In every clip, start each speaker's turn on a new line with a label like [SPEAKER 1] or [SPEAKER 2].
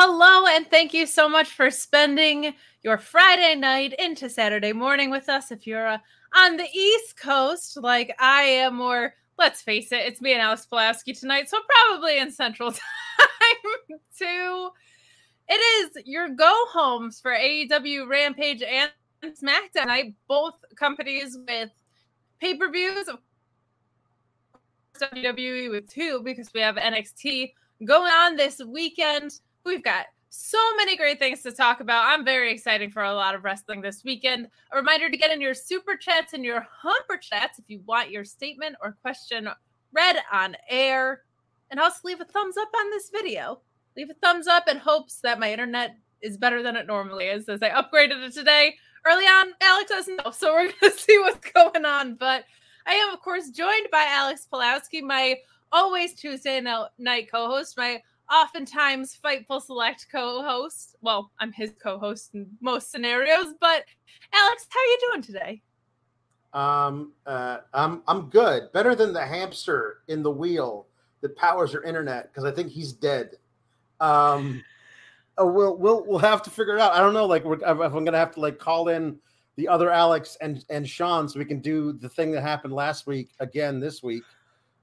[SPEAKER 1] Hello, and thank you so much for spending your Friday night into Saturday morning with us. If you're uh, on the East Coast, like I am, or let's face it, it's me and Alex Pulaski tonight, so probably in Central Time too. It is your go homes for AEW Rampage and SmackDown. I both companies with pay per views. WWE with two because we have NXT going on this weekend. We've got so many great things to talk about. I'm very excited for a lot of wrestling this weekend. A reminder to get in your super chats and your humper chats if you want your statement or question read on air. And also leave a thumbs up on this video. Leave a thumbs up in hopes that my internet is better than it normally is as I upgraded it today. Early on, Alex doesn't know, so we're going to see what's going on. But I am, of course, joined by Alex Pulowski, my always Tuesday night co host, my oftentimes Fightful Select co-host. Well, I'm his co-host in most scenarios, but Alex, how are you doing today?
[SPEAKER 2] Um, uh, I'm I'm good. Better than the hamster in the wheel that powers your internet because I think he's dead. Um, oh, we'll we'll we'll have to figure it out. I don't know. Like, if I'm gonna have to like call in the other Alex and and Sean so we can do the thing that happened last week again this week.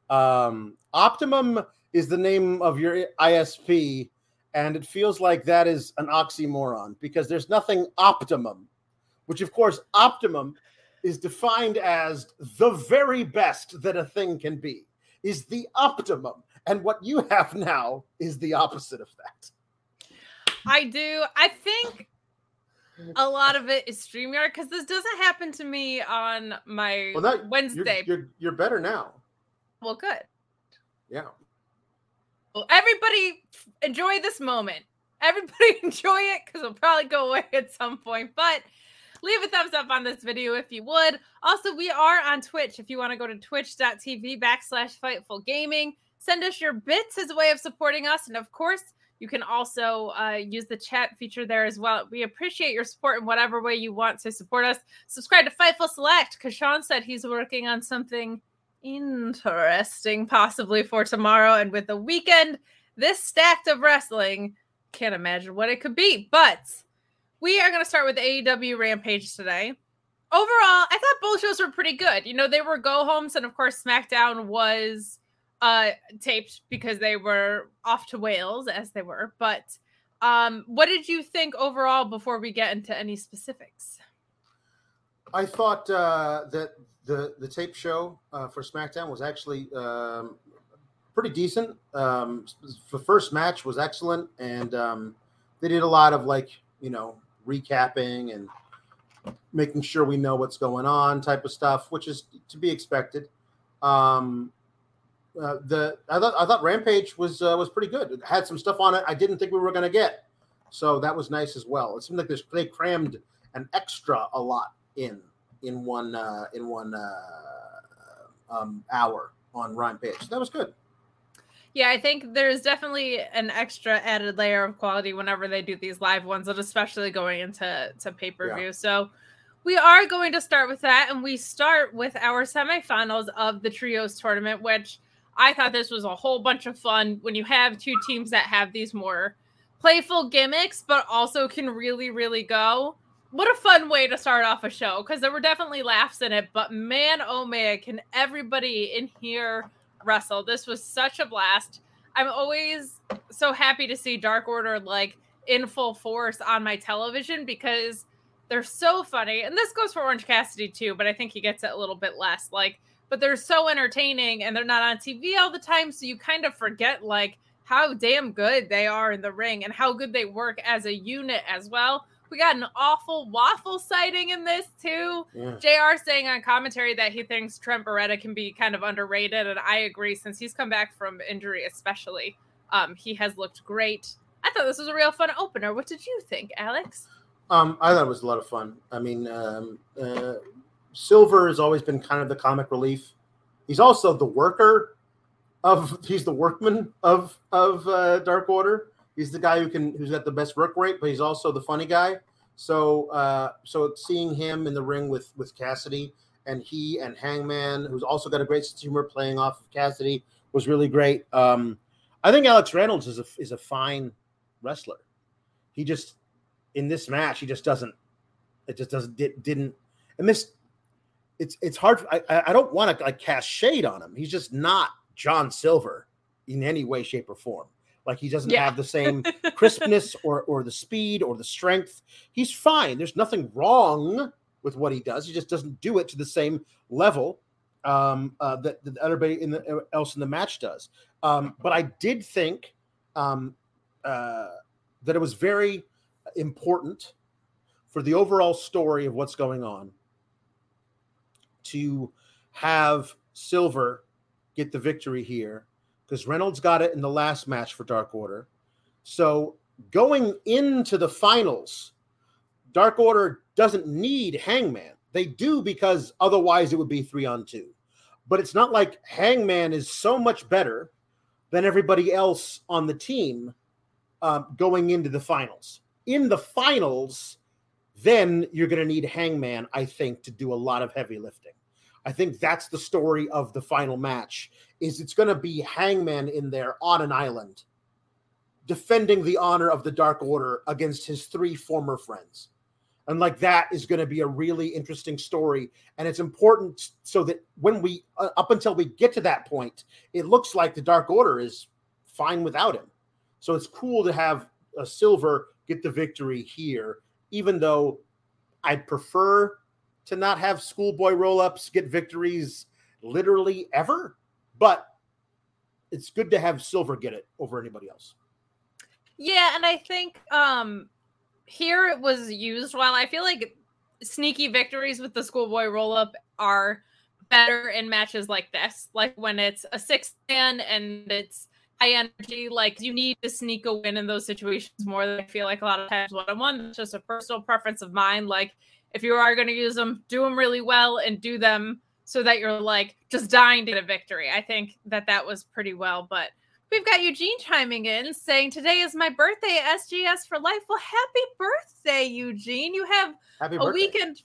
[SPEAKER 2] Um, Optimum is the name of your ISP, and it feels like that is an oxymoron because there's nothing optimum, which of course optimum is defined as the very best that a thing can be, is the optimum. And what you have now is the opposite of that.
[SPEAKER 1] I do. I think a lot of it is StreamYard because this doesn't happen to me on my well, that, Wednesday.
[SPEAKER 2] You're, you're, you're better now.
[SPEAKER 1] Well, good.
[SPEAKER 2] Yeah.
[SPEAKER 1] Well, everybody enjoy this moment. Everybody enjoy it because it'll probably go away at some point. But leave a thumbs up on this video if you would. Also, we are on Twitch. If you want to go to twitch.tv backslash fightful gaming, send us your bits as a way of supporting us. And of course, you can also uh, use the chat feature there as well. We appreciate your support in whatever way you want to support us. Subscribe to Fightful Select because Sean said he's working on something interesting possibly for tomorrow. And with the weekend this stacked of wrestling, can't imagine what it could be. But we are going to start with AEW Rampage today. Overall, I thought both shows were pretty good. You know, they were go homes, and of course, SmackDown was uh taped because they were off to Wales as they were. But um, what did you think overall before we get into any specifics?
[SPEAKER 2] I thought uh, that the the tape show uh, for SmackDown was actually um, pretty decent. Um, the first match was excellent, and um, they did a lot of like you know recapping and making sure we know what's going on type of stuff, which is to be expected. Um, uh, the I thought I thought Rampage was uh, was pretty good. It had some stuff on it I didn't think we were going to get, so that was nice as well. It seemed like they crammed an extra a lot in in one uh, in one uh, um, hour on Rampage. That was good.
[SPEAKER 1] Yeah, I think there's definitely an extra added layer of quality whenever they do these live ones, and especially going into to pay per view. Yeah. So we are going to start with that, and we start with our semifinals of the trios tournament, which I thought this was a whole bunch of fun when you have two teams that have these more playful gimmicks, but also can really, really go. What a fun way to start off a show because there were definitely laughs in it, but man, oh man, can everybody in here wrestle? This was such a blast. I'm always so happy to see Dark Order like in full force on my television because they're so funny. And this goes for Orange Cassidy too, but I think he gets it a little bit less. Like, but they're so entertaining and they're not on TV all the time. So you kind of forget like how damn good they are in the ring and how good they work as a unit as well. We got an awful waffle sighting in this too. Yeah. JR saying on commentary that he thinks Trent Beretta can be kind of underrated, and I agree since he's come back from injury, especially. Um, he has looked great. I thought this was a real fun opener. What did you think, Alex?
[SPEAKER 2] Um, I thought it was a lot of fun. I mean, um, uh, Silver has always been kind of the comic relief. He's also the worker of. He's the workman of of uh, Dark Order. He's the guy who can who's got the best work rate, but he's also the funny guy. So uh, so seeing him in the ring with with Cassidy and he and Hangman, who's also got a great sense of humor playing off of Cassidy, was really great. Um, I think Alex Reynolds is a is a fine wrestler. He just in this match he just doesn't it just doesn't did, didn't and this it's it's hard I I don't want to like cast shade on him. He's just not John Silver in any way shape or form. Like he doesn't yeah. have the same crispness or or the speed or the strength. He's fine. There's nothing wrong with what he does. He just doesn't do it to the same level um, uh, that, that everybody in the, uh, else in the match does. Um, but I did think um, uh, that it was very important for the overall story of what's going on to have Silver get the victory here because Reynolds got it in the last match for Dark Order. So going into the finals, Dark Order doesn't need Hangman. They do because otherwise it would be three on two. But it's not like Hangman is so much better than everybody else on the team um, going into the finals. In the finals, then you're going to need Hangman, I think, to do a lot of heavy lifting. I think that's the story of the final match is it's going to be Hangman in there on an island defending the honor of the Dark Order against his three former friends. And like that is going to be a really interesting story and it's important so that when we uh, up until we get to that point it looks like the Dark Order is fine without him. So it's cool to have a Silver get the victory here even though I'd prefer to not have schoolboy roll ups get victories literally ever, but it's good to have Silver get it over anybody else.
[SPEAKER 1] Yeah, and I think um here it was used well. I feel like sneaky victories with the schoolboy roll up are better in matches like this, like when it's a six man and it's high energy. Like you need to sneak a win in those situations more than I feel like a lot of times one on one. It's just a personal preference of mine. Like if you are going to use them, do them really well and do them so that you're like just dying to get a victory. I think that that was pretty well. But we've got Eugene chiming in saying, Today is my birthday, SGS for life. Well, happy birthday, Eugene. You have happy a birthday. weekend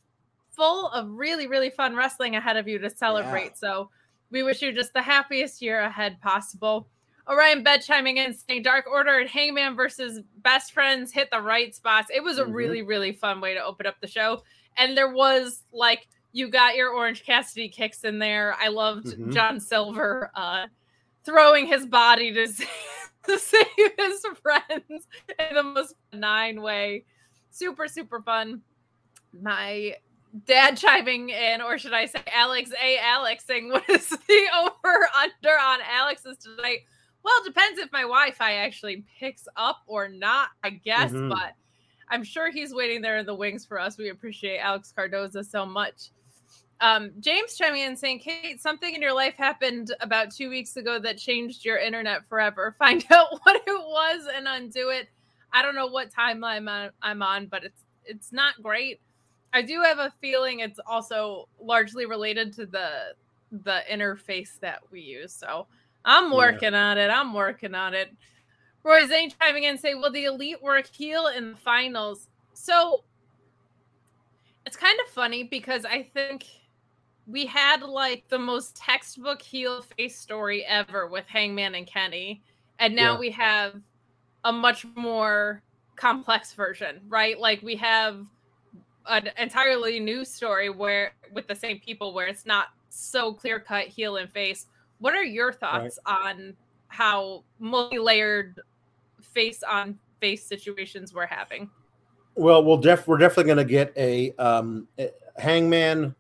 [SPEAKER 1] full of really, really fun wrestling ahead of you to celebrate. Yeah. So we wish you just the happiest year ahead possible. Orion Bed chiming in saying Dark Order and Hangman versus Best Friends hit the right spots. It was a mm-hmm. really, really fun way to open up the show and there was like you got your Orange Cassidy kicks in there. I loved mm-hmm. John Silver uh, throwing his body to, to save his friends in the most benign way. Super, super fun. My dad chiming in, or should I say Alex A. Alex saying, What is the over under on Alex's tonight? Well, it depends if my Wi Fi actually picks up or not, I guess, mm-hmm. but I'm sure he's waiting there in the wings for us. We appreciate Alex Cardoza so much. Um, James chiming in saying, Kate, something in your life happened about two weeks ago that changed your internet forever. Find out what it was and undo it. I don't know what timeline I'm on, but it's it's not great. I do have a feeling it's also largely related to the the interface that we use. So I'm working yeah. on it. I'm working on it. Roy Zane chiming in say, "Will the elite work heel in the finals?" So it's kind of funny because I think we had like the most textbook heel face story ever with Hangman and Kenny, and now yeah. we have a much more complex version, right? Like we have an entirely new story where with the same people where it's not so clear cut heel and face. What are your thoughts right. on how multi-layered face on face situations we're having?
[SPEAKER 2] Well, we'll def- we're definitely going to get a, um, a Hangman.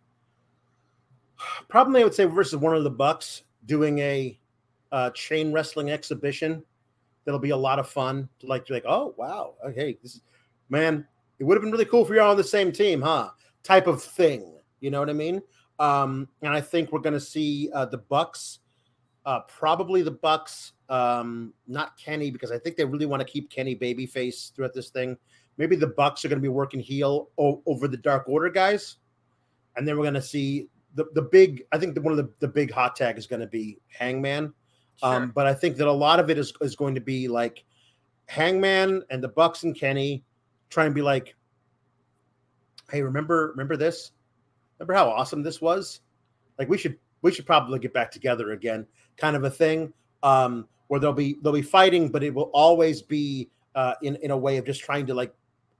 [SPEAKER 2] Probably, I would say versus one of the Bucks doing a uh, chain wrestling exhibition. That'll be a lot of fun. To like, like, oh wow, okay, this is man. It would have been really cool for you all on the same team, huh? Type of thing. You know what I mean? Um, and I think we're going to see uh, the Bucks, uh, probably the Bucks, um, not Kenny, because I think they really want to keep Kenny babyface throughout this thing. Maybe the Bucks are going to be working heel o- over the Dark Order guys, and then we're going to see the the big. I think the, one of the, the big hot tag is going to be Hangman, sure. um, but I think that a lot of it is is going to be like Hangman and the Bucks and Kenny trying to be like, hey, remember remember this? Remember how awesome this was? Like we should we should probably get back together again, kind of a thing. Um, where they'll be they'll be fighting, but it will always be uh, in in a way of just trying to like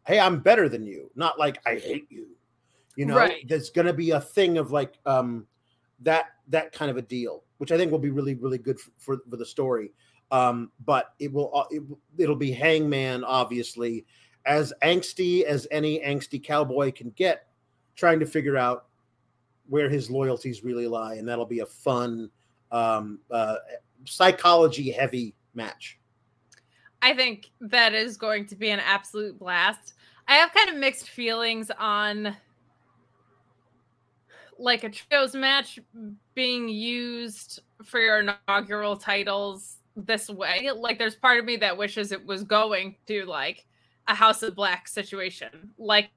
[SPEAKER 2] hey, I'm better than you, not like I hate you. You know, right. there's going to be a thing of like um, that that kind of a deal, which I think will be really really good for for, for the story. Um, but it will uh, it, it'll be Hangman obviously as angsty as any angsty cowboy can get, trying to figure out where his loyalties really lie, and that'll be a fun um, uh, psychology heavy match.
[SPEAKER 1] I think that is going to be an absolute blast. I have kind of mixed feelings on like a trios match being used for your inaugural titles this way. Like there's part of me that wishes it was going to like a House of Black situation. Like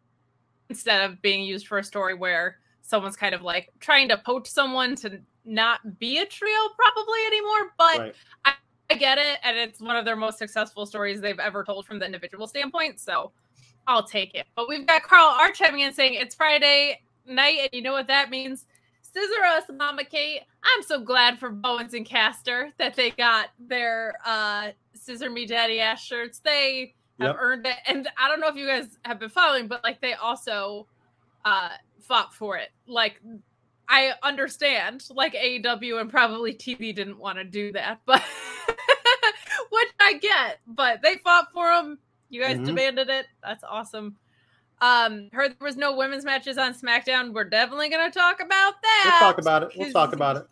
[SPEAKER 1] instead of being used for a story where someone's kind of like trying to poach someone to not be a trio probably anymore. But right. I I get it, and it's one of their most successful stories they've ever told from the individual standpoint. So I'll take it. But we've got Carl Arch chiming in saying it's Friday night, and you know what that means. Scissor us, Mama Kate. I'm so glad for Bowens and Caster that they got their uh Scissor Me Daddy ass shirts. They have yep. earned it. And I don't know if you guys have been following, but like they also uh fought for it. Like I understand, like AEW and probably TV didn't want to do that, but which I get. But they fought for them. You guys mm-hmm. demanded it. That's awesome. Um, heard there was no women's matches on SmackDown. We're definitely gonna talk about that.
[SPEAKER 2] We'll talk about it. We'll talk about it.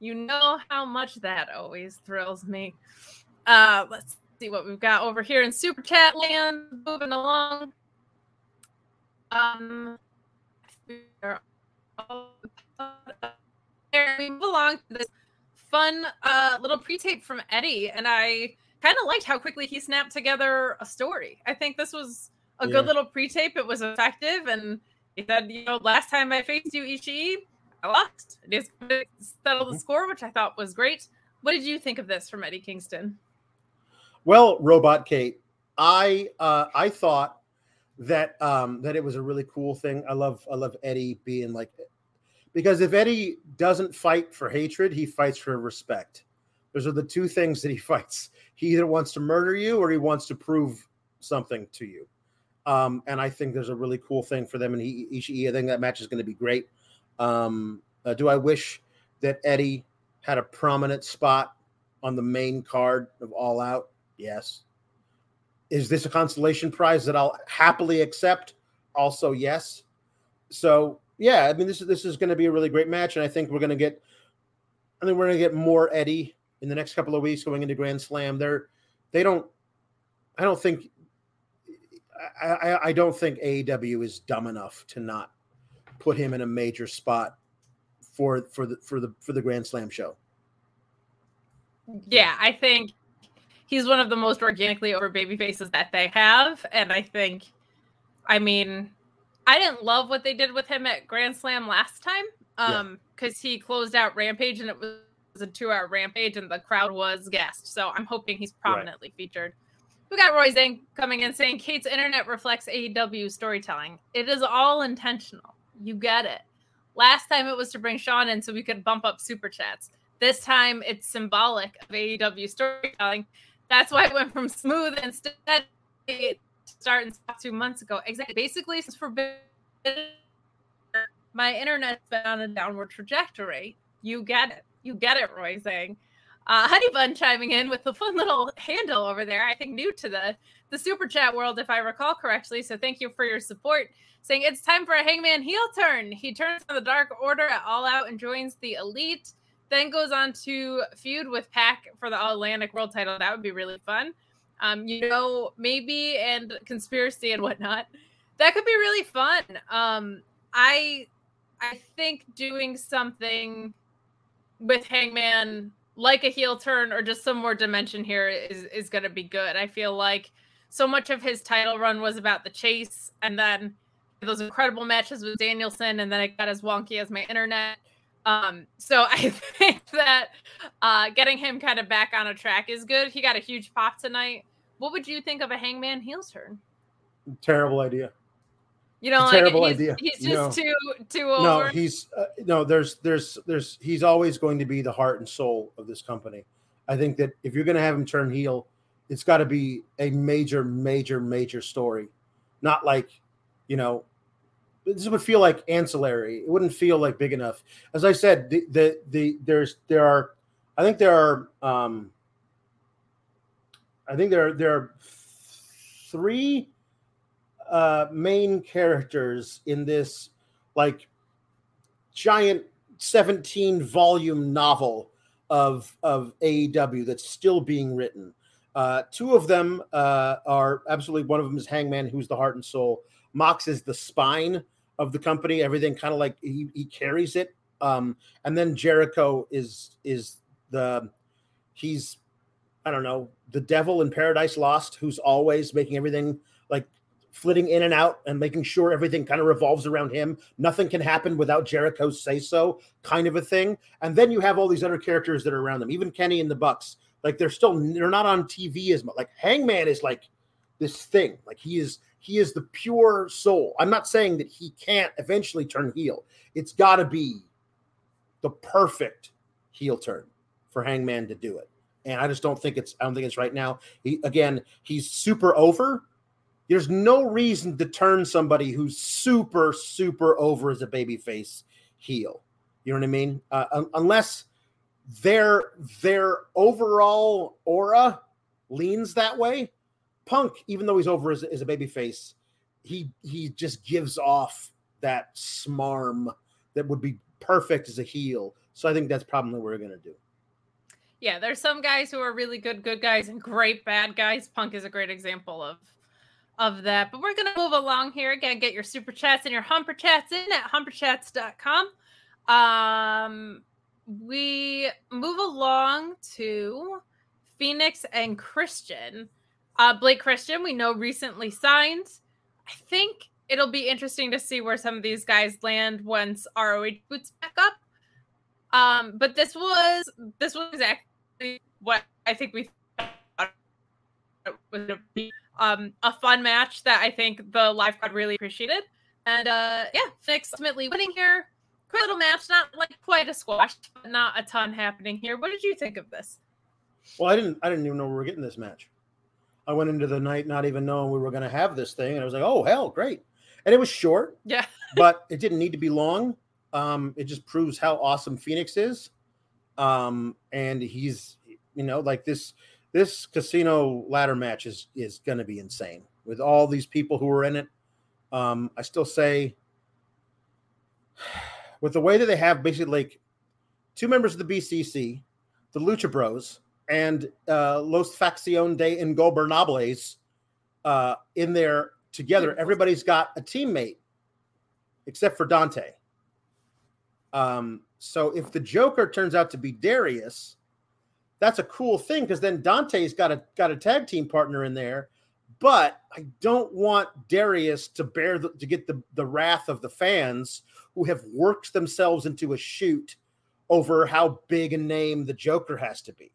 [SPEAKER 1] You know how much that always thrills me. Uh, let's see what we've got over here in Super Chat land. Moving along. Um, there, we belong to this fun uh, little pre-tape from Eddie, and I kind of liked how quickly he snapped together a story. I think this was a yeah. good little pre-tape. It was effective, and he said, "You know, last time I faced you, Ishii, I lost. It is to settle the score, which I thought was great." What did you think of this from Eddie Kingston?
[SPEAKER 2] Well, Robot Kate, I uh, I thought that um, that it was a really cool thing. I love I love Eddie being like because if Eddie doesn't fight for hatred, he fights for respect. Those are the two things that he fights. He either wants to murder you or he wants to prove something to you. Um, and I think there's a really cool thing for them and Ishii. I think that match is going to be great. Um, uh, do I wish that Eddie had a prominent spot on the main card of All Out? Yes. Is this a consolation prize that I'll happily accept? Also, yes. So yeah, I mean this is this is going to be a really great match, and I think we're going to get, I think we're going to get more Eddie in the next couple of weeks going into Grand Slam. They're they don't, I don't think, I I, I don't think AEW is dumb enough to not put him in a major spot for for the for the for the Grand Slam show.
[SPEAKER 1] Yeah, I think he's one of the most organically over baby faces that they have, and I think, I mean, I didn't love what they did with him at Grand Slam last time. Um, because he closed out Rampage and it was a two-hour Rampage and the crowd was guest. So I'm hoping he's prominently right. featured. We got Roy Zhang coming in saying Kate's internet reflects AEW storytelling. It is all intentional. You get it. Last time it was to bring Sean in so we could bump up super chats. This time it's symbolic of AEW storytelling. That's why it went from smooth instead starting two months ago. Exactly. Basically, since forbidden, my internet's been on a downward trajectory. You get it. You get it, Roy Zhang. Uh, Honey Bun chiming in with a fun little handle over there. I think new to the the super chat world, if I recall correctly. So thank you for your support. Saying it's time for a Hangman heel turn. He turns on the Dark Order at All Out and joins the Elite. Then goes on to feud with Pac for the All Atlantic World Title. That would be really fun. Um, you know, maybe and conspiracy and whatnot. That could be really fun. Um, I I think doing something with Hangman like a heel turn or just some more dimension here is is going to be good. I feel like so much of his title run was about the chase and then those incredible matches with Danielson and then it got as wonky as my internet. Um, so I think that uh, getting him kind of back on a track is good. He got a huge pop tonight. What would you think of a Hangman heel turn?
[SPEAKER 2] Terrible idea.
[SPEAKER 1] You know, like
[SPEAKER 2] terrible
[SPEAKER 1] he's,
[SPEAKER 2] idea.
[SPEAKER 1] He's just too too over.
[SPEAKER 2] No, he's uh, no. There's there's there's he's always going to be the heart and soul of this company. I think that if you're going to have him turn heel, it's got to be a major, major, major story, not like you know. This would feel like ancillary. It wouldn't feel like big enough. As I said, the the, the there's there are, I think there are um, I think there are there are three uh, main characters in this like giant 17 volume novel of of AEW that's still being written. Uh, two of them uh, are absolutely one of them is Hangman, who's the heart and soul. Mox is the spine of the company. Everything kind of like he, he carries it. Um, and then Jericho is is the he's I don't know the devil in Paradise Lost, who's always making everything like flitting in and out and making sure everything kind of revolves around him. Nothing can happen without Jericho's say so, kind of a thing. And then you have all these other characters that are around them, even Kenny and the Bucks. Like they're still they're not on TV as much. Like Hangman is like this thing. Like he is he is the pure soul. I'm not saying that he can't eventually turn heel. It's got to be the perfect heel turn for Hangman to do it. And I just don't think it's I don't think it's right now. He again, he's super over there's no reason to turn somebody who's super, super over as a babyface heel. You know what I mean? Uh, unless their their overall aura leans that way. Punk, even though he's over as, as a babyface, he he just gives off that smarm that would be perfect as a heel. So I think that's probably what we're gonna do.
[SPEAKER 1] Yeah, there's some guys who are really good good guys and great bad guys. Punk is a great example of of that. But we're going to move along here. Again, get your super chats and your humper chats in at humperchats.com. Um, we move along to Phoenix and Christian. Uh, Blake Christian, we know recently signed. I think it'll be interesting to see where some of these guys land once ROH boots back up. Um, but this was this was exactly what I think we thought it was um, a fun match that I think the live crowd really appreciated. And uh, yeah, Phoenix ultimately winning here. Quick little match, not like quite a squash, but not a ton happening here. What did you think of this?
[SPEAKER 2] Well, I didn't. I didn't even know we were getting this match. I went into the night not even knowing we were going to have this thing, and I was like, "Oh hell, great!" And it was short,
[SPEAKER 1] yeah,
[SPEAKER 2] but it didn't need to be long. Um, it just proves how awesome Phoenix is. Um, and he's, you know, like this this casino ladder match is is going to be insane with all these people who are in it. Um, I still say, with the way that they have basically like two members of the BCC, the Lucha Bros, and uh, Los Faccion de Ingobernables uh, in there together, everybody's got a teammate except for Dante. Um, so if the Joker turns out to be Darius, that's a cool thing because then Dante's got a got a tag team partner in there, but I don't want Darius to bear the, to get the, the wrath of the fans who have worked themselves into a shoot over how big a name the Joker has to be.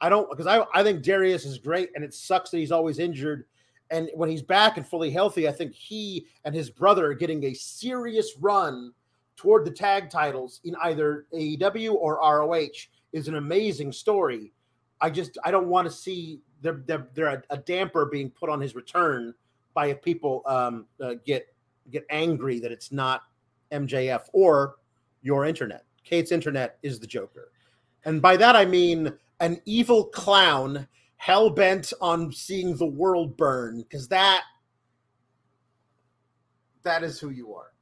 [SPEAKER 2] I don't because I, I think Darius is great and it sucks that he's always injured. And when he's back and fully healthy, I think he and his brother are getting a serious run toward the tag titles in either AEW or ROH is an amazing story. I just I don't want to see there there, there a, a, damper being put on his return by if people um, uh, get get angry that it's not MJF or your internet. Kate's internet is the Joker, and by that I mean an evil clown hell bent on seeing the world burn because that that is who you are.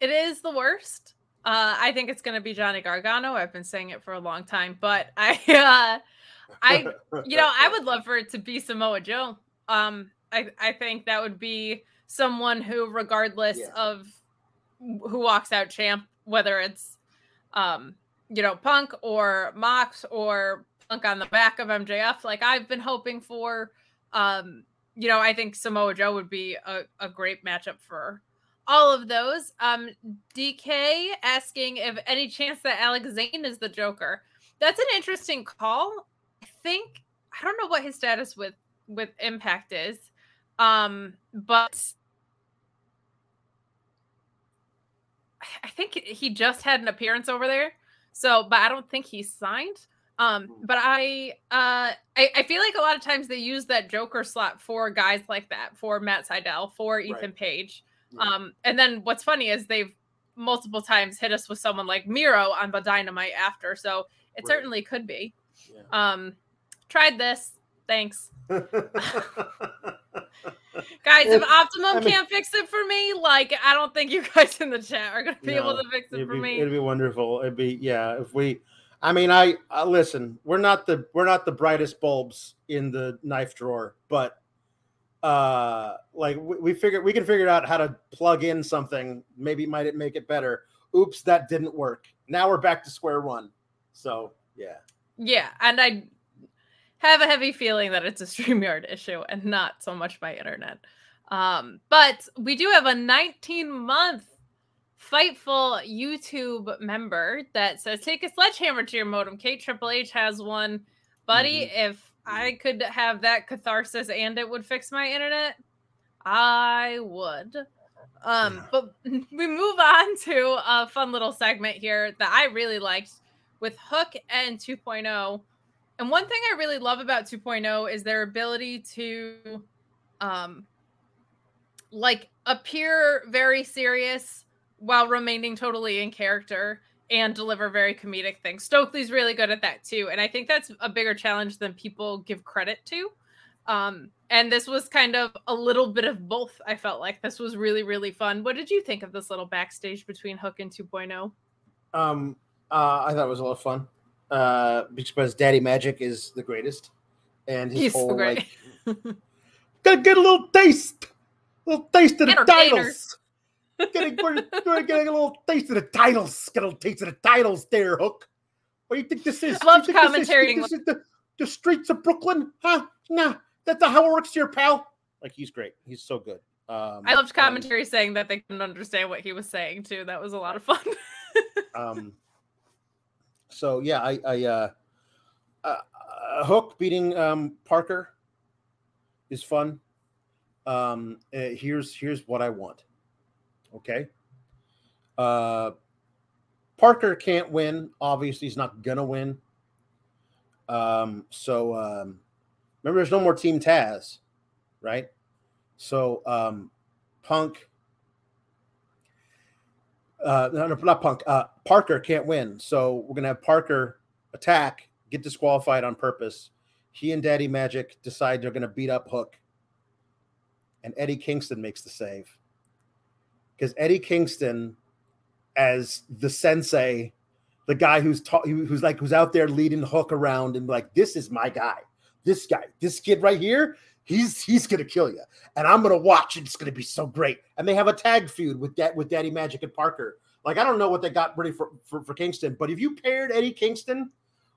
[SPEAKER 1] It is the worst. Uh, I think it's going to be Johnny Gargano. I've been saying it for a long time, but I, uh, I, you know, I would love for it to be Samoa Joe. Um, I, I think that would be someone who, regardless yeah. of who walks out champ, whether it's, um, you know, Punk or Mox or Punk on the back of MJF, like I've been hoping for. Um, you know, I think Samoa Joe would be a, a great matchup for all of those. Um, DK asking if any chance that Alex Zayne is the Joker. That's an interesting call. I think I don't know what his status with with Impact is, um, but I think he just had an appearance over there. So, but I don't think he's signed. Um, hmm. but I uh I, I feel like a lot of times they use that Joker slot for guys like that, for Matt Sydal, for Ethan right. Page. Um, and then what's funny is they've multiple times hit us with someone like Miro on the dynamite after. So it right. certainly could be. Yeah. Um, tried this. Thanks. guys, if Optimum I mean, can't fix it for me, like I don't think you guys in the chat are gonna be no, able to fix it for
[SPEAKER 2] be,
[SPEAKER 1] me.
[SPEAKER 2] It'd be wonderful. It'd be yeah. If we, I mean, I, I listen. We're not the we're not the brightest bulbs in the knife drawer, but uh like we, we figured we can figure out how to plug in something. Maybe might it make it better. Oops that didn't work. Now we're back to square one. So yeah.
[SPEAKER 1] Yeah and i have a heavy feeling that it's a StreamYard issue and not so much my internet. Um but we do have a 19 month fightful youtube member that says take a sledgehammer to your modem. Kate triple h has one. Buddy mm-hmm. if I could have that catharsis and it would fix my internet, I would. Um, but we move on to a fun little segment here that I really liked with Hook and 2.0. And one thing I really love about 2.0 is their ability to um like appear very serious while remaining totally in character and deliver very comedic things. Stokely's really good at that too. And I think that's a bigger challenge than people give credit to. Um, and this was kind of a little bit of both. I felt like this was really, really fun. What did you think of this little backstage between Hook and 2.0?
[SPEAKER 2] Um, uh, I thought it was a lot of fun. Uh, because Daddy Magic is the greatest, and his
[SPEAKER 1] He's
[SPEAKER 2] whole
[SPEAKER 1] so great.
[SPEAKER 2] like, gotta get a little taste, a little taste of the titles getting, we're, we're, getting a little taste of the titles. Get a little taste of the titles there, Hook. What do you think this is?
[SPEAKER 1] I love commentary.
[SPEAKER 2] This, this is the, the streets of Brooklyn? Huh? Nah, that's not how it works here, pal. Like, he's great. He's so good. Um,
[SPEAKER 1] I loved um, commentary um, saying that they couldn't understand what he was saying, too. That was a lot of fun.
[SPEAKER 2] um, so, yeah, I, I uh, uh, uh, Hook beating um, Parker is fun. Um, uh, here's here's what I want. Okay. Uh, Parker can't win. Obviously, he's not gonna win. Um, so um, remember, there's no more Team Taz, right? So um, Punk, uh, no, no, not Punk. Uh, Parker can't win. So we're gonna have Parker attack, get disqualified on purpose. He and Daddy Magic decide they're gonna beat up Hook, and Eddie Kingston makes the save because Eddie Kingston, as the sensei, the guy who's ta- who's like who's out there leading Hook around and like this is my guy, this guy, this kid right here, he's he's gonna kill you, and I'm gonna watch. It's gonna be so great. And they have a tag feud with that with Daddy Magic and Parker. Like I don't know what they got ready for, for for Kingston, but if you paired Eddie Kingston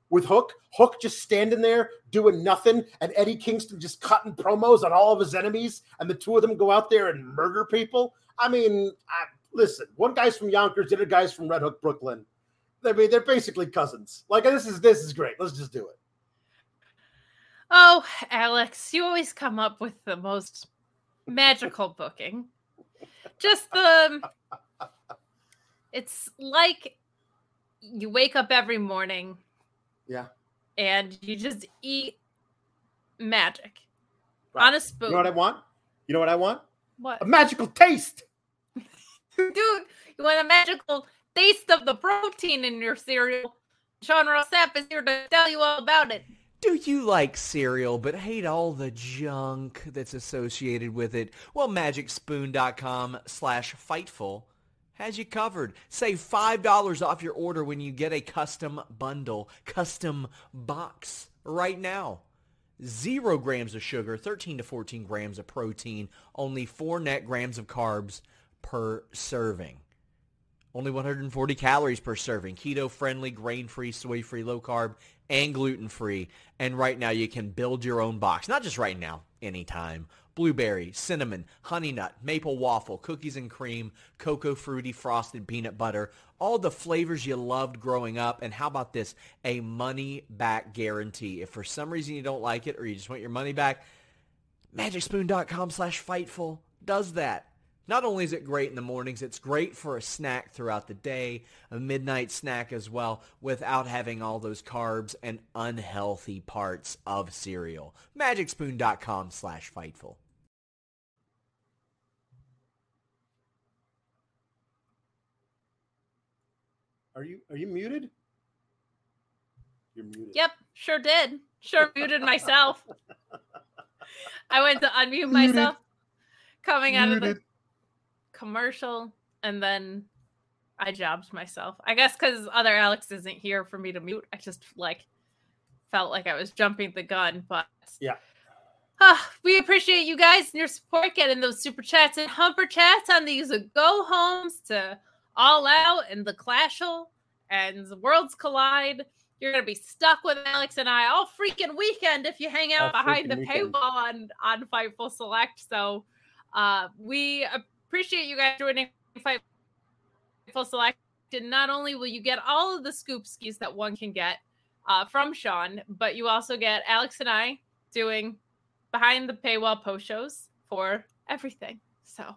[SPEAKER 2] with Hook. Hook just standing there doing nothing, and Eddie Kingston just cutting promos on all of his enemies, and the two of them go out there and murder people. I mean, I, listen, one guy's from Yonkers, the other guy's from Red Hook, Brooklyn. I mean, they're basically cousins. Like this is this is great. Let's just do it.
[SPEAKER 1] Oh, Alex, you always come up with the most magical booking. Just the it's like you wake up every morning.
[SPEAKER 2] Yeah.
[SPEAKER 1] And you just eat magic right. on a spoon.
[SPEAKER 2] You know what I want? You know what I want?
[SPEAKER 1] What?
[SPEAKER 2] A magical taste.
[SPEAKER 1] Dude, you want a magical taste of the protein in your cereal. Sean Ross Sapp is here to tell you all about it.
[SPEAKER 3] Do you like cereal but hate all the junk that's associated with it? Well, magicspoon.com slash fightful has you covered. Save $5 off your order when you get a custom bundle, custom box right now. Zero grams of sugar, 13 to 14 grams of protein, only four net grams of carbs per serving. Only 140 calories per serving. Keto friendly, grain free, soy free, low carb, and gluten free. And right now you can build your own box. Not just right now, anytime. Blueberry, cinnamon, honey nut, maple waffle, cookies and cream, cocoa fruity frosted peanut butter, all the flavors you loved growing up. And how about this? A money back guarantee. If for some reason you don't like it or you just want your money back, magicspoon.com slash fightful does that. Not only is it great in the mornings, it's great for a snack throughout the day, a midnight snack as well, without having all those carbs and unhealthy parts of cereal. MagicSpoon.com slash Fightful.
[SPEAKER 2] Are you are you muted? You're muted.
[SPEAKER 1] Yep, sure did. Sure muted myself. I went to unmute myself coming out of the commercial and then I jobbed myself. I guess because other Alex isn't here for me to mute. I just like felt like I was jumping the gun, but
[SPEAKER 2] yeah.
[SPEAKER 1] Uh, we appreciate you guys and your support getting those super chats and humper chats on these go homes to all out and the clashel and the worlds collide. You're gonna be stuck with Alex and I all freaking weekend if you hang out all behind the weekend. paywall on on Fightful Select. So uh, we appreciate you guys joining Fightful Select. And not only will you get all of the scoop skis that one can get uh, from Sean, but you also get Alex and I doing behind the paywall post shows for everything. So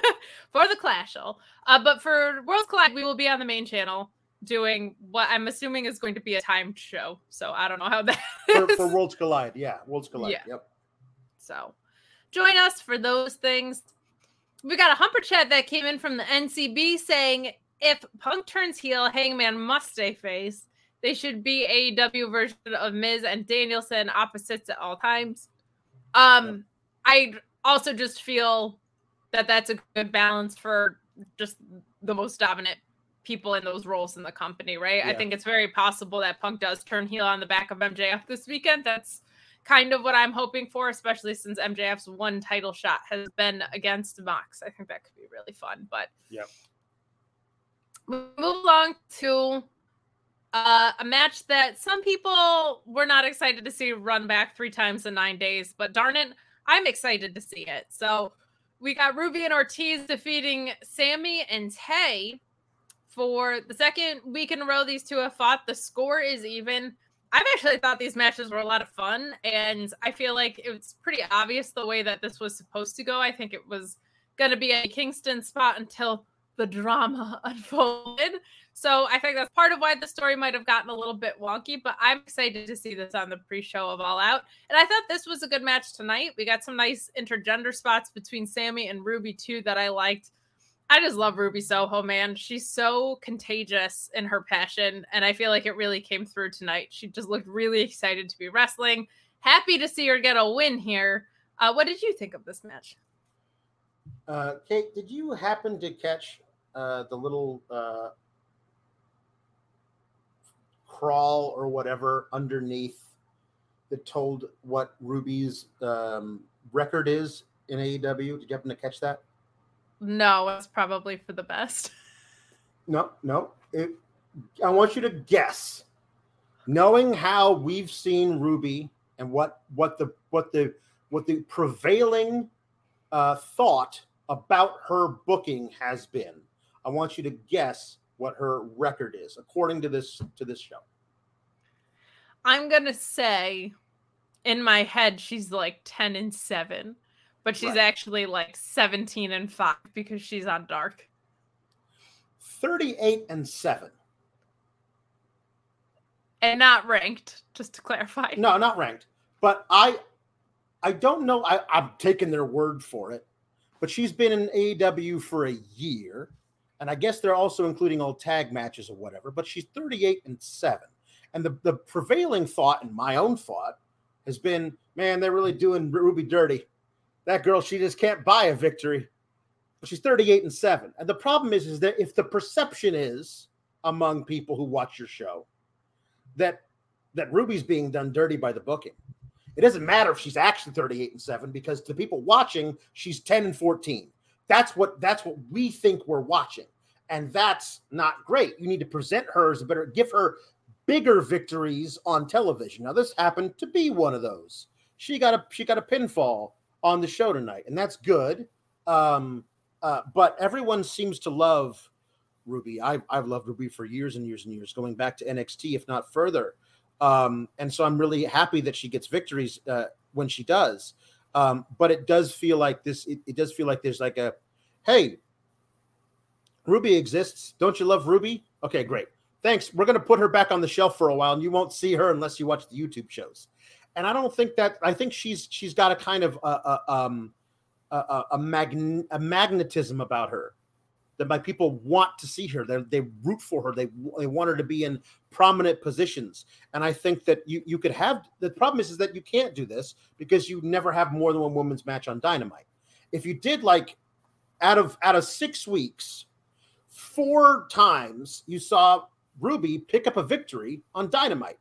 [SPEAKER 1] for the Clash, uh, but for Worlds Collide, we will be on the main channel doing what I'm assuming is going to be a timed show. So I don't know how that
[SPEAKER 2] for, for, Worlds Collide. Yeah, Worlds Collide. Yeah. Yep.
[SPEAKER 1] So join us for those things we got a humper chat that came in from the NCB saying if Punk turns heel, Hangman must stay face. They should be AEW version of Miz and Danielson opposites at all times. Um, I also just feel that that's a good balance for just the most dominant people in those roles in the company, right? Yeah. I think it's very possible that Punk does turn heel on the back of MJF this weekend. That's kind of what I'm hoping for, especially since MJF's one title shot has been against Mox. I think that could be really fun. But
[SPEAKER 2] yeah,
[SPEAKER 1] move along to uh, a match that some people were not excited to see run back three times in nine days, but darn it, I'm excited to see it. So we got Ruby and Ortiz defeating Sammy and Tay for the second week in a row. These two have fought. The score is even. I've actually thought these matches were a lot of fun, and I feel like it's pretty obvious the way that this was supposed to go. I think it was going to be a Kingston spot until the drama unfolded. So I think that's part of why the story might have gotten a little bit wonky, but I'm excited to see this on the pre show of All Out. And I thought this was a good match tonight. We got some nice intergender spots between Sammy and Ruby, too, that I liked. I just love Ruby Soho, man. She's so contagious in her passion, and I feel like it really came through tonight. She just looked really excited to be wrestling. Happy to see her get a win here. Uh, what did you think of this match?
[SPEAKER 2] Uh, Kate, did you happen to catch uh, the little uh, crawl or whatever underneath that told what Ruby's um, record is in AEW? Did you happen to catch that?
[SPEAKER 1] No, it's probably for the best.
[SPEAKER 2] No, no. It, I want you to guess knowing how we've seen Ruby and what what the what the what the prevailing uh, thought about her booking has been. I want you to guess what her record is according to this to this show.
[SPEAKER 1] I'm gonna say in my head she's like 10 and 7, but she's
[SPEAKER 2] Right.
[SPEAKER 1] actually like 17 and 5 because she's on dark.
[SPEAKER 2] 38 and 7.
[SPEAKER 1] And not ranked, just to clarify.
[SPEAKER 2] No, not ranked. But I I don't know. I, I'm taking their word for it. But she's been in AEW for a year. And I guess they're also including all tag matches or whatever. But she's 38 and 7. And the, the prevailing thought, and my own thought, has been, man, they're really doing Ruby dirty. That girl, she just can't buy a victory. But she's 38 and 7. And the problem is, is that if the perception is among people who watch your show that that Ruby's being done dirty by the booking. It doesn't matter if she's actually 38 and 7 because to people watching, she's 10 and 14. That's what that's what we think we're watching. And that's not great. You need to present her as a better give her bigger victories on television. Now this happened to be one of those. She got a she got a pinfall on the show tonight, and that's good. Um, uh, but everyone seems to love Ruby. I've, I've loved Ruby for years and years and years, going back to NXT, if not further. Um, and so I'm really happy that she gets victories uh, when she does. Um, but it does feel like this, it, it does feel like there's like a, hey, Ruby exists. Don't you love Ruby? Okay, great. Thanks. We're going to put her back on the shelf for a while, and you won't see her unless you watch the YouTube shows. And I don't think that, I think she's, she's got a kind of, a, a, um, a, a, a, magn- a magnetism about her that my people want to see her. They they root for her. They they want her to be in prominent positions. And I think that you you could have the problem is is that you can't do this because you never have more than one women's match on Dynamite. If you did like out of out of six weeks, four times you saw Ruby pick up a victory on Dynamite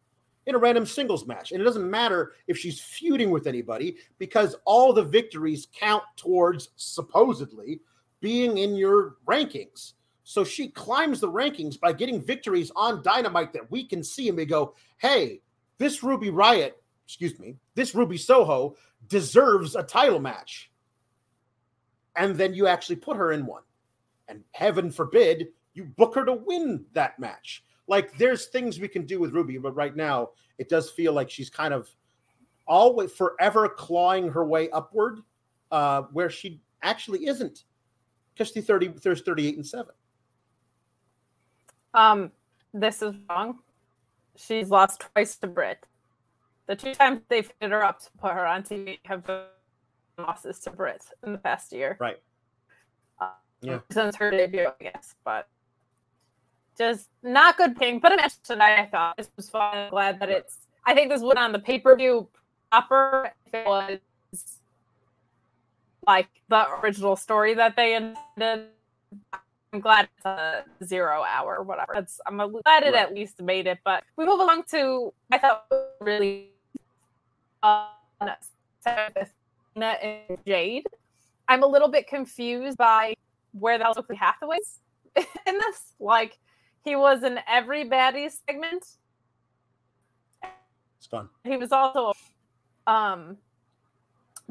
[SPEAKER 2] in a random singles match. And it doesn't matter if she's feuding with anybody because all the victories count towards supposedly being in your rankings. So she climbs the rankings by getting victories on Dynamite that we can see and we go, hey, this Ruby Riot, excuse me, this Ruby Soho deserves a title match. And then you actually put her in one. And heaven forbid you book her to win that match. Like there's things we can do with Ruby, but right now it does feel like she's kind of always forever clawing her way upward, uh, where she actually isn't because she's 30 there's 38 and 7
[SPEAKER 1] Um, this is wrong. She's lost twice to Brit. The two times they fitted her up to put her on TV have been losses to Brit in the past year.
[SPEAKER 2] right
[SPEAKER 1] Uh,
[SPEAKER 2] Yeah.
[SPEAKER 1] Since her debut, I guess, but just not good ping. But a match tonight, I thought this was fun. I'm glad that it's. I think this went on the pay per view proper. If it was like the original story that they intended. I'm glad it's a zero hour, whatever. It's, I'm glad it
[SPEAKER 2] Right.
[SPEAKER 1] at least made it. But we move along to I thought really uh, Athena and Jade. I'm a little bit confused by where that was Stokely Hathaway's in this. Like he was in every baddie segment.
[SPEAKER 2] it's fun
[SPEAKER 1] He was also um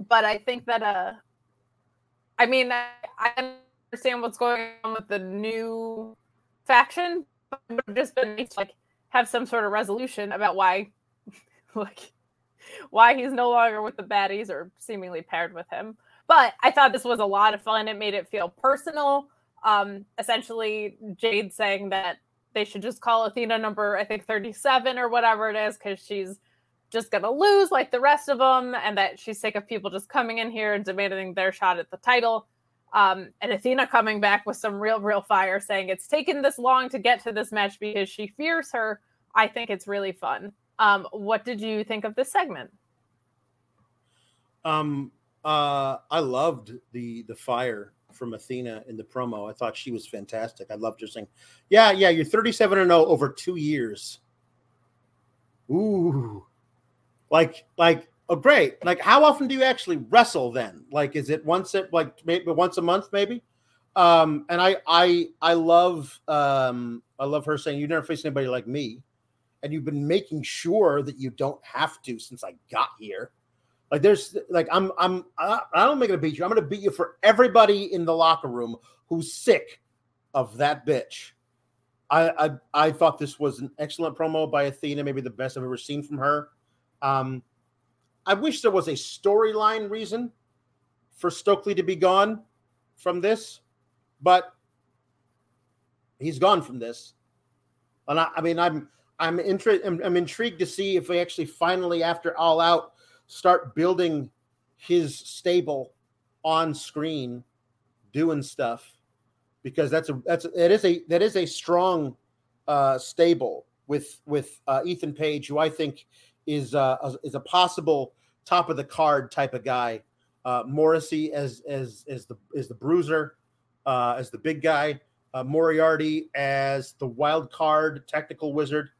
[SPEAKER 1] but I think that uh I mean I, I understand what's going on with the new faction, but it would have just been nice to like have some sort of resolution about why like why he's no longer with the baddies or seemingly paired with him. But I thought this was a lot of fun. It made it feel personal. Um, essentially, Jade saying that they should just call Athena number, I think, 37 or whatever it is, because she's just going to lose like the rest of them, and that she's sick of people just coming in here and demanding their shot at the title. Um, and Athena coming back with some real, real fire, saying it's taken this long to get to this match because she fears her. I think it's really fun. Um, what did you think of this segment?
[SPEAKER 2] um uh i loved the the fire from athena in the promo i thought she was fantastic i loved her saying yeah yeah you're 37 and 0 over two years ooh like like oh great like how often do you actually wrestle then like is it once at like maybe once a month maybe um and i i i love um i love her saying you never face anybody like me and you've been making sure that you don't have to since I got here. Like there's like I'm I'm I, I don't make it a beat you. I'm gonna beat you for everybody in the locker room who's sick of that bitch. I I, I thought this was an excellent promo by Athena, maybe the best I've ever seen from her. Um, I wish there was a storyline reason for Stokely to be gone from this, but he's gone from this. And I, I mean, I'm I'm interested. I'm, I'm intrigued to see if we actually finally, after All Out, start building his stable on screen, doing stuff, because that's a that's that is a that is a strong uh, stable with with uh, Ethan Page, who I think is uh, is a possible top of the card type of guy. Uh, Morrissey as as as the is the bruiser, uh, as the big guy. Uh, Moriarty as the wild card technical wizard,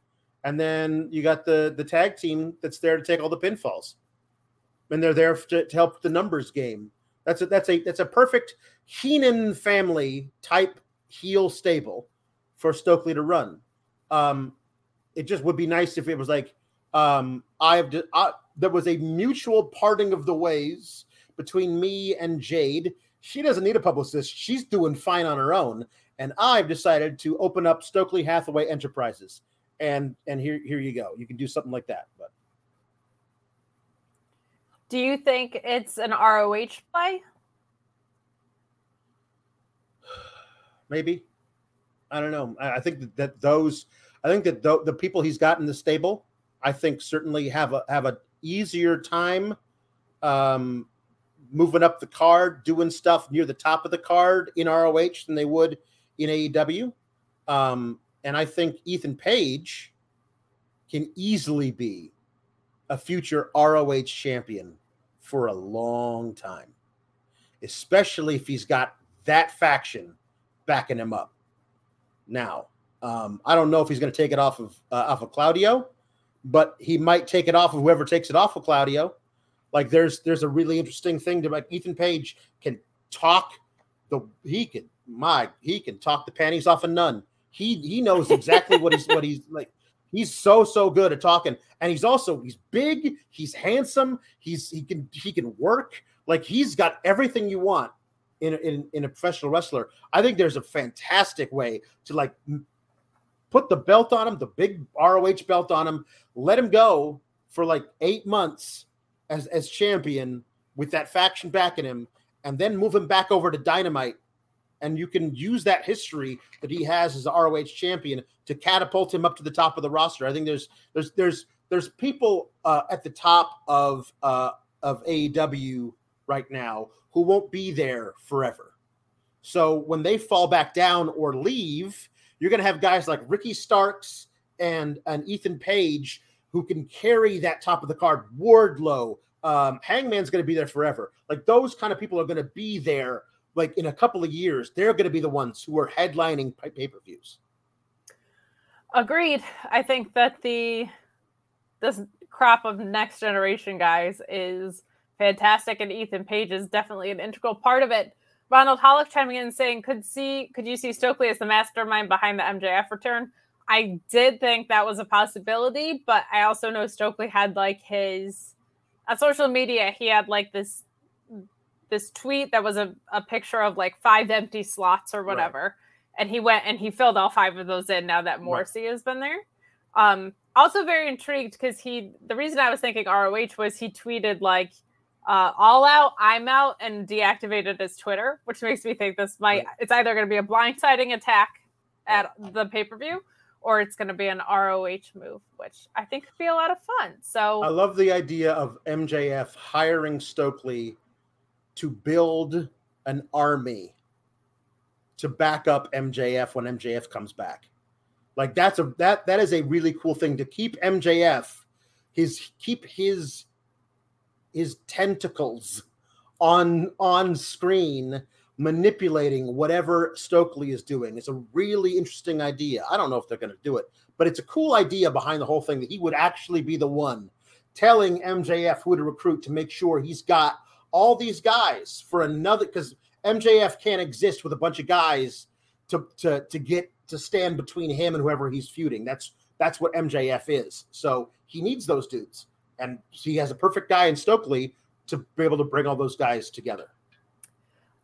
[SPEAKER 2] and then you got the the tag team that's there to take all the pinfalls and they're there to, to help the numbers game. That's a that's a that's a perfect Heenan family type heel stable for Stokely to run. Um, it just would be nice if it was like um, I've uh, there was a mutual parting of the ways between me and Jade. She doesn't need a publicist; she's doing fine on her own. And I've decided to open up Stokely Hathaway Enterprises, and and here here you go. You can do something like that, but
[SPEAKER 1] do you think it's an ROH play?
[SPEAKER 2] Maybe. I don't know. I think that, that those, I think that the, the people he's got in the stable, I think certainly have a have a easier time um, moving up the card, doing stuff near the top of the card in ROH than they would in AEW. Um, and I think Ethan Page can easily be a future ROH champion for a long time, especially if he's got that faction backing him up. Now, um, I don't know if he's going to take it off of uh, off of Claudio, but he might take it off of whoever takes it off of Claudio. Like there's there's a really interesting thing to like Ethan Page can talk the he can my he can talk the panties off a nun. He he knows exactly what he's what he's like. He's so so good at talking, and he's also he's big, he's handsome, he's he can he can work. Like he's got everything you want in in in a professional wrestler. I think there's a fantastic way to like put the belt on him, the big ROH belt on him, let him go for like eight months as as champion with that faction backing him, and then move him back over to Dynamite and you can use that history that he has as a ROH champion to catapult him up to the top of the roster. I think there's there's there's there's people uh, at the top of uh, of AEW right now who won't be there forever. So when they fall back down or leave, you're going to have guys like Ricky Starks and and Ethan Page who can carry that top of the card. Wardlow, um, Hangman's going to be there forever. Like those kind of people are going to be there like in a couple of years, they're going to be the ones who are headlining pay per views.
[SPEAKER 1] Agreed. I think that the this crop of next generation guys is fantastic, and Ethan Page is definitely an integral part of it. Ronald Hollick chiming in saying, "Could see, could you see Stokely as the mastermind behind the MJF return?" I did think that was a possibility, but I also know Stokely had like his on social media. He had like this this tweet that was a, a picture of like five empty slots or whatever. Right. And he went and he filled all five of those in now that Morrissey right. has been there. Um, also very intrigued because he the reason I was thinking ROH was he tweeted like uh, all out, I'm out, and deactivated his Twitter, which makes me think this might it's either going to be a blindsiding attack at the pay per view or it's going to be an ROH move, which I think could be a lot of fun. So
[SPEAKER 2] I love the idea of MJF hiring Stokely to build an army to back up MJF when MJF comes back. Like that's a that that is a really cool thing to keep MJF his keep his his tentacles on on screen manipulating whatever Stokely is doing. It's a really interesting idea. I don't know if they're going to do it, but it's a cool idea behind the whole thing that he would actually be the one telling MJF who to recruit to make sure he's got all these guys for another because MJF can't exist with a bunch of guys to to to get to stand between him and whoever he's feuding. That's That's what MJF is. So he needs those dudes, and he has a perfect guy in Stokely to be able to bring all those guys together.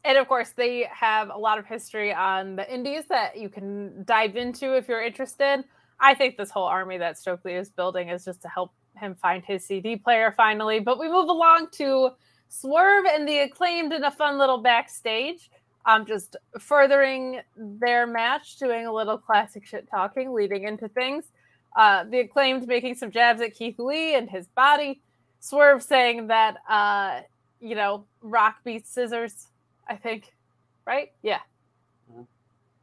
[SPEAKER 1] And of course, they have a lot of history on the Indies that you can dive into if you're interested. I think this whole army that Stokely is building is just to help him find his CD player finally. But we move along to Swerve and the acclaimed in a fun little backstage. Um, just furthering their match, doing a little classic shit talking, leading into things. Uh, the acclaimed making some jabs at Keith Lee and his body. Swerve saying that, uh, you know, Rock beats scissors, I think. Right? Yeah. Mm-hmm.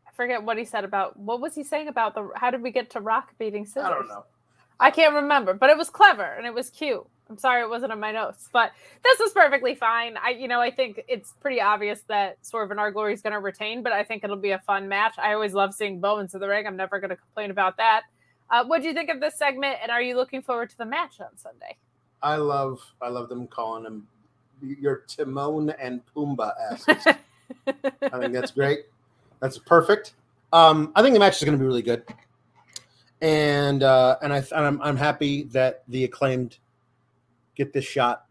[SPEAKER 1] I forget what he said about what was he saying about the how did we get to Rock beating scissors? I
[SPEAKER 2] don't know.
[SPEAKER 1] I can't remember, but it was clever and it was cute. I'm sorry it wasn't on my notes, but this is perfectly fine. I, you know, I think it's pretty obvious that Swerve and Our Glory is going to retain, but I think it'll be a fun match. I always love seeing Bowens in the ring. I'm never going to complain about that. Uh, what do you think of this segment, and are you looking forward to the match on Sunday?
[SPEAKER 2] I love, I love them calling them your Timon and Pumbaa asses. I think that's great. That's perfect. Um, I think the match is going to be really good and uh, and I and I'm I'm happy that the acclaimed get this shot.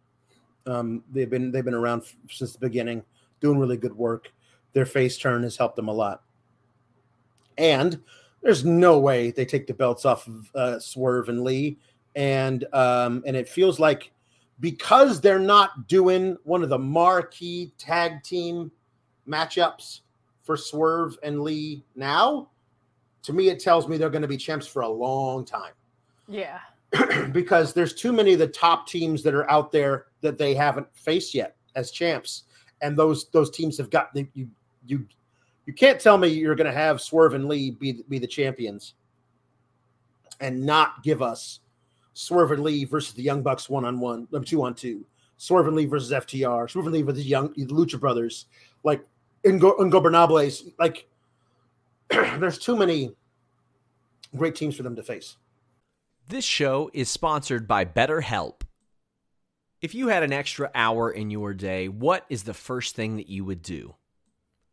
[SPEAKER 2] Um, they've been they've been around f- since the beginning, doing really good work. Their face turn has helped them a lot, and there's no way they take the belts off of uh, Swerve and Lee, and um, and it feels like because they're not doing one of the marquee tag team matchups for Swerve and Lee now to me, it tells me they're going to be champs for a long time.
[SPEAKER 1] Yeah.
[SPEAKER 2] because there's too many of the top teams that are out there that they haven't faced yet as champs, and those those teams have got you you you can't tell me you're going to have Swerve and Lee be be the champions and not give us Swerve and Lee versus the Young Bucks one on one, number two on two, Swerve and Lee versus FTR, Swerve and Lee versus the Young the Lucha Brothers, like in Ingobernables, like there's too many great teams for them to face.
[SPEAKER 3] This show is sponsored by BetterHelp. If you had an extra hour in your day, what is the first thing that you would do?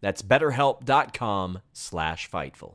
[SPEAKER 3] That's betterhelp.com slash Fightful.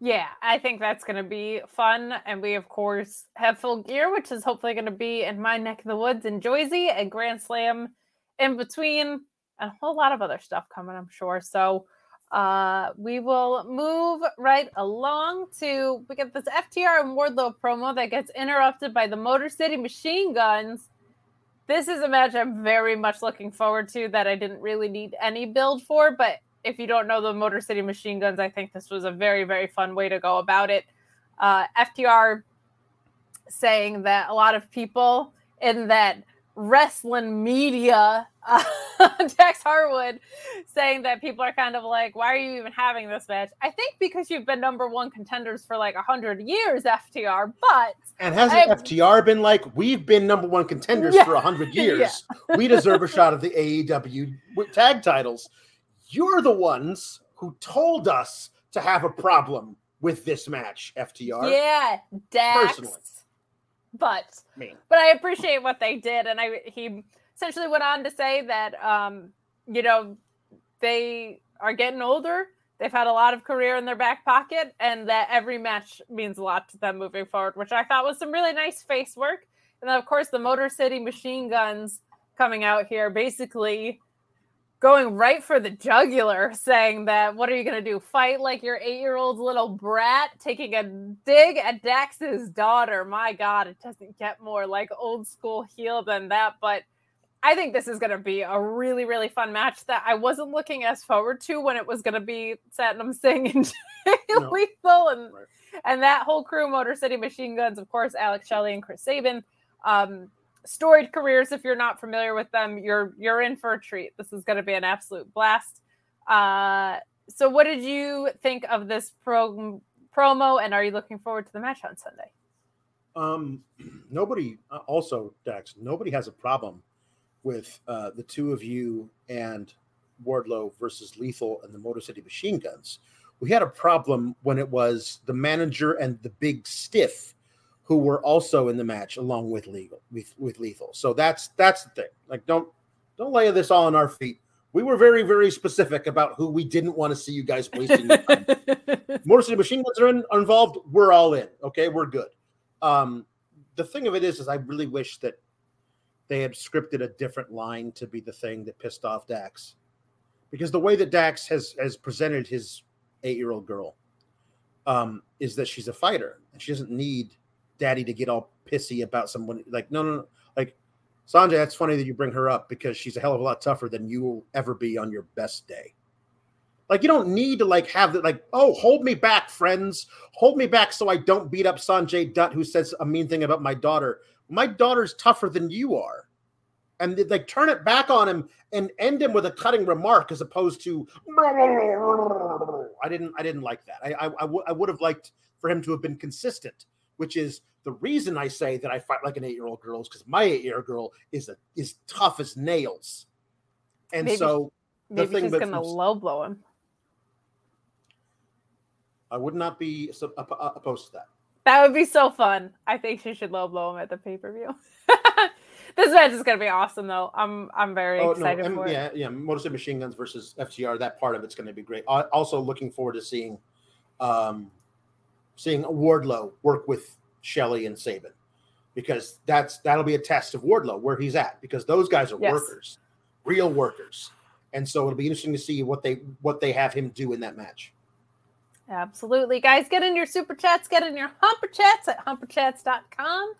[SPEAKER 1] Yeah, I think that's going to be fun. And we, of course, have full gear, which is hopefully going to be in my neck of the woods in Joyzy and Grand Slam in between, and a whole lot of other stuff coming, I'm sure. So uh, we will move right along to we get this FTR and Wardlow promo that gets interrupted by the Motor City Machine Guns. This is a match I'm very much looking forward to that I didn't really need any build for, but if you don't know the Motor City Machine Guns, I think this was a very, very fun way to go about it. Uh, FTR saying that a lot of people in that wrestling media, uh, Dax Harwood, saying that people are kind of like, why are you even having this match? I think because you've been number one contenders for like a hundred years, FTR. But
[SPEAKER 2] and hasn't I, FTR been like, we've been number one contenders yeah, for a hundred years? Yeah. we deserve a shot of the AEW tag titles. You're the ones who told us to have a problem with this match, FTR.
[SPEAKER 1] Yeah, Dax. Personally but Me. but I appreciate what they did, and I he essentially went on to say that um, you know they are getting older. They've had a lot of career in their back pocket, and that every match means a lot to them moving forward, which I thought was some really nice face work. And then, of course, the Motor City Machine Guns coming out here, basically going right for the jugular, saying that what are you going to do? Fight like your eight year old little brat, taking a dig at Dax's daughter. My God, it doesn't get more like old school heel than that. But I think this is going to be a really, really fun match that I wasn't looking as forward to when it was going to be Satnam Singh and no. Lethal and, right. and that whole crew, Motor City Machine Guns, of course, Alex Shelley and Chris Sabin. Um, storied careers if you're not familiar with them you're you're in for a treat. This is going to be an absolute blast. Uh so what did you think of this pro- promo and are you looking forward to the match on sunday?
[SPEAKER 2] Um nobody uh, also Dax, nobody has a problem with uh the two of you and wardlow versus lethal and the motor city machine guns. We had a problem when it was the manager and the big stiff who were also in the match along with legal with, with lethal. So that's that's the thing. Like don't don't lay this all on our feet. We were very very specific about who we didn't want to see you guys wasting your time. Motor City Machine Guns are, in, are involved. We're all in. Okay, we're good. Um, the thing of it is, is I really wish that they had scripted a different line to be the thing that pissed off Dax, because the way that Dax has has presented his eight year old girl um, is that she's a fighter and she doesn't need daddy to get all pissy about someone. Like, no, no, no. Like, Sanjay, that's funny that you bring her up because she's a hell of a lot tougher than you will ever be on your best day. Like, you don't need to like have that, like, oh, hold me back, friends. Hold me back so I don't beat up Sanjay Dutt, who says a mean thing about my daughter. My daughter's tougher than you are. And like turn it back on him and end him with a cutting remark as opposed to I didn't I didn't like that. I I, I, w- I would have liked for him to have been consistent which is the reason I say that I fight like an eight year old girl is because my eight year old girl is a is tough as nails, and maybe,
[SPEAKER 1] so maybe she's gonna low blow him.
[SPEAKER 2] I would not be opposed to that.
[SPEAKER 1] That would be so fun. I think she should low blow him at the pay per view. this match is gonna be awesome, though. I'm I'm very oh, excited no, for
[SPEAKER 2] yeah,
[SPEAKER 1] it.
[SPEAKER 2] Yeah, Motor City Machine Guns versus FTR. That part of it's gonna be great. Also, looking forward to seeing um, seeing Wardlow work with Shelley and Sabin because that's that'll be a test of Wardlow where he's at because those guys are yes. workers, real workers, and so it'll be interesting to see what they what they have him do in that match.
[SPEAKER 1] Absolutely, guys, get in your super chats, get in your humper chats at humperchats.com.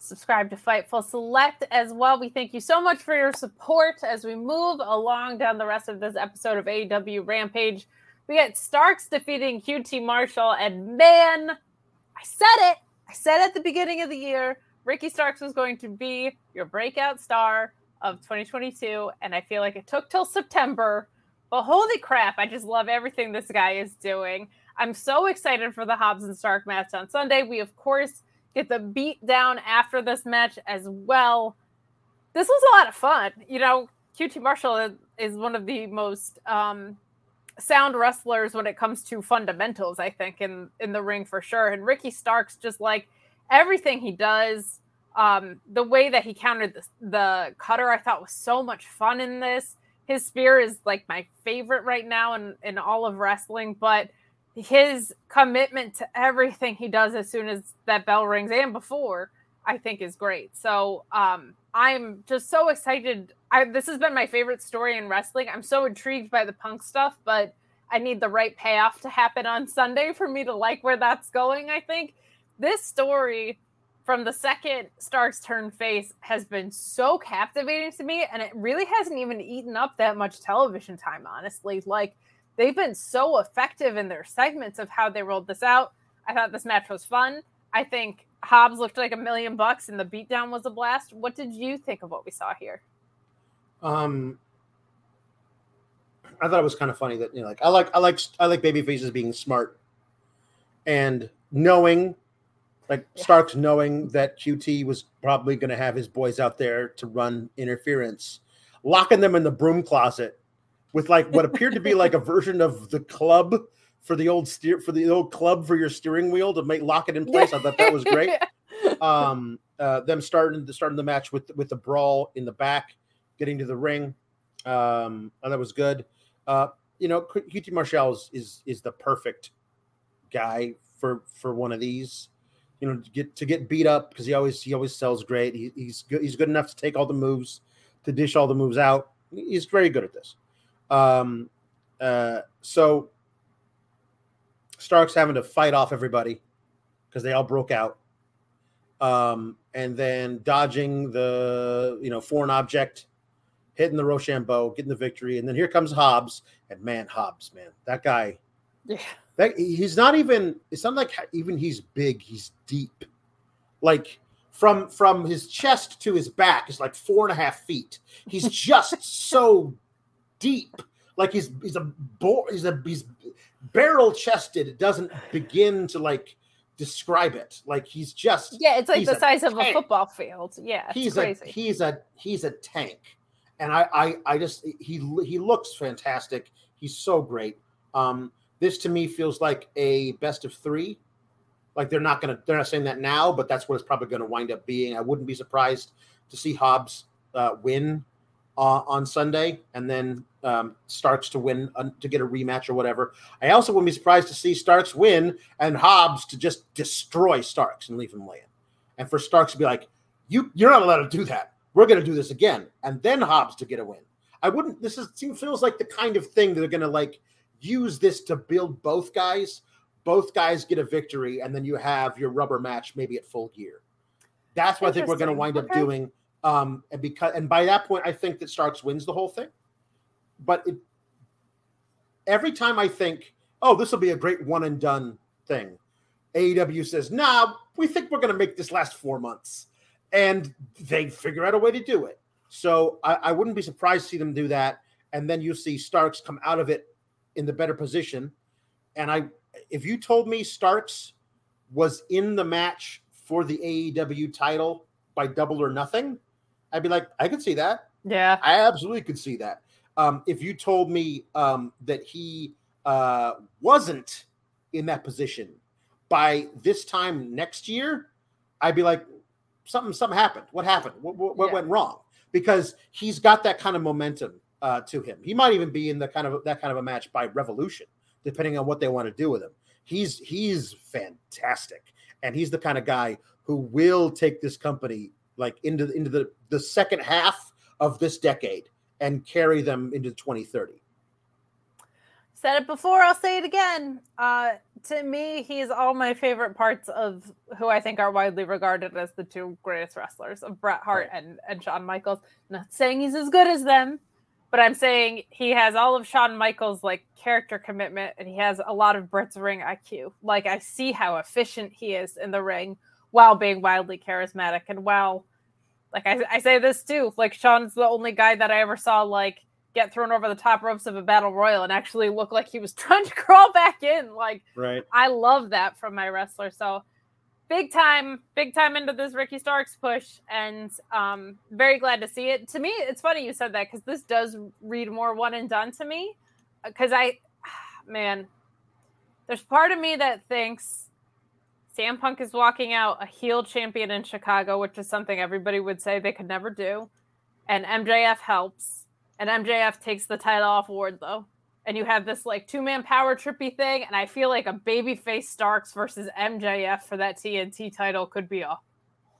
[SPEAKER 1] Subscribe to Fightful Select as well. We thank you so much for your support as we move along down the rest of this episode of AEW Rampage. We got Starks defeating QT Marshall, and man, I said it. I said at the beginning of the year, Ricky Starks was going to be your breakout star of 2022, and I feel like it took till September. But holy crap, I just love everything this guy is doing. I'm so excited for the Hobbs and Stark match on Sunday. We, of course, get the beat down after this match as well. This was a lot of fun. You know, QT Marshall is one of the most um, sound wrestlers when it comes to fundamentals, I think, in in the ring for sure. And Ricky Starks just like everything he does, um, the way that he countered the, the cutter, I thought was so much fun in this. His spear is like my favorite right now in, in all of wrestling, but his commitment to everything he does as soon as that bell rings and before, I think is great. So um, I'm just so excited. I, this has been my favorite story in wrestling. I'm so intrigued by the punk stuff, but I need the right payoff to happen on Sunday for me to like where that's going. I think this story from the second Starks turn face has been so captivating to me, and it really hasn't even eaten up that much television time, honestly. Like, they've been so effective in their segments of how they rolled this out. I thought this match was fun. I think Hobbs looked like a million bucks and the beatdown was a blast. What did you think of what we saw here?
[SPEAKER 2] Um, I thought it was kind of funny that you know, like I like I like I like baby faces being smart and knowing, like
[SPEAKER 1] Yeah.
[SPEAKER 2] Starks knowing that QT was probably going to have his boys out there to run interference, locking them in the broom closet with like what appeared to be like a version of the club for the old steer for the old club for your steering wheel to make lock it in place. I thought that was great. Um uh them starting the starting the match with with the brawl in the back getting to the ring. Um and that was good. Uh you know QT Marshall is, is is the perfect guy for for one of these. You know to get to get beat up because he always he always sells great. He, he's good he's good enough to take all the moves to dish all the moves out. He's very good at this. Um uh so Stark's having to fight off everybody because they all broke out um, and then dodging the you know foreign object, hitting the Roshambo, getting the victory, and then here comes Hobbs, and man, Hobbs, man, that guy,
[SPEAKER 1] Yeah.
[SPEAKER 2] that he's not even. It's not like even he's big, he's deep, like from from his chest to his back is like four and a half feet. He's just so deep, like he's he's a bo- he's a he's barrel chested. It doesn't begin to like describe it. Like he's just
[SPEAKER 1] Yeah, it's like the size of a football field. Yeah,
[SPEAKER 2] he's
[SPEAKER 1] crazy.
[SPEAKER 2] a he's a he's a tank and I, I i just he he looks fantastic he's so great um this to me feels like a best of three like they're not gonna they're not saying that now but that's what it's probably going to wind up being i wouldn't be surprised to see hobbs uh, win uh, on sunday and then um, starks to win uh, to get a rematch or whatever i also wouldn't be surprised to see starks win and hobbs to just destroy starks and leave him laying and for starks to be like you you're not allowed to do that. We're going to do this again, and then Hobbs to get a win. I wouldn't. This is seems feels like the kind of thing that they're going to like use this to build both guys. Both guys get a victory, and then you have your rubber match maybe at full gear. That's what I think we're going to wind up doing. Um, and because and by that point, I think that Starks wins the whole thing. But it, every time I think, oh, this will be a great one and done thing, AEW says, nah, we think we're going to make this last four months. And they figure out a way to do it. So I, I wouldn't be surprised to see them do that. And then you see Starks come out of it in the better position. And I, if you told me Starks was in the match for the AEW title by double or nothing, I'd be like, I could see that.
[SPEAKER 1] yeah.
[SPEAKER 2] I absolutely could see that. Um, if you told me um, that he uh, wasn't in that position by this time next year, I'd be like, something something happened. What happened? What, what, what
[SPEAKER 1] Yeah.
[SPEAKER 2] went wrong? Because he's got that kind of momentum uh, to him. He might even be in the kind of that kind of a match by Revolution, depending on what they want to do with him. He's he's fantastic, and he's the kind of guy who will take this company like into into the the second half of this decade and carry them into 2030.
[SPEAKER 1] Said it before, I'll say it again. Uh, to me, he's all my favorite parts of who I think are widely regarded as the two greatest wrestlers of Bret Hart and, and Shawn Michaels. Not saying he's as good as them, but I'm saying he has all of Shawn Michaels' like character commitment and he has a lot of Bret's ring IQ. Like I see how efficient he is in the ring while being wildly charismatic and while like I, I say this too, like Shawn's the only guy that I ever saw like get thrown over the top ropes of a battle royal and actually look like he was trying to crawl back in. Like
[SPEAKER 2] Right.
[SPEAKER 1] I love that from my wrestler. So big time, big time into this Ricky Starks push, and um, very glad to see it. To me, it's funny you said that because this does read more one and done to me. Because I, man, there's part of me that thinks CM Punk is walking out a heel champion in Chicago, which is something everybody would say they could never do, and MJF helps, and MJF takes the title off Wardlow and you have this like two man power trippy thing, and I feel like a babyface Starks versus MJF for that TNT title could be a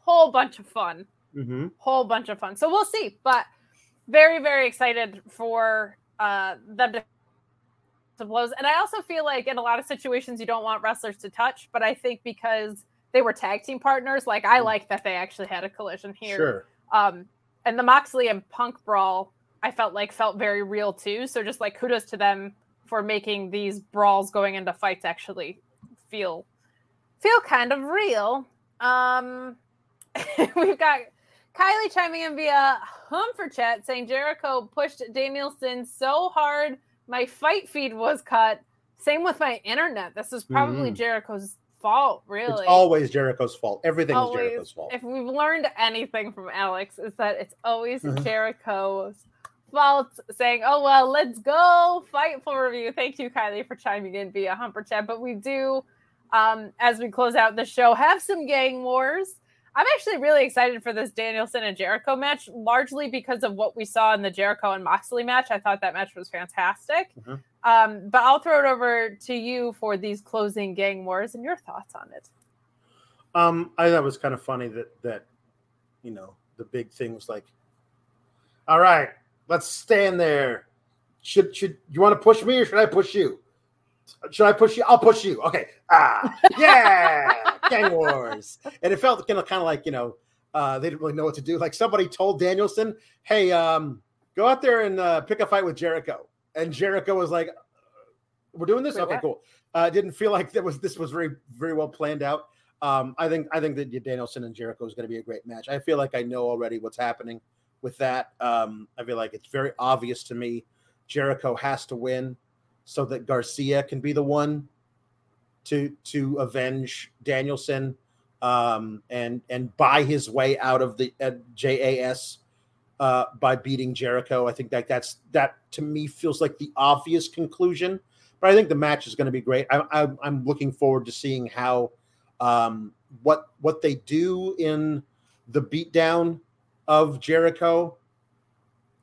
[SPEAKER 1] whole bunch of fun,
[SPEAKER 2] Mm-hmm.
[SPEAKER 1] whole bunch of fun. So we'll see, but very very excited for uh, them to to blows. And I also feel like in a lot of situations you don't want wrestlers to touch, but I think because they were tag team partners, like I like that they actually had a collision here.
[SPEAKER 2] Sure.
[SPEAKER 1] Um, and the Moxley and Punk brawl, I felt like felt very real too. So just like kudos to them for making these brawls going into fights actually feel feel kind of real. Um, we've got Kylie chiming in via Humper Chat saying Jericho pushed Danielson so hard my fight feed was cut. Same with my internet. This is probably mm-hmm. Jericho's fault, really.
[SPEAKER 2] It's always Jericho's fault. Everything always, is Jericho's fault.
[SPEAKER 1] If we've learned anything from Alex, is that it's always mm-hmm. Jericho's fault saying, Oh well, let's go Fightful review. Thank you, Kylie, for chiming in via Humper Chat. But we do um, as we close out the show, have some gang wars. I'm actually really excited for this Danielson and Jericho match, largely because of what we saw in the Jericho and Moxley match. I thought that match was fantastic. Mm-hmm. Um, but I'll throw it over to you for these closing gang wars and your thoughts on it.
[SPEAKER 2] Um, I thought it was kind of funny that that you know the big thing was like, all right, let's stand there. Should should you want to push me or should I push you? Should I push you? I'll push you. Okay. Ah, yeah, gang wars. And it felt kind of kind of like you know uh, they didn't really know what to do. Like somebody told Danielson, "Hey, um, go out there and uh, pick a fight with Jericho." And Jericho was like, "We're doing this. Wait, okay, what? cool." Uh, didn't feel like that was this was very very well planned out. Um, I think I think that Danielson and Jericho is going to be a great match. I feel like I know already what's happening with that. Um, I feel like it's very obvious to me. Jericho has to win so that Garcia can be the one to to avenge Danielson um, and and buy his way out of the uh, JAS uh, by beating Jericho. I think that that's that to me feels like the obvious conclusion. But I think the match is going to be great. I, I'm looking forward to seeing how um, what what they do in the beatdown of Jericho.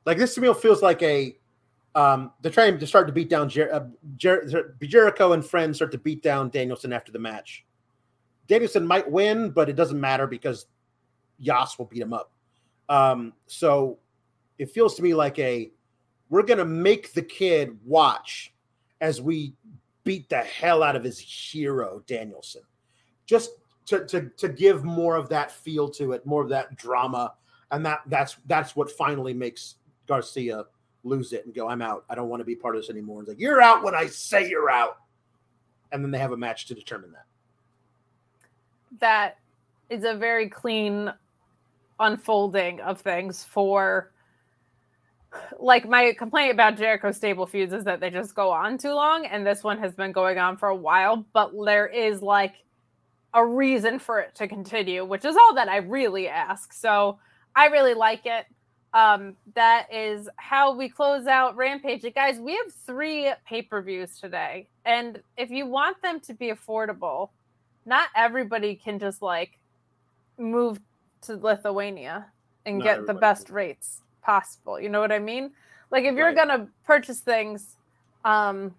[SPEAKER 2] Like this to me feels like a um, they're trying to start to beat down Jer- uh, Jer- Jericho and friends start to beat down Danielson after the match. Danielson might win, but it doesn't matter because Yas will beat him up. Um, so it feels to me like a we're gonna make the kid watch as we beat the hell out of his hero Danielson, just to to to give more of that feel to it, more of that drama, and that that's that's what finally makes Garcia lose it and go, I'm out. I don't want to be part of this anymore. It's like, you're out when I say you're out. And then they have a match to determine that.
[SPEAKER 1] That is a very clean unfolding of things for like my complaint about Jericho stable feuds is that they just go on too long and this one has been going on for a while but there is like a reason for it to continue which is all that I really ask so I really like it um, that is how we close out Rampage. And guys, we have three pay per views today. And if you want them to be affordable, not everybody can just like move to Lithuania and not get the best rates possible. You know what I mean? Like if you're right. gonna purchase things, um,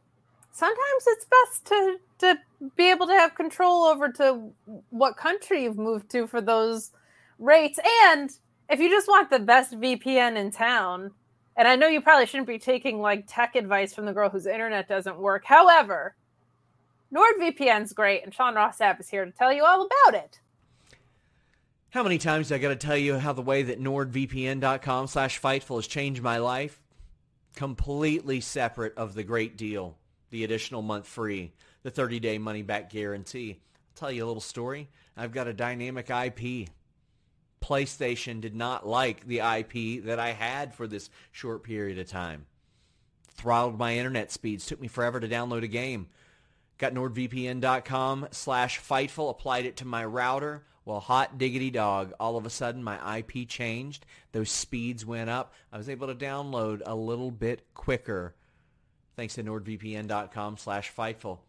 [SPEAKER 1] sometimes it's best to to be able to have control over to what country you've moved to for those rates and if you just want the best VPN in town, and I know you probably shouldn't be taking like tech advice from the girl whose internet doesn't work. However, NordVPN's great, and Sean Ross Sapp is here to tell you all about it.
[SPEAKER 3] How many times do I got to tell you how the way that NordVPN.com slash Fightful has changed my life? Completely separate of the great deal, the additional month free, the 30-day money-back guarantee. I'll tell you a little story. I've got a dynamic IP PlayStation did not like the IP that I had for this short period of time. Throttled my internet speeds. Took me forever to download a game. Got NordVPN.com slash Fightful. Applied it to my router. Well, hot diggity dog. All of a sudden, my IP changed. Those speeds went up. I was able to download a little bit quicker thanks to NordVPN.com slash Fightful.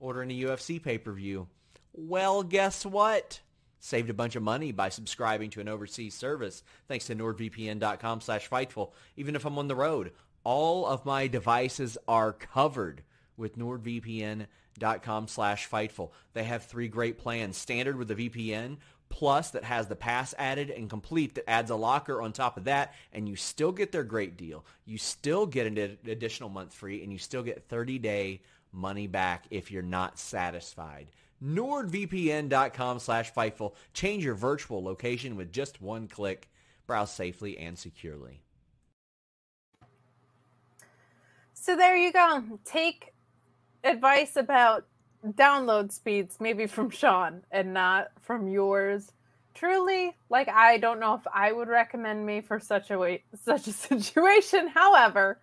[SPEAKER 3] Ordering a UFC pay-per-view. Well, guess what? Saved a bunch of money by subscribing to an overseas service thanks to nordvpn.com slash fightful. Even if i'm on the road all of my devices are covered with nordvpn.com slash fightful. They have three great plans. Standard with the vpn plus that has the pass added and complete that adds a locker on top of that and you still get their great deal. You still get an additional month free and you still get 30 day money back if you're not satisfied NordVPN.com slash Fightful. Change your virtual location with just one click. Browse safely and securely.
[SPEAKER 1] So there you go. Take advice about download speeds, maybe from Sean and not from yours. Truly, like I don't know if I would recommend me for such a way such a situation. However,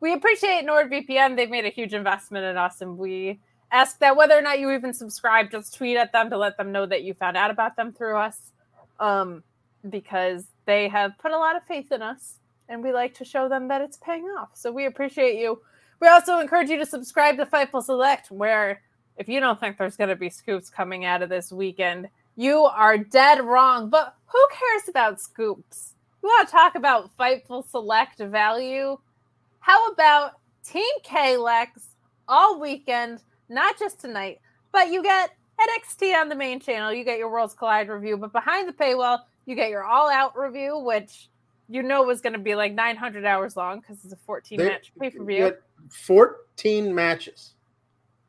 [SPEAKER 1] we appreciate NordVPN. They've made a huge investment in us, and we ask that whether or not you even subscribe, just tweet at them to let them know that you found out about them through us. Um, because they have put a lot of faith in us and we like to show them that it's paying off. So we appreciate you. We also encourage you to subscribe to Fightful Select, where if you don't think there's going to be scoops coming out of this weekend, you are dead wrong. But who cares about scoops? We want to talk about Fightful Select value. How about Team Kalex all weekend, not just tonight, but you get NXT on the main channel. You get your Worlds Collide review, but behind the paywall, you get your All Out review, which you know was going to be like 900 hours long because it's a 14 they, match pay per view.
[SPEAKER 2] 14 matches.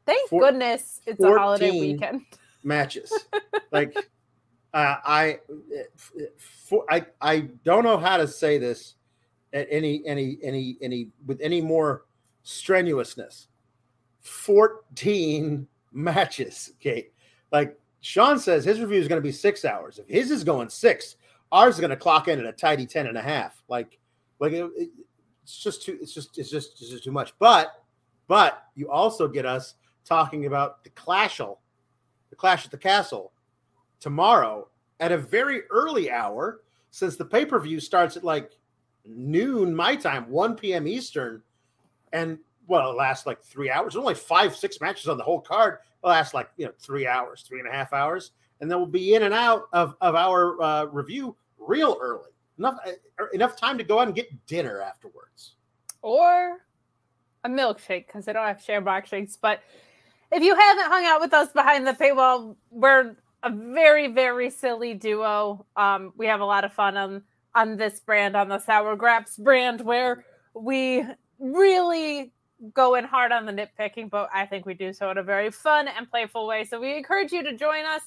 [SPEAKER 1] Thank Four, goodness it's a holiday weekend.
[SPEAKER 2] Matches. like, uh, I, for, I, I don't know how to say this at any, any, any, any, with any more strenuousness. 14 matches. Okay. Like, Sean says his review is going to be six hours. If his is going six, ours is going to clock in at a tidy 10 and a half. Like, like it, it, it's just too, it's just, it's just, it's just too much. But, but you also get us talking about the clashel, the clash at the castle tomorrow at a very early hour, since the pay per view starts at like noon my time, 1 p.m. Eastern. And well, it lasts like three hours. There's only five, six matches on the whole card. It'll last like you know three hours, three and a half hours, and then we'll be in and out of of our uh, review real early. Enough uh, enough time to go out and get dinner afterwards,
[SPEAKER 1] or a milkshake because they don't have Shamrock shakes. But if you haven't hung out with us behind the paywall, we're a very very silly duo. Um, we have a lot of fun on on this brand, on the Sour Graps brand, where we really going hard on the nitpicking, but I think we do so in a very fun and playful way. So we encourage you to join us.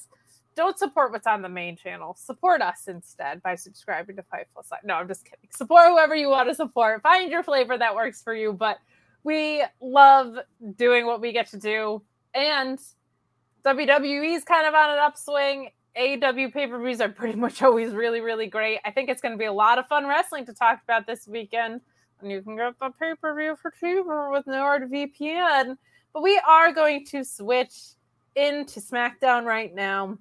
[SPEAKER 1] Don't support what's on the main channel. Support us instead by subscribing to Fightful Side. No, I'm just kidding. Support whoever you want to support. Find your flavor that works for you. But we love doing what we get to do. And WWE's kind of on an upswing. AEW pay per views are pretty much always really, really great. I think it's going to be a lot of fun wrestling to talk about this weekend and you can get the pay per view for cheaper with NordVPN. But we are going to switch into SmackDown right now.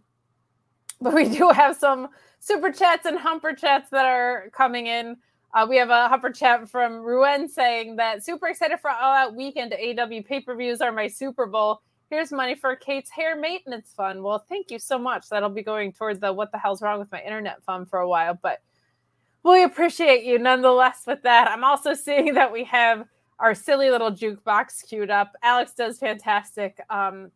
[SPEAKER 1] But we do have some super chats and humper chats that are coming in. Uh, we have a humper chat from Ruen saying that super excited for All Out Weekend. AEW pay per views are my Super Bowl. Here's money for Kate's hair maintenance fund. Well, thank you so much. That'll be going towards the What the Hell's Wrong with My Internet fund for a while. But we appreciate you nonetheless with that. I'm also seeing that we have our silly little jukebox queued up. Alex does fantastic um,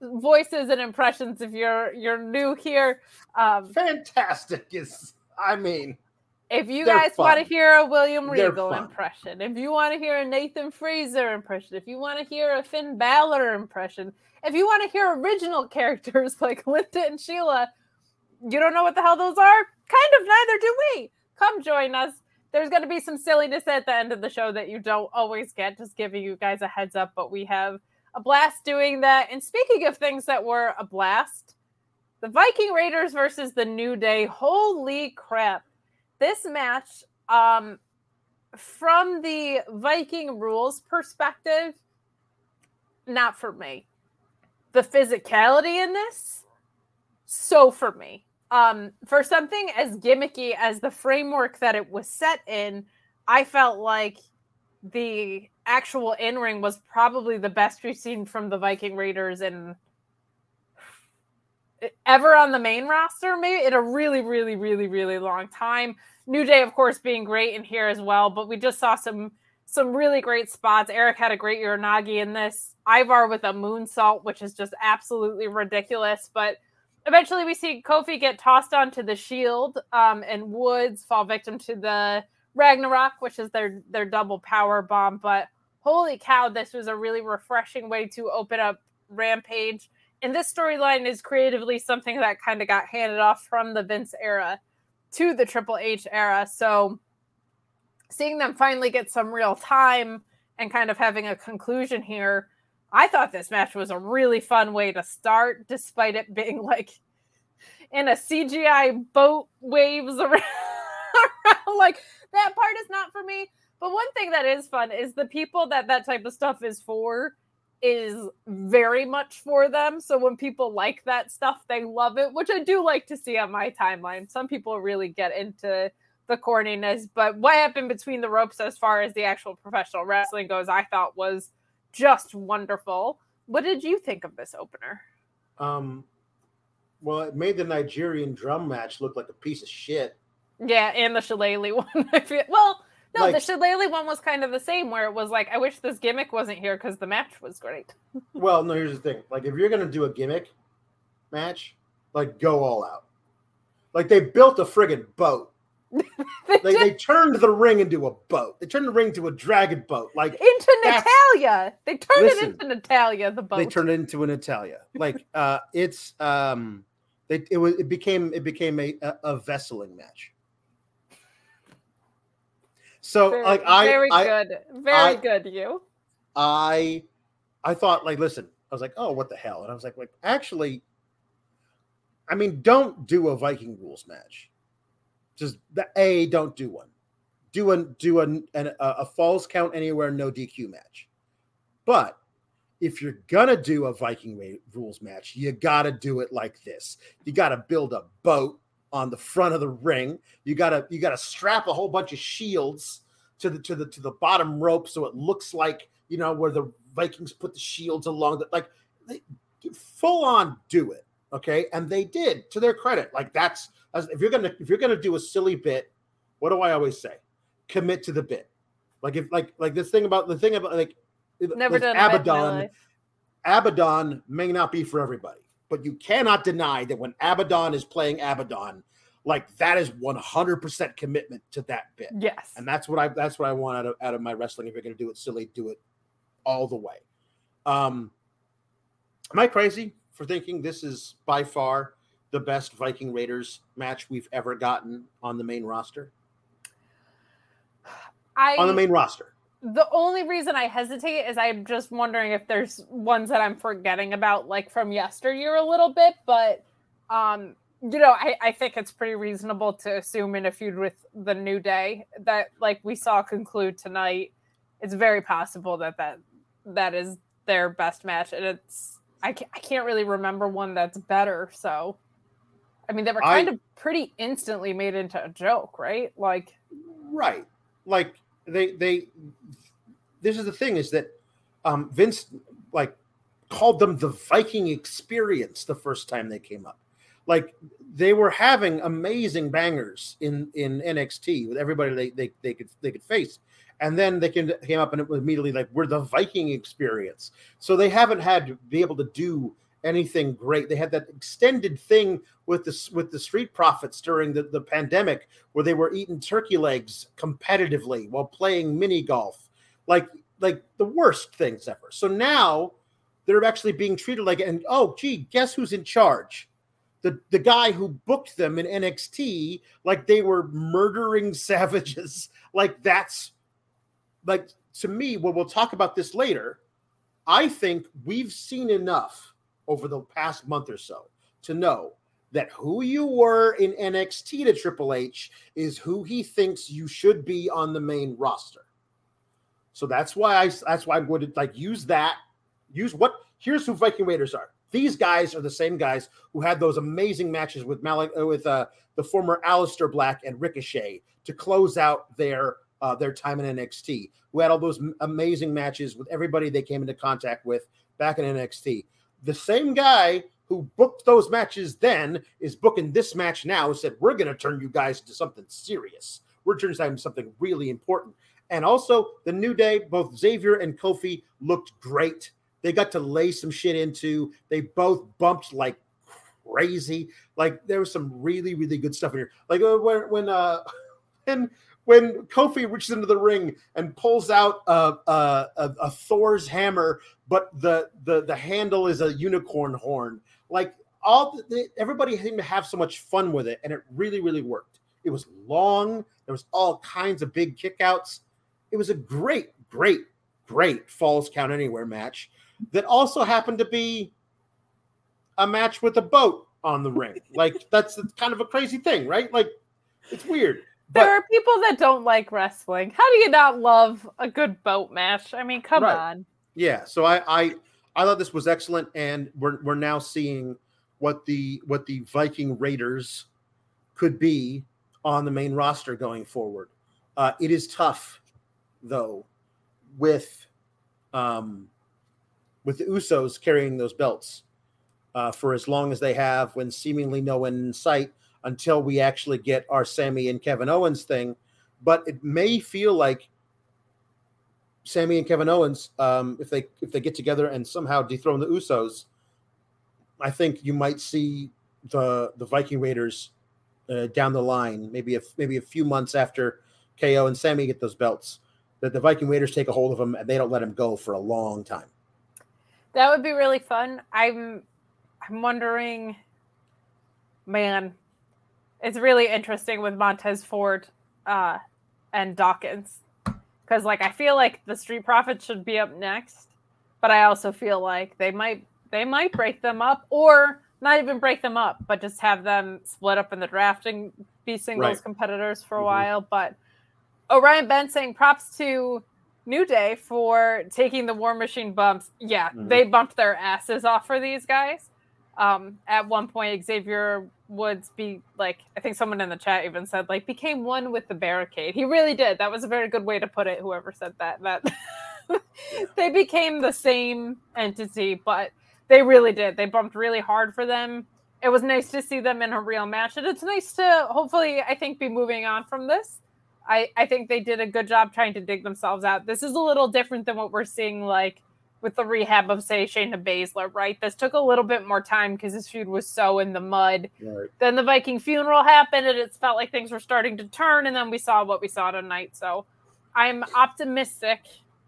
[SPEAKER 1] voices and impressions. If you're you're new here, um,
[SPEAKER 2] fantastic is I mean.
[SPEAKER 1] If you guys want to hear a William Regal impression, if you want to hear a Nathan Frazer impression, if you want to hear a Finn Balor impression, if you want to hear original characters like Linda and Sheila, you don't know what the hell those are? Kind of, neither do we come join us. There's going to be some silliness at the end of the show that you don't always get, just giving you guys a heads up. But we have a blast doing that. And speaking of things that were a blast, the Viking Raiders versus the New Day. Holy crap. This match, um, from the Viking rules perspective, not for me. The physicality in this, so for me um, for something as gimmicky as the framework that it was set in, I felt like the actual in ring was probably the best we've seen from the Viking Raiders in ever on the main roster, maybe in a really, really, really, really long time. New Day, of course, being great in here as well, but we just saw some some really great spots. Erik had a great Uranage in this. Ivar with a moonsault, which is just absolutely ridiculous, but eventually we see Kofi get tossed onto the shield, um, and Woods fall victim to the Ragnarok, which is their their double power bomb. But holy cow, this was a really refreshing way to open up Rampage. And this storyline is creatively something that kind of got handed off from the Vince era to the Triple H era. So seeing them finally get some real time and kind of having a conclusion here I thought this match was a really fun way to start, despite it being like in a CGI boat waves around. like that part is not for me. But one thing that is fun is the people that that type of stuff is for is very much for them. So when people like that stuff, they love it, which I do like to see on my timeline. Some people really get into the corniness, but what happened between the ropes as far as the actual professional wrestling goes, I thought was just wonderful. What did you think of this opener?
[SPEAKER 2] Um, well, it made the Nigerian drum match look like a piece of shit.
[SPEAKER 1] Yeah, and the Shillelagh one. Well, no,
[SPEAKER 2] Like-
[SPEAKER 1] the Shillelagh one was kind of the same, where it was like, I wish this gimmick wasn't here because the match was great.
[SPEAKER 2] Well, no, here's the thing. Like, if you're gonna do a gimmick match, like go all out. Like they built a friggin' boat.
[SPEAKER 1] They
[SPEAKER 2] They, they turned the ring into a boat. They turned the ring into a dragon boat. Like
[SPEAKER 1] into Natalia. They turned
[SPEAKER 2] Listen,
[SPEAKER 1] it into Natalia, the boat.
[SPEAKER 2] they turned it into an Italia. Like uh it's um they, it was it became it became a a, a vesseling match. So
[SPEAKER 1] very,
[SPEAKER 2] like I
[SPEAKER 1] very
[SPEAKER 2] I,
[SPEAKER 1] good, very
[SPEAKER 2] I-
[SPEAKER 1] good. You.
[SPEAKER 2] I I thought like listen, I was like, oh what the hell? And I was like, like actually, I mean, don't do a Viking rules match. Just the A, don't do one. Do a do a a, a falls count anywhere, no DQ match. But if you're gonna do a Viking rules match, you gotta do it like this. You gotta build a boat on the front of the ring. You gotta you gotta strap a whole bunch of shields to the to the to the bottom rope so it looks like you know where the Vikings put the shields along the like they full on do it okay and they did to their credit like that's if you're gonna if you're gonna do a silly bit what do I always say commit to the bit like if like like this thing about the thing about like
[SPEAKER 1] Never
[SPEAKER 2] like
[SPEAKER 1] done
[SPEAKER 2] Abaddon. Abaddon may not be for everybody, but you cannot deny that when Abaddon is playing Abaddon, like that is 100% commitment to that bit.
[SPEAKER 1] Yes.
[SPEAKER 2] And that's what I that's what I want out of out of my wrestling. If you're going to do it silly, do it all the way. Um am I crazy for thinking this is by far the best Viking Raiders match we've ever gotten on the main roster?
[SPEAKER 1] I
[SPEAKER 2] On the main roster.
[SPEAKER 1] the only reason I hesitate is I'm just wondering if there's ones that I'm forgetting about, like from yesteryear a little bit. But um, you know, I, I think it's pretty reasonable to assume in a feud with the New Day that, like we saw conclude tonight, it's very possible that that that is their best match, and it's I can't, I can't really remember one that's better. So, I mean, they were
[SPEAKER 2] I-
[SPEAKER 1] kind of pretty instantly made into a joke, right? Like,
[SPEAKER 2] right. Like they they this is the thing is that um vince like called them the viking experience the first time they came up. Like they were having amazing bangers in in nxt with everybody they they, they could they could face. And then they came, came up and it was immediately like we're the viking experience. So they haven't had to be able to do anything great. They had that extended thing with the with the street profits during the, the pandemic where they were eating turkey legs competitively while playing mini golf like like the worst things ever. So now they're actually being treated like and oh gee guess who's in charge? The the guy who booked them in NXT like they were murdering savages. Like that's like to me well we'll talk about this later. I think we've seen enough over the past month or so to know that who you were in NXT to Triple H is who he thinks you should be on the main roster. So that's why I that's why I'm going to like use that. Use what here's who Viking Raiders are. These guys are the same guys who had those amazing matches with Malik uh, with uh, the former Aleister Black and Ricochet to close out their uh, their time in NXT. Who had all those amazing matches with everybody they came into contact with back in NXT. The same guy who booked those matches then is booking this match now. Said we're going to turn you guys into something serious. We're turning into something really important. And also the New Day, both Xavier and Kofi looked great. They got to lay some shit into. They both bumped like crazy. Like there was some really, really good stuff in here. Like uh, when when uh when when Kofi reaches into the ring and pulls out a a, a, a Thor's hammer, but the the the handle is a unicorn horn. Like all the, everybody seemed to have so much fun with it, and it really, really worked. It was long. There was all kinds of big kickouts. It was a great, great, great Falls Count Anywhere match. that also happened to be a match with a boat on the ring. Like that's, that's kind of a crazy thing, right? Like it's weird. But,
[SPEAKER 1] there are people that don't like wrestling. How do you not love a good boat match? I mean, come
[SPEAKER 2] Right.
[SPEAKER 1] on.
[SPEAKER 2] Yeah, so I, I I thought this was excellent, and we're we're now seeing what the what the Viking Raiders could be on the main roster going forward. Uh, it is tough, though, with um, with the Usos carrying those belts uh, for as long as they have, when seemingly no one in sight, until we actually get our Sami and Kevin Owens thing. But it may feel like Sami and Kevin Owens, um, if they if they get together and somehow dethrone the Usos, I think you might see the the Viking Raiders uh, down the line, maybe a maybe a few months after KO and Sami get those belts, that the Viking Raiders take a hold of them and they don't let him go for a long time.
[SPEAKER 1] That would be really fun. I'm I'm wondering man, it's really interesting with Montez Ford uh and Dawkins. Cuz like I feel like the Street Profits should be up next, but I also feel like they might they might break them up or not even break them up, but just have them split up in the draft and be singles
[SPEAKER 2] Right.
[SPEAKER 1] competitors for a
[SPEAKER 2] Mhm.
[SPEAKER 1] while, but Orion Ben saying props to New Day for taking the War Machine bumps. Yeah,
[SPEAKER 2] Mhm.
[SPEAKER 1] they bumped their asses off for these guys. Um, at one point, Xavier Woods be like, I think someone in the chat even said like became one with the barricade. He really did. That was a very good way to put it. Whoever said that, that they became the same entity, but they really did. They bumped really hard for them. It was nice to see them in a real match, and it's nice to hopefully, I think, be moving on from this. I, I think they did a good job trying to dig themselves out. This is a little different than what we're seeing like with the rehab of say Shayna Baszler, right? This took a little bit more time because this feud was so in the mud.
[SPEAKER 2] Right.
[SPEAKER 1] Then the Viking funeral happened and it felt like things were starting to turn, and then we saw what we saw tonight. So I'm optimistic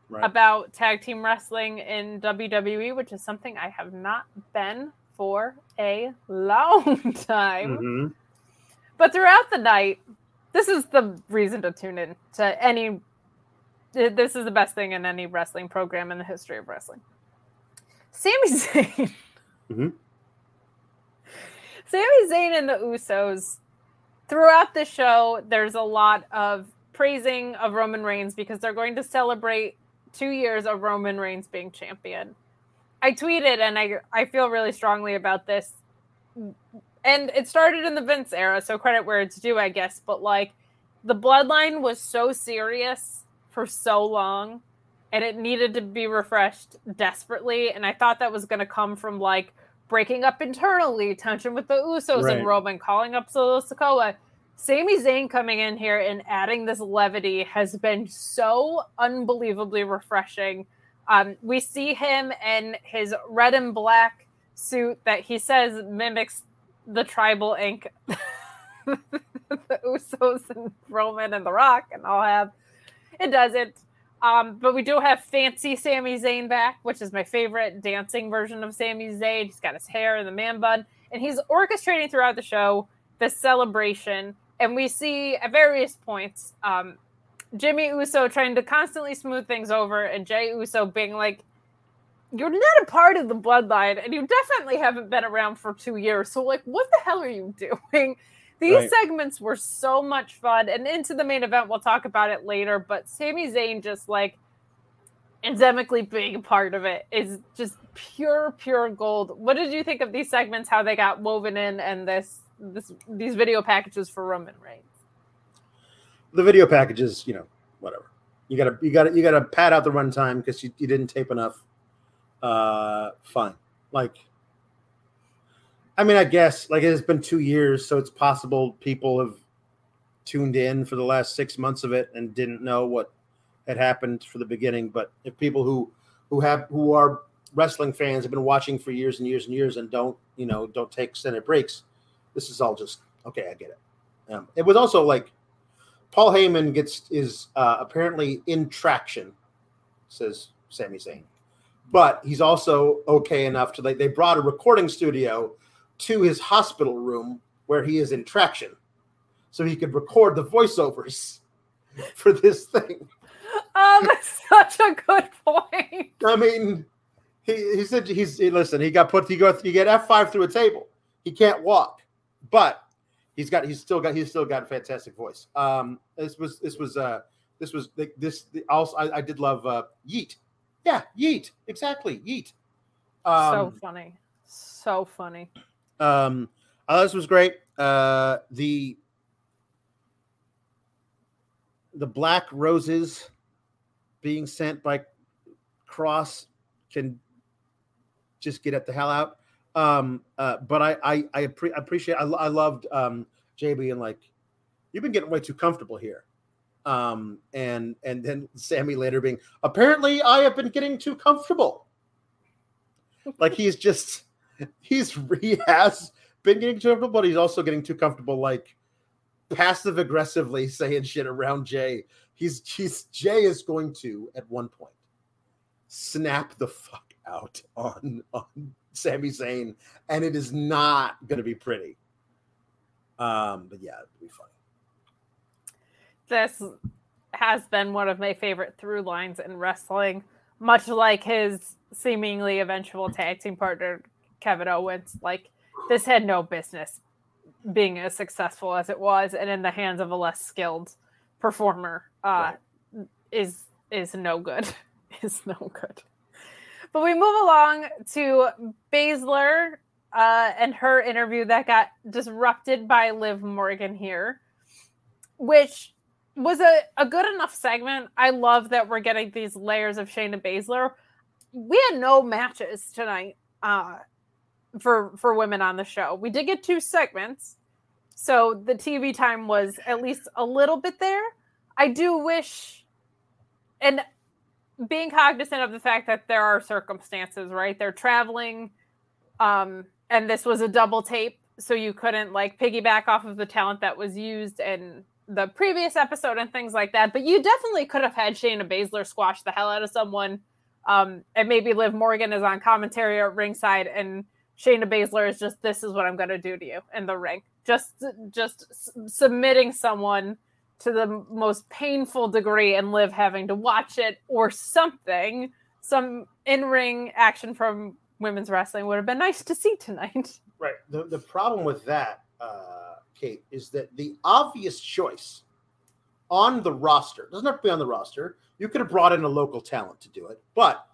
[SPEAKER 2] Right.
[SPEAKER 1] about tag team wrestling in WWE, which is something I have not been for a long time.
[SPEAKER 2] Mhm.
[SPEAKER 1] But throughout the night, this is the reason to tune in to any. This is the best thing in any wrestling program in the history of wrestling. Sami Zayn.
[SPEAKER 2] Mhm.
[SPEAKER 1] Sami Zayn and the Usos. Throughout the show, there's a lot of praising of Roman Reigns because they're going to celebrate two years of Roman Reigns being champion. I tweeted and I I feel really strongly about this and it started in the Vince era, so credit where it's due, I guess. But like, the bloodline was so serious for so long, and it needed to be refreshed desperately. And I thought that was going to come from like breaking up internally, tension with the Usos
[SPEAKER 2] Right.
[SPEAKER 1] and Roman, calling up Solo Sikoa. Sami Zayn coming in here and adding this levity has been so unbelievably refreshing. Um, we see him in his red and black suit that he says mimics the tribal ink the Usos and Roman and The Rock and all have. It doesn't. Um, but we do have fancy Sami Zayn back, which is my favorite dancing version of Sami Zayn. He's got his hair in the man bun, and he's orchestrating throughout the show the celebration. And we see at various points um, Jimmy Uso trying to constantly smooth things over, and Jey Uso being like, you're not a part of the bloodline and you definitely haven't been around for two years so like what the hell are you doing these
[SPEAKER 2] Right.
[SPEAKER 1] segments were so much fun and into the main event we'll talk about it later but Sami Zayn just like endemically being a part of it is just pure pure gold what did you think of these segments how they got woven in and this this these video packages for Roman Reigns
[SPEAKER 2] The video packages, you know, whatever. You gotta you gotta you gotta pad out the runtime because you, you didn't tape enough. Uh fine. Like I mean, I guess like it's been two years, so it's possible people have tuned in for the last six months of it and didn't know what had happened for the beginning. But if people who who have who are wrestling fans have been watching for years and years and years and don't you know don't take extended breaks, this is all just okay. I get it. Um, it was also like Paul Heyman gets is uh, apparently in traction, says Sami Zayn, but he's also okay enough to like they brought a recording studio to his hospital room where he is in traction, so he could record the voiceovers for this thing.
[SPEAKER 1] oh that's such a good point
[SPEAKER 2] I mean, he, he said he's he, listen. He got put. He go. You get F five through a table. He can't walk, but he's got. He's still got. He's still got a fantastic voice. Um, this was this was uh this was this also. I, I did love uh Yeet. Yeah, Yeet. Exactly, Yeet.
[SPEAKER 1] Um, so funny, so funny.
[SPEAKER 2] Um, uh, this was great. Uh, the the black roses being sent by Cross can just get at the hell out. Um, uh, but I I, I appre- appreciate I, I loved um, JB and like you've been getting way too comfortable here. Um, and and then Sami later being apparently I have been getting too comfortable. like he's just he's he has been getting too comfortable, but he's also getting too comfortable, like passive aggressively saying shit around Jey. He's he's Jey is going to at one point snap the fuck out on on Sami Zayn, and it is not going to be pretty. Um, but yeah, it'll be funny.
[SPEAKER 1] This has been one of my favorite through lines in wrestling, much like his seemingly eventual tag team partner Kevin Owens. Like this had no business being as successful as it was, and in the hands of a less skilled performer, uh, right. is is no good. is no good. But we move along to Baszler uh, and her interview that got disrupted by Liv Morgan here, which was a, a good enough segment. I love that we're getting these layers of Shayna Baszler. We had no matches tonight uh, for for women on the show. We did get two segments, so the TV time was at least a little bit there. I do wish, and being cognizant of the fact that there are circumstances, right? They're traveling, um, and this was a double tape, so you couldn't like piggyback off of the talent that was used in the previous episode and things like that. But you definitely could have had Shayna Baszler squash the hell out of someone, um, and maybe Liv Morgan is on commentary at ringside, and Shayna Baszler is just, "This is what I'm going to do to you in the ring," just just submitting someone to the most painful degree and Liv having to watch it or something. Some in ring action from women's wrestling would have been nice to see tonight.
[SPEAKER 2] Right. The, the problem with that, uh, Kate, is that the obvious choice on the roster doesn't have to be on the roster. You could have brought in a local talent to do it, but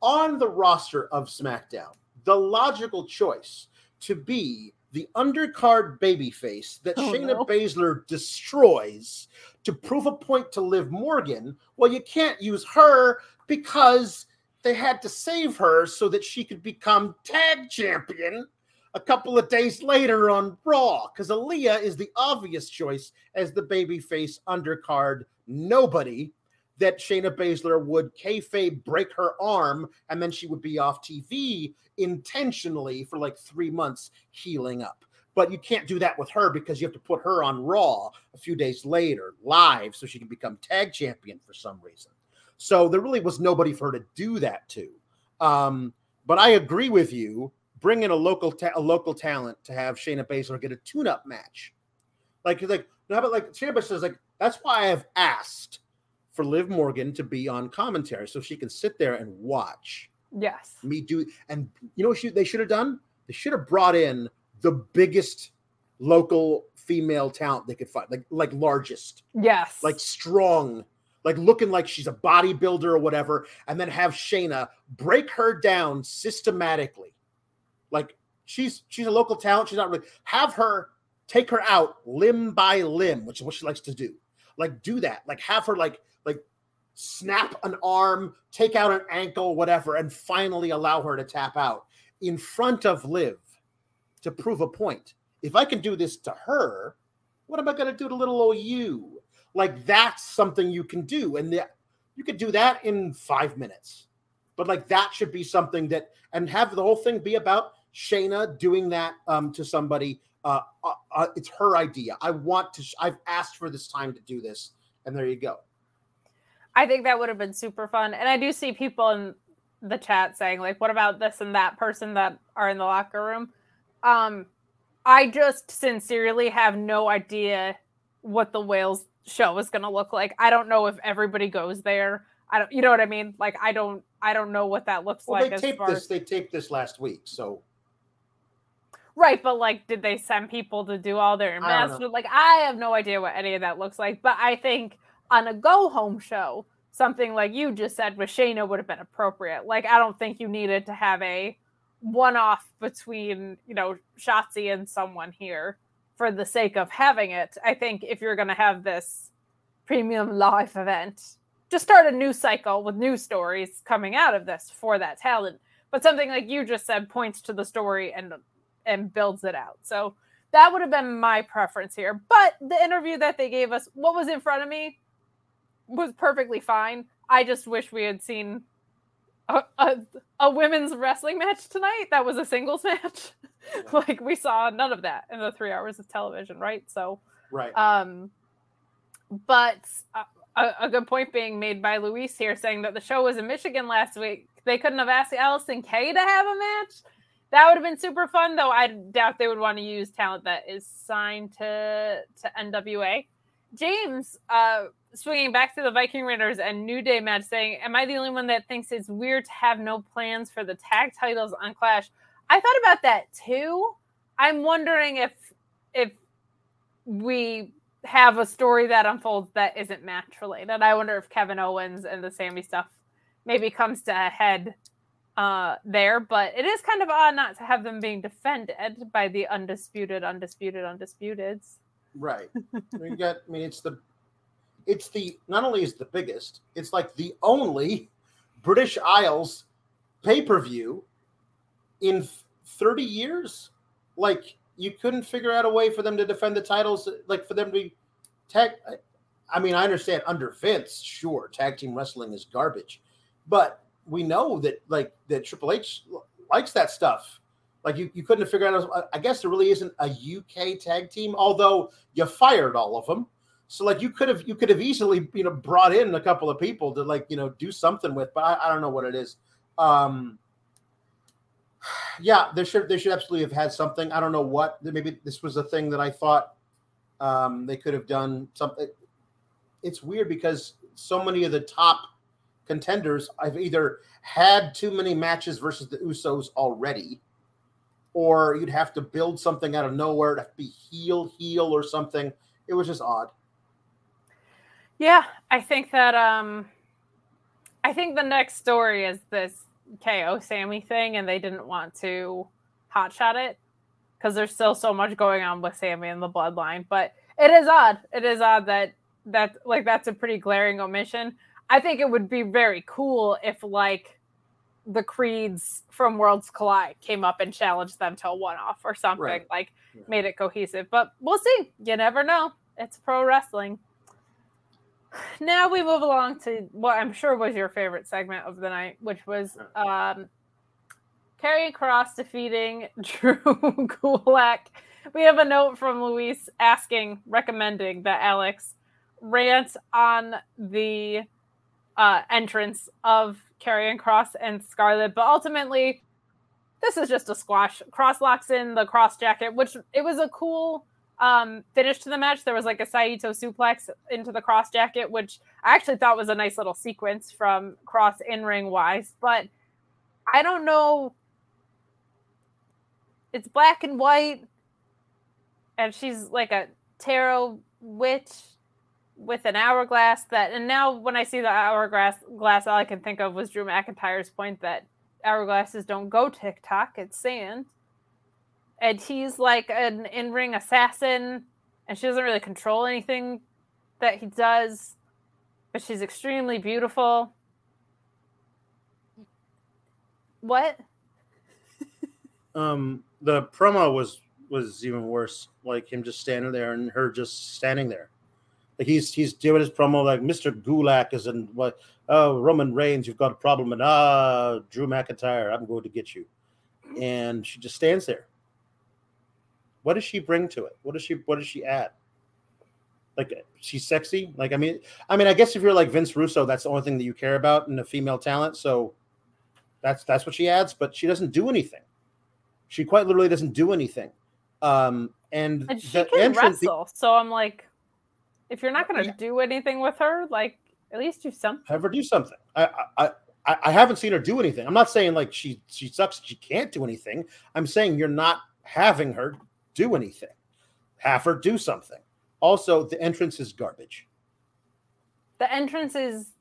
[SPEAKER 2] on the roster of SmackDown, the logical choice to be the undercard babyface that oh, Shayna no. Baszler destroys to prove a point to Liv Morgan. Well, you can't use her because they had to save her so that she could become tag champion a couple of days later on Raw because Aliyah is the obvious choice as the babyface undercard nobody that Shayna Baszler would kayfabe break her arm and then she would be off TV intentionally for like three months healing up. But you can't do that with her because you have to put her on Raw a few days later, live, so she can become tag champion for some reason. So there really was nobody for her to do that to. Um, but I agree with you. Bring in a local ta- a local talent to have Shayna Baszler get a tune-up match. Like, like, how about like Shayna Baszler is like, that's why I've asked for Liv Morgan to be on commentary so she can sit there and watch
[SPEAKER 1] Yes.
[SPEAKER 2] Me do. And you know what she, they should have done? They should have brought in the biggest local female talent they could find, like like largest.
[SPEAKER 1] Yes.
[SPEAKER 2] Like strong, like looking like she's a bodybuilder or whatever, and then have Shayna break her down systematically. Like she's she's a local talent. She's not really have her take her out limb by limb, which is what she likes to do. Like do that. Like have her like like snap an arm, take out an ankle, whatever, and finally allow her to tap out in front of Liv to prove a point. If I can do this to her, what am I going to do to little old you? Like that's something you can do, and the, you could do that in five minutes. But like that should be something that, and have the whole thing be about Shayna doing that um, to somebody. Uh, uh, uh, it's her idea. I want to. I've asked for this time to do this, and there you go.
[SPEAKER 1] I think that would have been super fun. And I do see people in the chat saying, like, what about this and that person that are in the locker room? Um, I just sincerely have no idea what the Wales show is going to look like. I don't know if everybody goes there. I don't, you know what I mean? Like, I don't, I don't know what that looks
[SPEAKER 2] Well,
[SPEAKER 1] like.
[SPEAKER 2] they
[SPEAKER 1] as
[SPEAKER 2] taped this. They taped this last week, so
[SPEAKER 1] Right, but like, did they send people to do all their
[SPEAKER 2] I don't know.
[SPEAKER 1] ambassador? Like, I have no idea what any of that looks like. But I think on a go home show, something like you just said with Shayna would have been appropriate. Like, I don't think you needed to have a one off between, you know, Shotzi and someone here for the sake of having it. I think if you're going to have this premium live event, just start a new cycle with new stories coming out of this for that talent. But something like you just said points to the story and and builds it out. So that would have been my preference here. But the interview that they gave us, what was in front of me, was perfectly fine. I just wish we had seen a, a, a women's wrestling match tonight that was a singles match. like we saw none of that in the three hours of television, right? So,
[SPEAKER 2] right.
[SPEAKER 1] um, but a, a, a good point being made by Luis here, saying that the show was in Michigan last week. They couldn't have asked Allysin Kay to have a match. That would have been super fun, though. I doubt they would want to use talent that is signed to to NWA. James, uh, swinging back to the Viking Raiders and New Day match, saying, "Am I the only one that thinks it's weird to have no plans for the tag titles on Clash?" I thought about that too. I'm wondering if if we have a story that unfolds that isn't match related. I wonder if Kevin Owens and the Sami stuff maybe comes to a head uh, there, but it is kind of odd not to have them being defended by the undisputed, undisputed, undisputeds.
[SPEAKER 2] Right. we got. I mean, it's the. It's the not only is the biggest, it's like the only British Isles pay per view in thirty years. Like you couldn't figure out a way for them to defend the titles, like for them to be tag. I mean, I understand under Vince, sure, tag team wrestling is garbage, but we know that like that Triple H likes that stuff. Like you, you couldn't have figured out. I guess there really isn't a UK tag team, although you fired all of them. So like you could have you could have easily you know brought in a couple of people to like you know do something with, but I, I don't know what it is. Um, yeah, they should they should absolutely have had something. I don't know what. Maybe this was a thing that I thought um, they could have done something. It's weird because so many of the top contenders I've either had too many matches versus the Usos already, or you'd have to build something out of nowhere to be heel heel or something. It was just odd.
[SPEAKER 1] Yeah, I think that um I think the next story is this KO Sami thing and they didn't want to hotshot it because there's still so much going on with Sami and the bloodline. But it is odd. It is odd that that like that's a pretty glaring omission. I think it would be very cool if like the creeds from Worlds Collide came up and challenged them to a one-off or something,
[SPEAKER 2] Right.
[SPEAKER 1] like
[SPEAKER 2] Yeah.
[SPEAKER 1] made it cohesive. But we'll see. You never know. It's pro wrestling. Now we move along to what I'm sure was your favorite segment of the night, which was um Karrion Cross defeating Drew Gulak. We have a note from Luis asking, recommending that Alex rant on the uh, entrance of Karrion Cross and Scarlett, but ultimately, this is just a squash. Cross locks in the cross jacket, which it was a cool um, finish to the match. There was like a Saito suplex into the cross jacket, which I actually thought was a nice little sequence from Cross in ring wise, but I don't know. It's black and white, and she's like a tarot witch with an hourglass that and now when I see the hourglass glass, all I can think of was Drew McIntyre's point that hourglasses don't go TikTok, it's sand. And he's like an in-ring assassin, and she doesn't really control anything that he does, but she's extremely beautiful. What?
[SPEAKER 2] Um, the promo was was even worse. Like him just standing there and her just standing there. Like he's he's doing his promo like Mr. Gulak is in what oh Roman Reigns, you've got a problem, and ah Drew McIntyre, I'm going to get you. And she just stands there. What does she bring to it? What does she what does she add? Like she's sexy. Like I mean, I mean, I guess if you're like Vince Russo, that's the only thing that you care about in a female talent. So that's that's what she adds, but she doesn't do anything. She quite literally doesn't do anything. Um, and,
[SPEAKER 1] And she
[SPEAKER 2] the
[SPEAKER 1] can
[SPEAKER 2] entrance,
[SPEAKER 1] wrestle, so I'm like, if you're not going to do anything with her, like at least do something.
[SPEAKER 2] have her do something. I, I, I- I, haven't seen her do anything. I'm not saying like she she sucks. She can't do anything. I'm saying you're not having her do anything. Have her do something. Also, the entrance is garbage.
[SPEAKER 1] The entrance is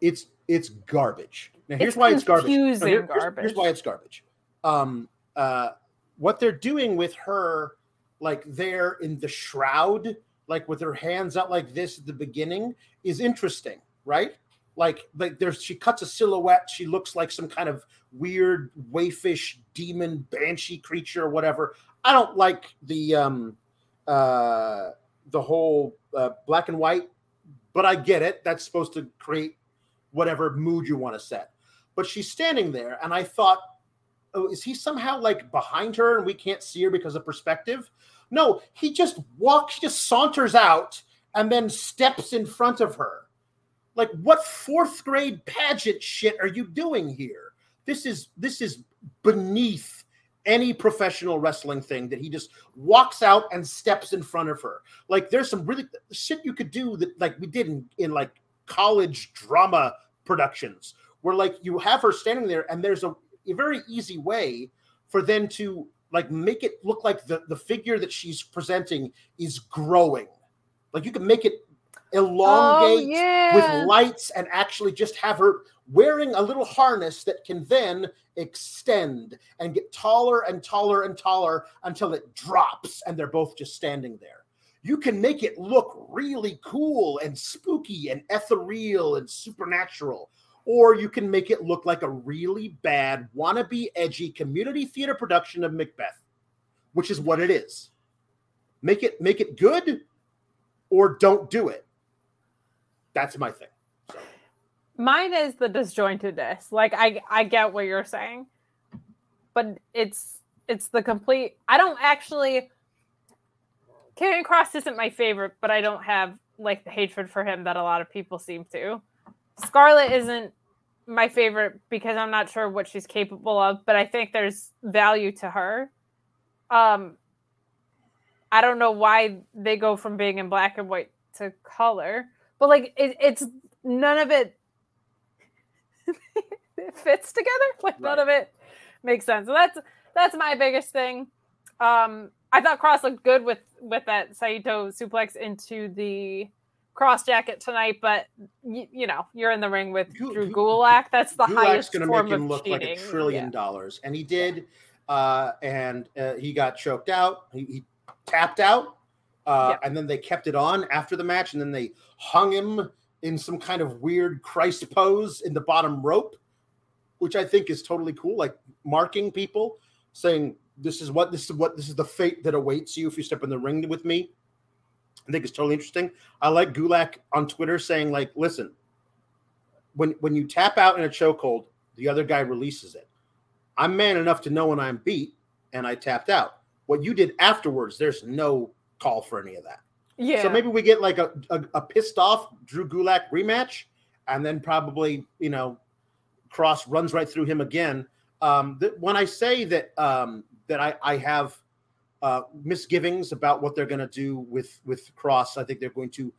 [SPEAKER 2] It's it's garbage. Now here's
[SPEAKER 1] It's
[SPEAKER 2] why it's garbage. No, here- here's-
[SPEAKER 1] garbage.
[SPEAKER 2] Here's why it's garbage. Um, uh, what they're doing with her, like there in the shroud, like with her hands out like this at the beginning, is interesting, right? Like, like there's she cuts a silhouette. She looks like some kind of weird wayfish demon banshee creature or whatever. I don't like the um, uh, the whole uh, black and white, but I get it. That's supposed to create whatever mood you want to set. But she's standing there, and I thought, oh, is he somehow like behind her and we can't see her because of perspective? No, he just walks, just saunters out and then steps in front of her. Like, what fourth grade pageant shit are you doing here? This is this is beneath any professional wrestling thing that he just walks out and steps in front of her. Like, there's some really shit you could do that like we did in, in like college drama productions where like you have her standing there and there's a, a very easy way for them to like make it look like the, the figure that she's presenting is growing. Like you can make it elongate
[SPEAKER 1] oh, yeah.
[SPEAKER 2] with lights and actually just have her wearing a little harness that can then extend and get taller and taller and taller until it drops and they're both just standing there. You can make it look really cool and spooky and ethereal and supernatural, or you can make it look like a really bad, wannabe, edgy community theater production of Macbeth, which is what it is. Make it make it good, or don't do it. That's my thing. So,
[SPEAKER 1] Mine is the disjointedness. Like I I get what you're saying, but it's it's the complete. I don't actually. Karrion Cross isn't my favorite, but I don't have like the hatred for him that a lot of people seem to. Scarlett isn't my favorite because I'm not sure what she's capable of, but I think there's value to her. Um, I don't know why they go from being in black and white to color, but like it, it's none of it it fits together. Like none of it makes sense. So that's that's my biggest thing. Um, I thought Cross looked good with with that Saito suplex into the cross jacket tonight, but y- you know you're in the ring with
[SPEAKER 2] Gu-
[SPEAKER 1] Drew Gulak. That's the
[SPEAKER 2] Gulak's
[SPEAKER 1] highest
[SPEAKER 2] going to make him look
[SPEAKER 1] cheating.
[SPEAKER 2] like a trillion
[SPEAKER 1] Yeah.
[SPEAKER 2] dollars, and he did. Uh, and uh, he got choked out. He, he tapped out, uh,
[SPEAKER 1] Yep.
[SPEAKER 2] and then they kept it on after the match, and then they hung him in some kind of weird Christ pose in the bottom rope, which I think is totally cool, like marking people, saying this is what this is what this is the fate that awaits you if you step in the ring with me. I think it's totally interesting. I like Gulak on Twitter saying like, listen, when when you tap out in a chokehold, the other guy releases it. I'm man enough to know when I'm beat, and I tapped out. What you did afterwards, there's no call for any of that.
[SPEAKER 1] Yeah.
[SPEAKER 2] So maybe we get like a, a, a pissed off Drew Gulak rematch, and then probably you know Cross runs right through him again. Um, th- when I say that um, that I, I have uh, misgivings about what they're going to do with with Cross, I think they're going to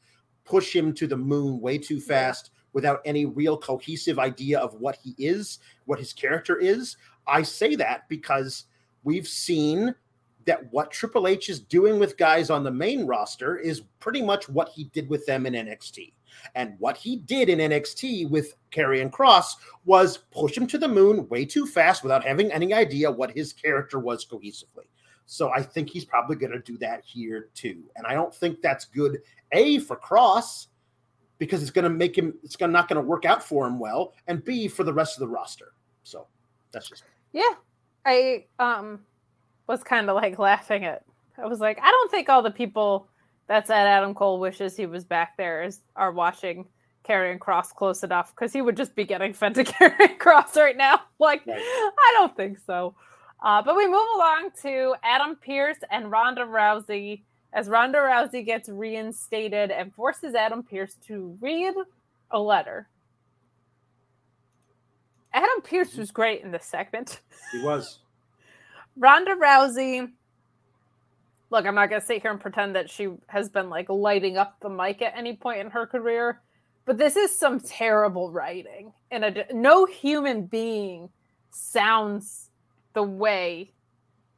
[SPEAKER 2] push him to the moon way too fast without any real cohesive idea of what he is, what his character is. I say that because we've seen that what Triple H is doing with guys on the main roster is pretty much what he did with them in NXT. And what he did in NXT with Karrion Cross was push him to the moon way too fast without having any idea what his character was cohesively. So I think he's probably going to do that here too. And I don't think that's good, A, for Cross, because it's going to make him, it's gonna, not going to work out for him well, and B, for the rest of the roster. So that's just
[SPEAKER 1] Yeah. I um was kind of like laughing at I was like, I don't think all the people that said Adam Cole wishes he was back there is are watching Karrion Cross close enough because he would just be getting fed to Karrion Cross right now. Like,
[SPEAKER 2] Right.
[SPEAKER 1] I don't think so. Uh, but we move along to Adam Pearce and Ronda Rousey as Ronda Rousey gets reinstated and forces Adam Pearce to read a letter. Adam Pearce was great in this segment.
[SPEAKER 2] he was.
[SPEAKER 1] Ronda Rousey. Look, I'm not going to sit here and pretend that she has been like lighting up the mic at any point in her career, but this is some terrible writing, and a, no human being sounds the way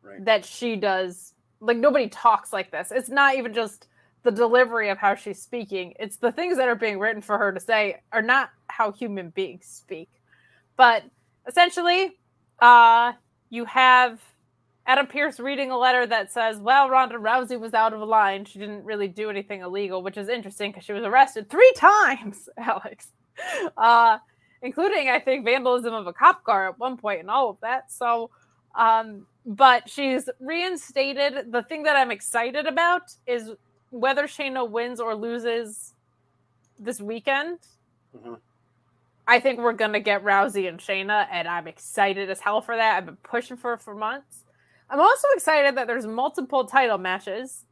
[SPEAKER 2] Right.
[SPEAKER 1] that she does. Like nobody talks like this. It's not even just the delivery of how she's speaking. It's the things that are being written for her to say are not how human beings speak. But essentially, uh, you have Adam Pearce reading a letter that says, "Well, Ronda Rousey was out of line. She didn't really do anything illegal," which is interesting because she was arrested three times, Alex, uh, including I think vandalism of a cop car at one point and all of that. So, um, but she's reinstated. The thing that I'm excited about is whether Shayna wins or loses this weekend.
[SPEAKER 2] Mhm.
[SPEAKER 1] I think we're gonna get Rousey and Shayna, and I'm excited as hell for that. I've been pushing for it for months. I'm also excited that there's multiple title matches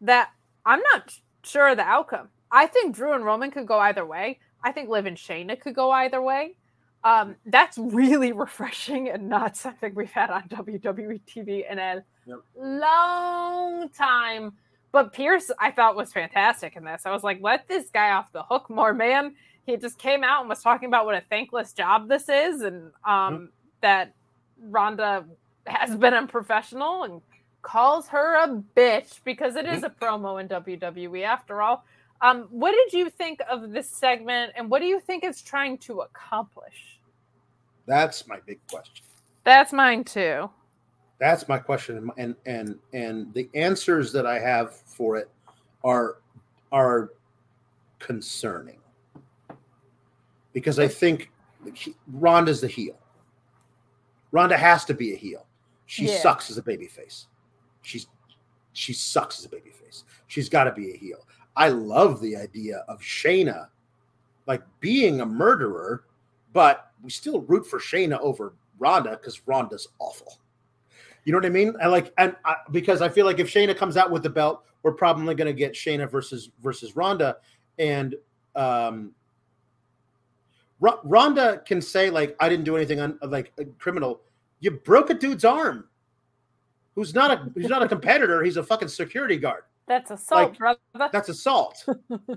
[SPEAKER 1] that I'm not sure of the outcome. I think Drew and Roman could go either way. I think Liv and Shayna could go either way. Um, that's really refreshing and not something we've had on WWE TV in a
[SPEAKER 2] Yep.
[SPEAKER 1] long time. But Pearce, I thought was fantastic in this. I was like, let this guy off the hook more, man. He just came out and was talking about what a thankless job this is, and um, that Ronda has been unprofessional and calls her a bitch because it is a promo in WWE after all. Um, what did you think of this segment, and what do you think it's trying to accomplish?
[SPEAKER 2] That's my big question.
[SPEAKER 1] That's mine too.
[SPEAKER 2] That's my question, and and and the answers that I have for it are are concerning because I think Ronda's the heel. Ronda has to be a heel. She
[SPEAKER 1] Yeah.
[SPEAKER 2] sucks as a babyface. She's she sucks as a babyface. She's got to be a heel. I love the idea of Shayna like being a murderer, but we still root for Shayna over Ronda because Ronda's awful. You know what I mean? I like and I, because I feel like if Shayna comes out with the belt, we're probably going to get Shayna versus versus Ronda, and um, Ro- Ronda can say like I didn't do anything on like a criminal. You broke a dude's arm. Who's not a who's not a competitor? He's a fucking security guard.
[SPEAKER 1] That's assault,
[SPEAKER 2] Like,
[SPEAKER 1] brother.
[SPEAKER 2] That's assault.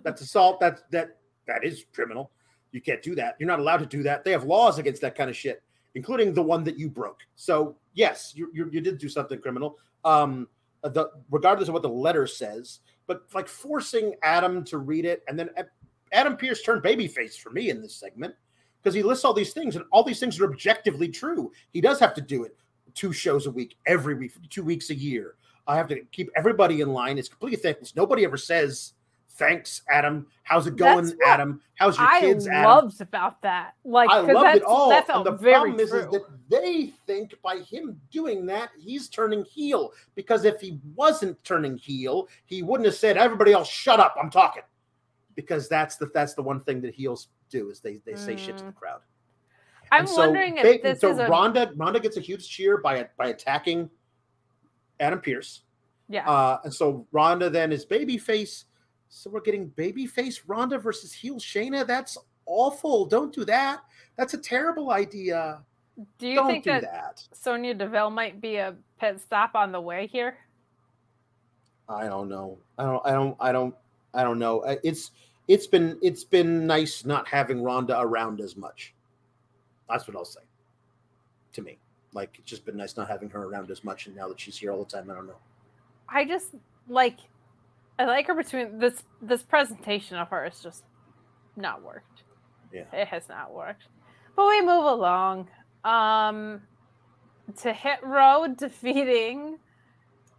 [SPEAKER 2] That's assault. That's that that is criminal. You can't do that. You're not allowed to do that. They have laws against that kind of shit, including the one that you broke. So yes, you you, you did do something criminal. Um, the regardless of what the letter says, but like forcing Adam to read it, and then Adam Pearce turned babyface for me in this segment because he lists all these things, and all these things are objectively true. He does have to do it two shows a week, every week, two weeks a year. I have to keep everybody in line. It's completely thankless. Nobody ever says, "Thanks, Adam. How's it going, Adam? How's your
[SPEAKER 1] I
[SPEAKER 2] kids, Adam?"
[SPEAKER 1] loved about that. Like,
[SPEAKER 2] I loved it all.
[SPEAKER 1] That
[SPEAKER 2] And the
[SPEAKER 1] very
[SPEAKER 2] problem is,
[SPEAKER 1] true.
[SPEAKER 2] is that they think by him doing that, he's turning heel. Because if he wasn't turning heel, he wouldn't have said, "Everybody else, shut up. I'm talking." Because that's the that's the one thing that heels do is they they say shit to the
[SPEAKER 1] Mm.
[SPEAKER 2] crowd.
[SPEAKER 1] I'm
[SPEAKER 2] And so
[SPEAKER 1] wondering if
[SPEAKER 2] they-
[SPEAKER 1] this
[SPEAKER 2] so
[SPEAKER 1] is a
[SPEAKER 2] Ronda Ronda gets a huge cheer by by attacking Adam Pearce.
[SPEAKER 1] yeah.
[SPEAKER 2] Uh, and so Ronda then is babyface. So we're getting babyface Ronda versus heel Shayna. That's awful. Don't do that. That's a terrible idea.
[SPEAKER 1] do you
[SPEAKER 2] Don't
[SPEAKER 1] think
[SPEAKER 2] do
[SPEAKER 1] that,
[SPEAKER 2] that.
[SPEAKER 1] Sonya Deville might be a pit stop on the way here?
[SPEAKER 2] I don't know. I don't. I don't. I don't. I don't know. Uh, It's it's been it's been nice not having Ronda around as much. That's what I'll say. To me, like it's just been nice not having her around as much, and now that she's here all the time, I don't know.
[SPEAKER 1] I just like I like her between this this presentation of her is just not worked.
[SPEAKER 2] Yeah.
[SPEAKER 1] It has not worked. But we move along. Um to Hit Row defeating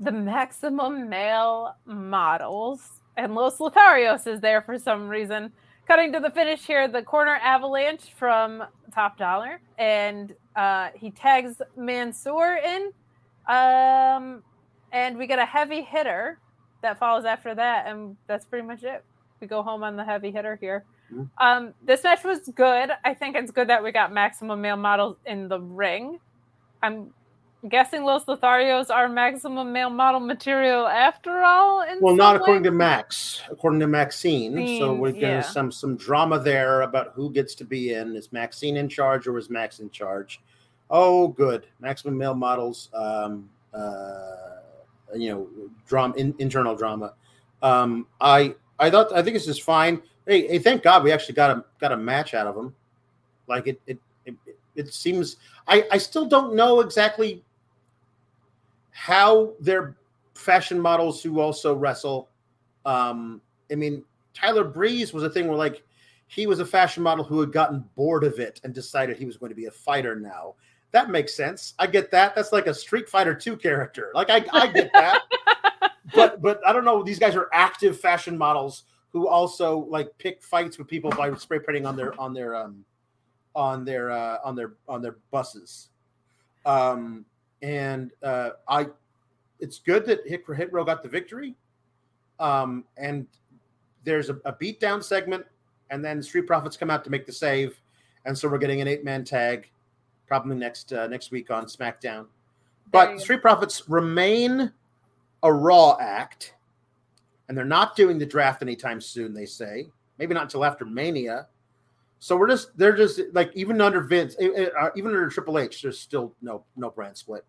[SPEAKER 1] the maximum male models. And Los Lotharios is there for some reason. Cutting to the finish here, the corner avalanche from Top Dollar. And uh, he tags Mansoor in. Um, and we get a heavy hitter that follows after that. And that's pretty much it. We go home on the heavy hitter here.
[SPEAKER 2] Mhm.
[SPEAKER 1] Um, this match was good. I think it's good that we got maximum male models in the ring. I'm guessing Los Lotharios are maximum male model material after all. In
[SPEAKER 2] Well, not according to Max. According to Maxine, so we're getting
[SPEAKER 1] yeah.
[SPEAKER 2] some some drama there about who gets to be in. Is Maxine in charge or is Max in charge? Oh, good. Maximum male models. Um, uh, you know, drama, in, internal drama. Um, I I thought I think this is fine. Hey, hey, thank God we actually got a got a match out of him. Like it, it, it, it seems. I, I still don't know exactly how they're fashion models who also wrestle. Um, I mean, Tyler Breeze was a thing where like he was a fashion model who had gotten bored of it and decided he was going to be a fighter now. That makes sense. I get that. That's like a Street Fighter 2 character. Like I, I get that. but but I don't know. These guys are active fashion models who also like pick fights with people by spray painting on their on their um on their uh on their on their buses. Um and uh I it's good that Hit, Hit Row got the victory. Um and there's a, a beatdown segment, and then Street Profits come out to make the save, and so we're getting an eight man tag, probably next uh, next week on SmackDown. But Street Profits remain a Raw act, and they're not doing the draft anytime soon. They say maybe not until after Mania. So we're just they're just like even under Vince, uh, even under Triple H, there's still no no brand split.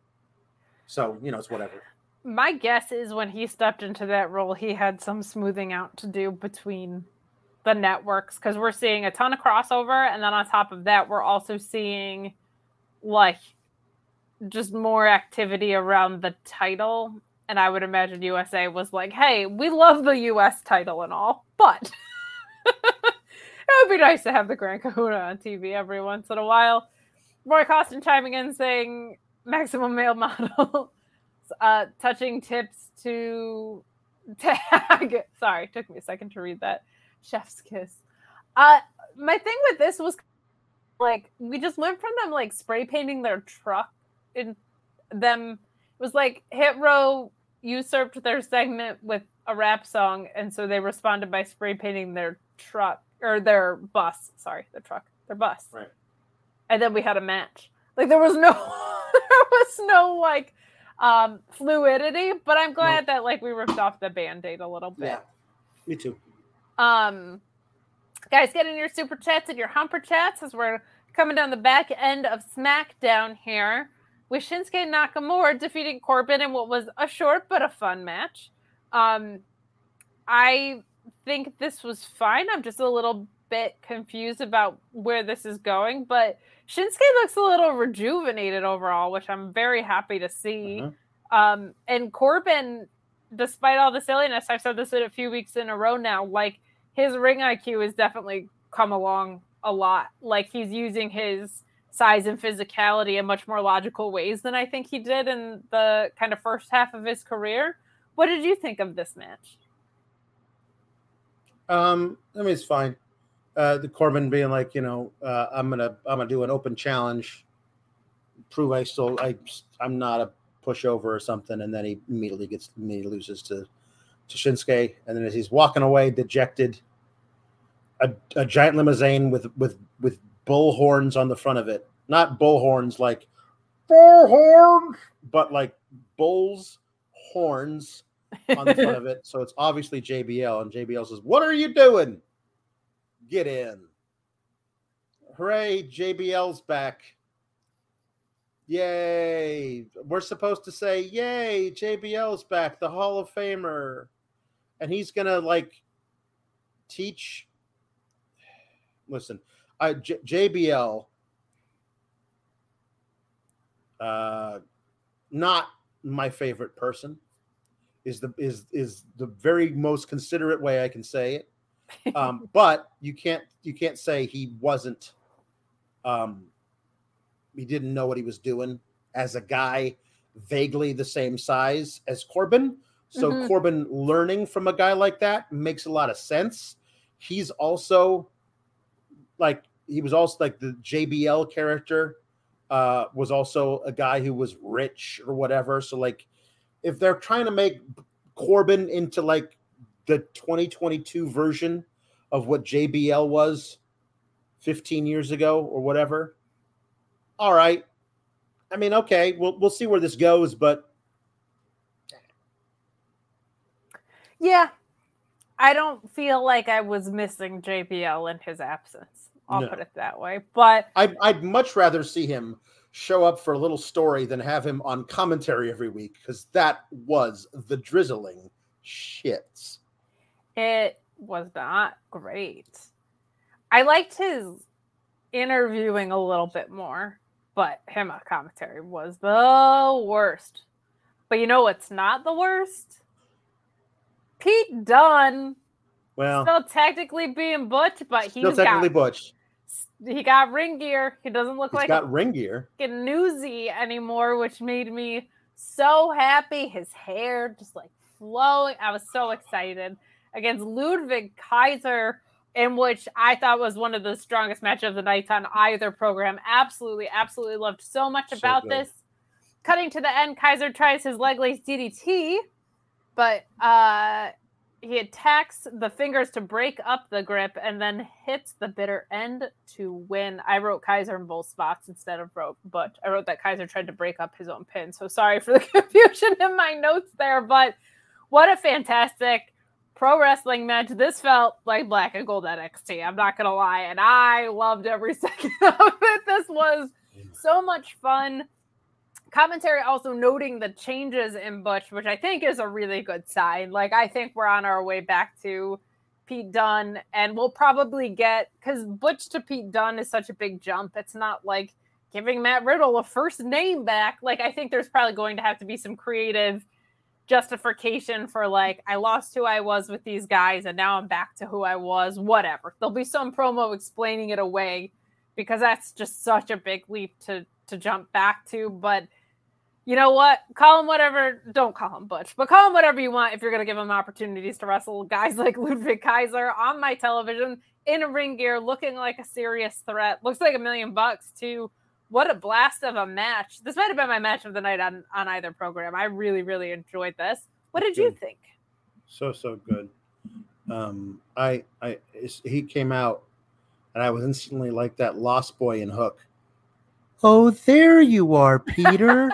[SPEAKER 2] So you know it's whatever
[SPEAKER 1] my guess is when he stepped into that role, he had some smoothing out to do between the networks because we're seeing a ton of crossover, and then on top of that, we're also seeing like just more activity around the title. And I would imagine USA was like, "Hey, we love the US title and all, but it would be nice to have the Grand Kahuna on TV every once in a while." Roy Costin chiming in saying, "Maximum male model." uh, touching tips to tag. Sorry, took me a second to read that. Chef's kiss. Uh, my thing with this was like we just went from them like spray painting their truck in them. It was like Hit Row usurped their segment with a rap song, and so they responded by spray painting their truck or their bus. Sorry, their truck, their bus.
[SPEAKER 2] Right.
[SPEAKER 1] And then we had a match. Like there was no, there was no like um, fluidity, but I'm glad that like we ripped off the band-aid a little bit.
[SPEAKER 2] Yeah, me too.
[SPEAKER 1] Um, guys, get in your super chats and your humper chats as we're coming down the back end of SmackDown here with Shinsuke Nakamura defeating Corbin in what was a short but a fun match. Um, I think this was fine. I'm just a little bit confused about where this is going, but Shinsuke looks a little rejuvenated overall, which I'm very happy to see. Uh-huh. Um, and Corbin, despite all the silliness, I've said this in a few weeks in a row now, like his ring IQ has definitely come along a lot. Like he's using his size and physicality in much more logical ways than I think he did in the kind of first half of his career. What did you think of this match?
[SPEAKER 2] Um, I mean, it's fine uh, the Corbin being like, you know, uh, I'm gonna I'm gonna do an open challenge, prove I still I I'm not a pushover or something, and then he immediately gets immediately loses to to Shinsuke, and then as he's walking away, dejected, a, a giant limousine with with with bull horns on the front of it, not bull horns like bull horns, but like bulls horns on the front of it. So it's obviously JBL, and JBL says, "What are you doing?" Get in. Hooray, JBL's back. Yay. We're supposed to say, Yay, JBL's back, the Hall of Famer. And he's going to like teach. Listen, I, J- JBL, uh, not my favorite person, is the is is the very most considerate way I can say it um, but you can't you can't say he wasn't um, he didn't know what he was doing as a guy vaguely the same size as Corbin. So mm-hmm. Corbin learning from a guy like that makes a lot of sense. He's also like he was also like the JBL character uh was also a guy who was rich or whatever. So like if they're trying to make Corbin into like the 2022 version of what JBL was 15 years ago or whatever. All right. I mean, okay, we'll we'll see where this goes, but
[SPEAKER 1] yeah, I don't feel like I was missing JBL in his absence. I'll no. put it that way. But
[SPEAKER 2] I'd, I'd much rather see him show up for a little story than have him on commentary every week because that was the drizzling shits.
[SPEAKER 1] It was not great. I liked his interviewing a little bit more, but him on commentary was the worst. But you know what's not the worst? Pete Dunne.
[SPEAKER 2] Well,
[SPEAKER 1] still technically being Butch, but he's
[SPEAKER 2] still technically
[SPEAKER 1] got,
[SPEAKER 2] Butch.
[SPEAKER 1] He got ring gear. He doesn't look
[SPEAKER 2] He's
[SPEAKER 1] like
[SPEAKER 2] got ring gear.
[SPEAKER 1] a newsy anymore, which made me so happy. His hair just like flowing. I was so excited against Ludwig Kaiser, in which I thought was one of the strongest match of the nights on either program. Absolutely, absolutely loved so much
[SPEAKER 2] So
[SPEAKER 1] about
[SPEAKER 2] good.
[SPEAKER 1] this. Cutting to the end, Kaiser tries his leg lace DDT, but uh he attacks the fingers to break up the grip and then hits the bitter end to win. I wrote Kaiser in both spots instead of wrote but I wrote that Kaiser tried to break up his own pin. So sorry for the confusion in my notes there, but what a fantastic pro wrestling match. This felt like black and gold NXT. I'm not gonna lie, and I loved every second of it. This was so much fun. Commentary also noting the changes in Butch, which I think is a really good sign. Like I think we're on our way back to Pete Dunne, and we'll probably get because Butch to Pete Dunne is such a big jump. It's not like giving Matt Riddle a first name back. Like I think there's probably going to have to be some creative justification for like I lost who I was with these guys and now I'm back to who I was, whatever. There'll be some promo explaining it away because that's just such a big leap to to jump back to, but you know what? Call him whatever. Don't call him Butch, but call him whatever you want if you're going to give him opportunities to wrestle guys like Ludwig Kaiser on my television in a ring gear, looking like a serious threat. Looks like a million bucks too. What a blast of a match! This might have been my match of the night on on either program. I really, really enjoyed this. What did you think?
[SPEAKER 2] So so good. Um, I I he came out, and I was instantly like that lost boy in Hook. Oh, there you are, Peter.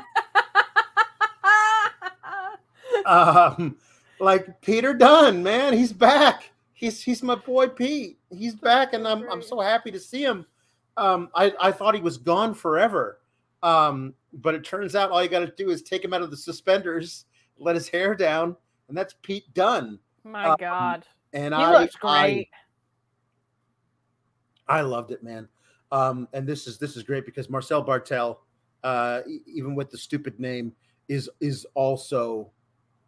[SPEAKER 2] um, like Peter Dunne, man, he's back. He's he's my boy Pete. He's back, and I'm I'm so happy to see him. Um, I I thought he was gone forever, um, but it turns out all you got to do is take him out of the suspenders, let his hair down, and that's Pete Dunne.
[SPEAKER 1] my
[SPEAKER 2] Um,
[SPEAKER 1] God,
[SPEAKER 2] And
[SPEAKER 1] he
[SPEAKER 2] I,
[SPEAKER 1] looks great.
[SPEAKER 2] I loved it, man. Um, and this is this is great because Marcel Barthel, uh, even with the stupid name, is is also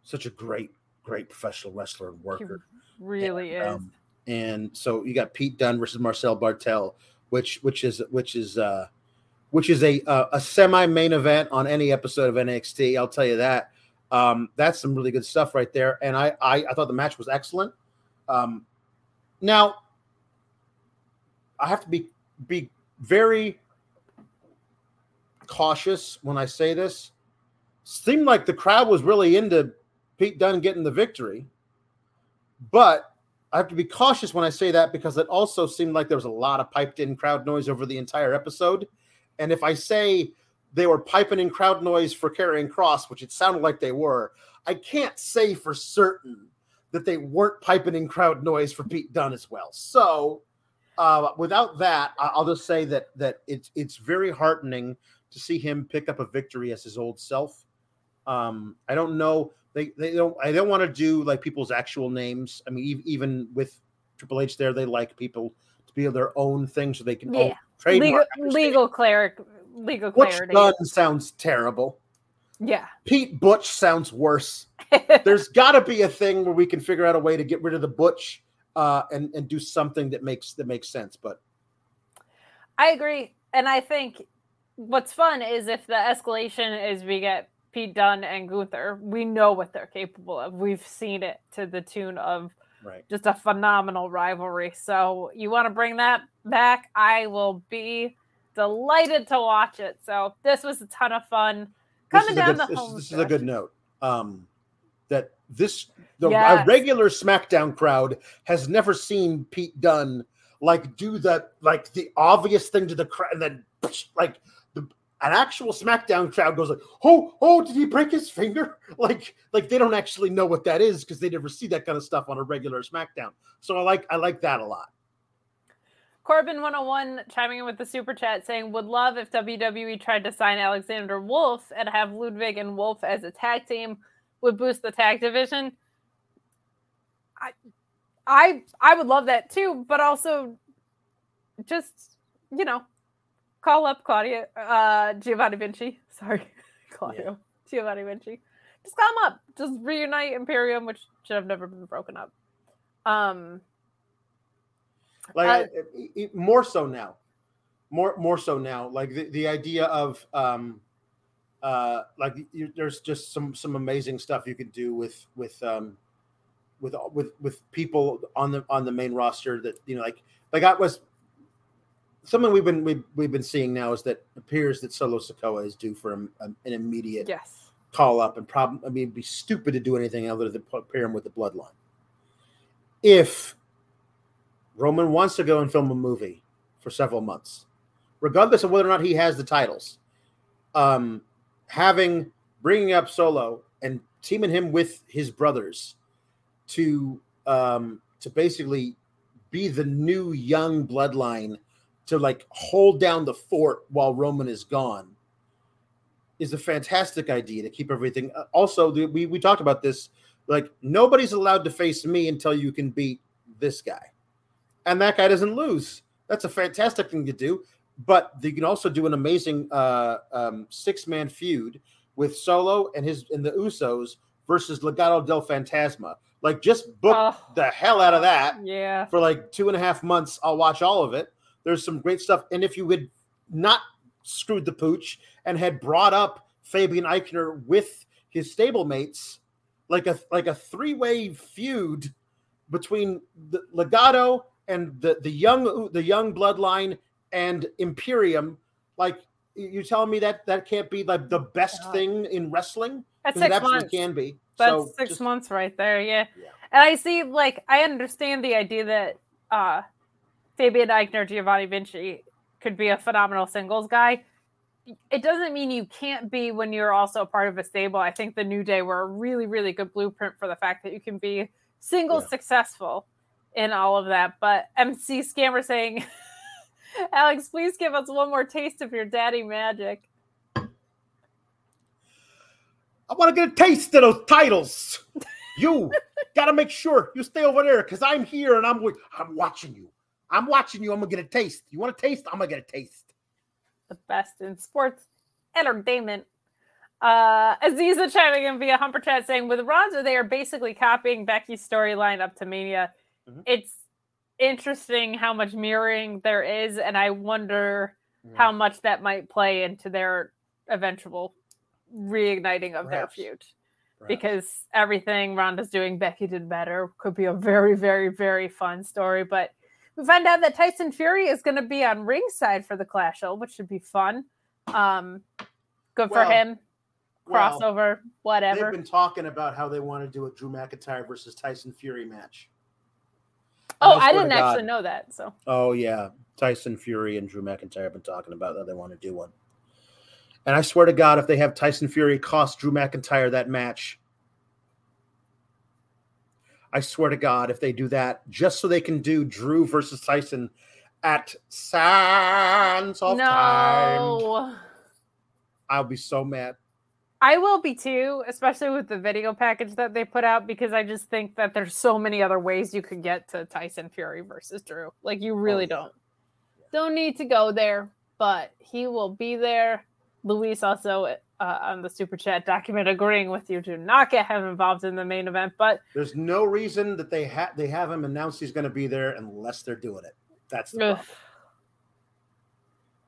[SPEAKER 2] such a great great professional wrestler and
[SPEAKER 1] he
[SPEAKER 2] worker.
[SPEAKER 1] really
[SPEAKER 2] And,
[SPEAKER 1] is.
[SPEAKER 2] um, and so you got Pete Dunne versus Marcel Barthel, which which is which is uh, which is a a, a semi main event on any episode of NXT. I'll tell you that. Um, that's some really good stuff right there. And I I, I thought the match was excellent. Um, now I have to be be very cautious when I say this. Seemed like the crowd was really into Pete Dunne getting the victory, but I have to be cautious when I say that because it also seemed like there was a lot of piped in crowd noise over the entire episode. And if I say they were piping in crowd noise for Karrion Kross, which it sounded like they were, I can't say for certain that they weren't piping in crowd noise for Pete Dunne as well. So, uh, without that, I'll just say that that it's it's very heartening to see him pick up a victory as his old self. Um, I don't know they they don't I don't want to do like people's actual names. I mean, ev- even with Triple H there, they like people to be their own thing so they can
[SPEAKER 1] Yeah.
[SPEAKER 2] trademark.
[SPEAKER 1] Legal, legal cleric, legal
[SPEAKER 2] Butch
[SPEAKER 1] clarity.
[SPEAKER 2] Dunne sounds terrible.
[SPEAKER 1] Yeah.
[SPEAKER 2] Pete Butch sounds worse. There's got to be a thing where we can figure out a way to get rid of the Butch uh, and and do something that makes that makes sense. But
[SPEAKER 1] I agree. And I think what's fun is if the escalation is we get Pete Dunne and Gunther, we know what they're capable of. We've seen it to the tune of
[SPEAKER 2] right,
[SPEAKER 1] just a phenomenal rivalry. So you want to bring that back? I will be delighted to watch it. So this was a ton of fun. Coming down
[SPEAKER 2] good,
[SPEAKER 1] the
[SPEAKER 2] this,
[SPEAKER 1] home
[SPEAKER 2] this is a good note. Um, that this the
[SPEAKER 1] Yes.
[SPEAKER 2] regular SmackDown crowd has never seen Pete Dunne like do the like the obvious thing to the crowd, and then like an actual SmackDown crowd goes like, "Oh, oh, did he break his finger?" Like, like they don't actually know what that is because they never see that kind of stuff on a regular SmackDown. So I like I like that a lot.
[SPEAKER 1] Corbin 101 chiming in with the super chat saying, Would love if WWE tried to sign Alexander Wolf and have Ludwig and Wolf as a tag team, would boost the tag division. I I I would love that too, but also just you know, call up Claudia uh Giovanni Vinci. Sorry, Claudio Giovanni Vinci. Just call him up. Just reunite Imperium, which should have never been broken up. Um,
[SPEAKER 2] like
[SPEAKER 1] Uh,
[SPEAKER 2] I- I- I- more so now more more so now like the, the idea of um uh like you, there's just some some amazing stuff you could do with with um with with with people on the on the main roster that you know like like I was something we've been we've, we've been seeing now is that appears that Solo Sikoa is due for a, an immediate
[SPEAKER 1] yes.
[SPEAKER 2] call up and problem. I mean, it'd be stupid to do anything other than pair him with the bloodline. If Roman wants to go and film a movie for several months, regardless of whether or not he has the titles, um, having bringing up Solo and teaming him with his brothers to um, to basically be the new young bloodline to like hold down the fort while Roman is gone is a fantastic idea to keep everything. uh, Also, we we talked about this. Like nobody's allowed to face me until you can beat this guy, and that guy doesn't lose. That's a fantastic thing to do. But you can also do an amazing uh, um, six man feud with Solo and his and the Usos versus Legado del Fantasma. Like just book
[SPEAKER 1] Oh.
[SPEAKER 2] the hell out of that
[SPEAKER 1] Yeah.
[SPEAKER 2] for like two and a half months. I'll watch all of it. There's some great stuff. And if you had not screwed the pooch and had brought up Fabian Aichner with his stablemates, like a like a three way feud between the Legado and the the young the young bloodline and Imperium, like you telling me that that can't be like the best
[SPEAKER 1] God.
[SPEAKER 2] thing in wrestling?
[SPEAKER 1] That's
[SPEAKER 2] it
[SPEAKER 1] six
[SPEAKER 2] absolutely
[SPEAKER 1] months.
[SPEAKER 2] can be.
[SPEAKER 1] That's
[SPEAKER 2] so
[SPEAKER 1] six
[SPEAKER 2] just-
[SPEAKER 1] months right there. Yeah.
[SPEAKER 2] Yeah.
[SPEAKER 1] And I see, like, I understand the idea that uh Fabian Aichner, Giovanni Vinci could be a phenomenal singles guy. It doesn't mean you can't be when you're also a part of a stable. I think the New Day were a really, really good blueprint for the fact that you can be single
[SPEAKER 2] Yeah.
[SPEAKER 1] successful in all of that. But MC Scammer saying, Alex, please give us one more taste of your daddy magic.
[SPEAKER 2] I want to get a taste of those titles. You got to make sure you stay over there because I'm here and I'm I'm watching you. I'm watching you. I'm gonna get a taste. You want a taste? I'm gonna get a taste.
[SPEAKER 1] the best in sports entertainment. Uh, Aziza chiming in via Humper Chat saying, with Ronda, they are basically copying Becky's storyline up to Mania.
[SPEAKER 2] Mhm.
[SPEAKER 1] It's interesting how much mirroring there is, and I wonder how much that might play into their eventual reigniting of their feud.
[SPEAKER 2] Perhaps.
[SPEAKER 1] Because everything Ronda's doing, Becky did better. Could be a very, very, very fun story. But we find out that Tyson Fury is going to be on ringside for the Clash which should be fun. Um, good for
[SPEAKER 2] Well,
[SPEAKER 1] him.
[SPEAKER 2] well,
[SPEAKER 1] Crossover, whatever.
[SPEAKER 2] They've been talking about how they want to do a Drew McIntyre versus Tyson Fury match.
[SPEAKER 1] oh,
[SPEAKER 2] I
[SPEAKER 1] I didn't actually
[SPEAKER 2] God.
[SPEAKER 1] know that. So
[SPEAKER 2] Oh yeah, Tyson Fury and Drew McIntyre have been talking about that they want to do one. And I swear to God, if they have Tyson Fury cost Drew McIntyre that match, I swear to God, if they do that, just so they can do Drew versus Tyson at Sands of Time, I'll be so mad.
[SPEAKER 1] I will be too, especially with the video package that they put out, because I just think that there's so many other ways you could get to Tyson Fury versus Drew. Like you really
[SPEAKER 2] Oh, yeah.
[SPEAKER 1] don't don't need to go there, but he will be there. Luis also uh, on the super chat document agreeing with you to not get him involved in the main event, but
[SPEAKER 2] There's no reason that they have they have him announce he's going to be there unless they're doing it. That's the
[SPEAKER 1] ugh,
[SPEAKER 2] problem.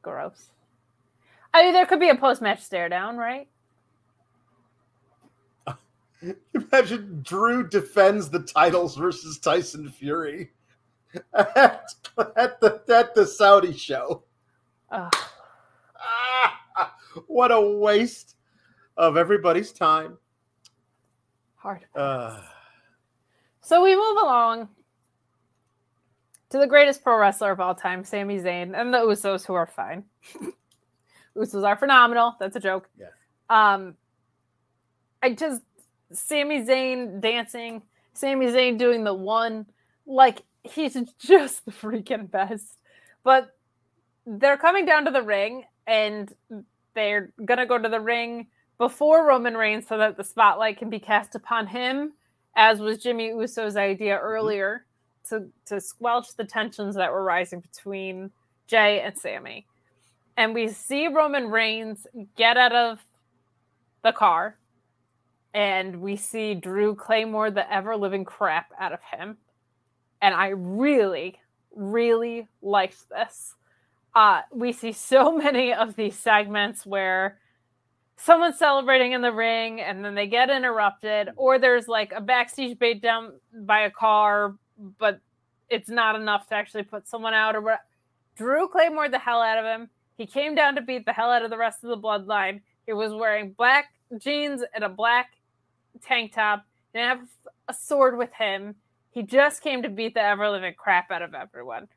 [SPEAKER 1] gross. I mean, there could be a post match stare down, right?
[SPEAKER 2] Imagine Drew defends the titles versus Tyson Fury at, at the at the Saudi show. Ah, what a waste of everybody's time.
[SPEAKER 1] hard.
[SPEAKER 2] Uh,
[SPEAKER 1] So we move along to the greatest pro wrestler of all time, Sami Zayn, and the Usos, who are fine. Usos are phenomenal. That's a joke.
[SPEAKER 2] Yeah.
[SPEAKER 1] Um, I just Sami Zayn dancing, Sami Zayn doing the one, like he's just the freaking best. But they're coming down to the ring, and they're gonna go to the ring before Roman Reigns so that the spotlight can be cast upon him, as was Jimmy Uso's idea mm-hmm. earlier. to to squelch the tensions that were rising between Jey and Sami. And we see Roman Reigns get out of the car and we see Drew Claymore the ever living crap out of him. And I really, really liked this. Uh, we see so many of these segments where someone's celebrating in the ring and then they get interrupted, or there's like a backstage bait down by a car, but it's not enough to actually put someone out or what. Drew Claymore the hell out of him. He came down to beat the hell out of the rest of the bloodline. He was wearing black jeans and a black tank top. Didn't have a sword with him. He just came to beat the ever living crap out of everyone.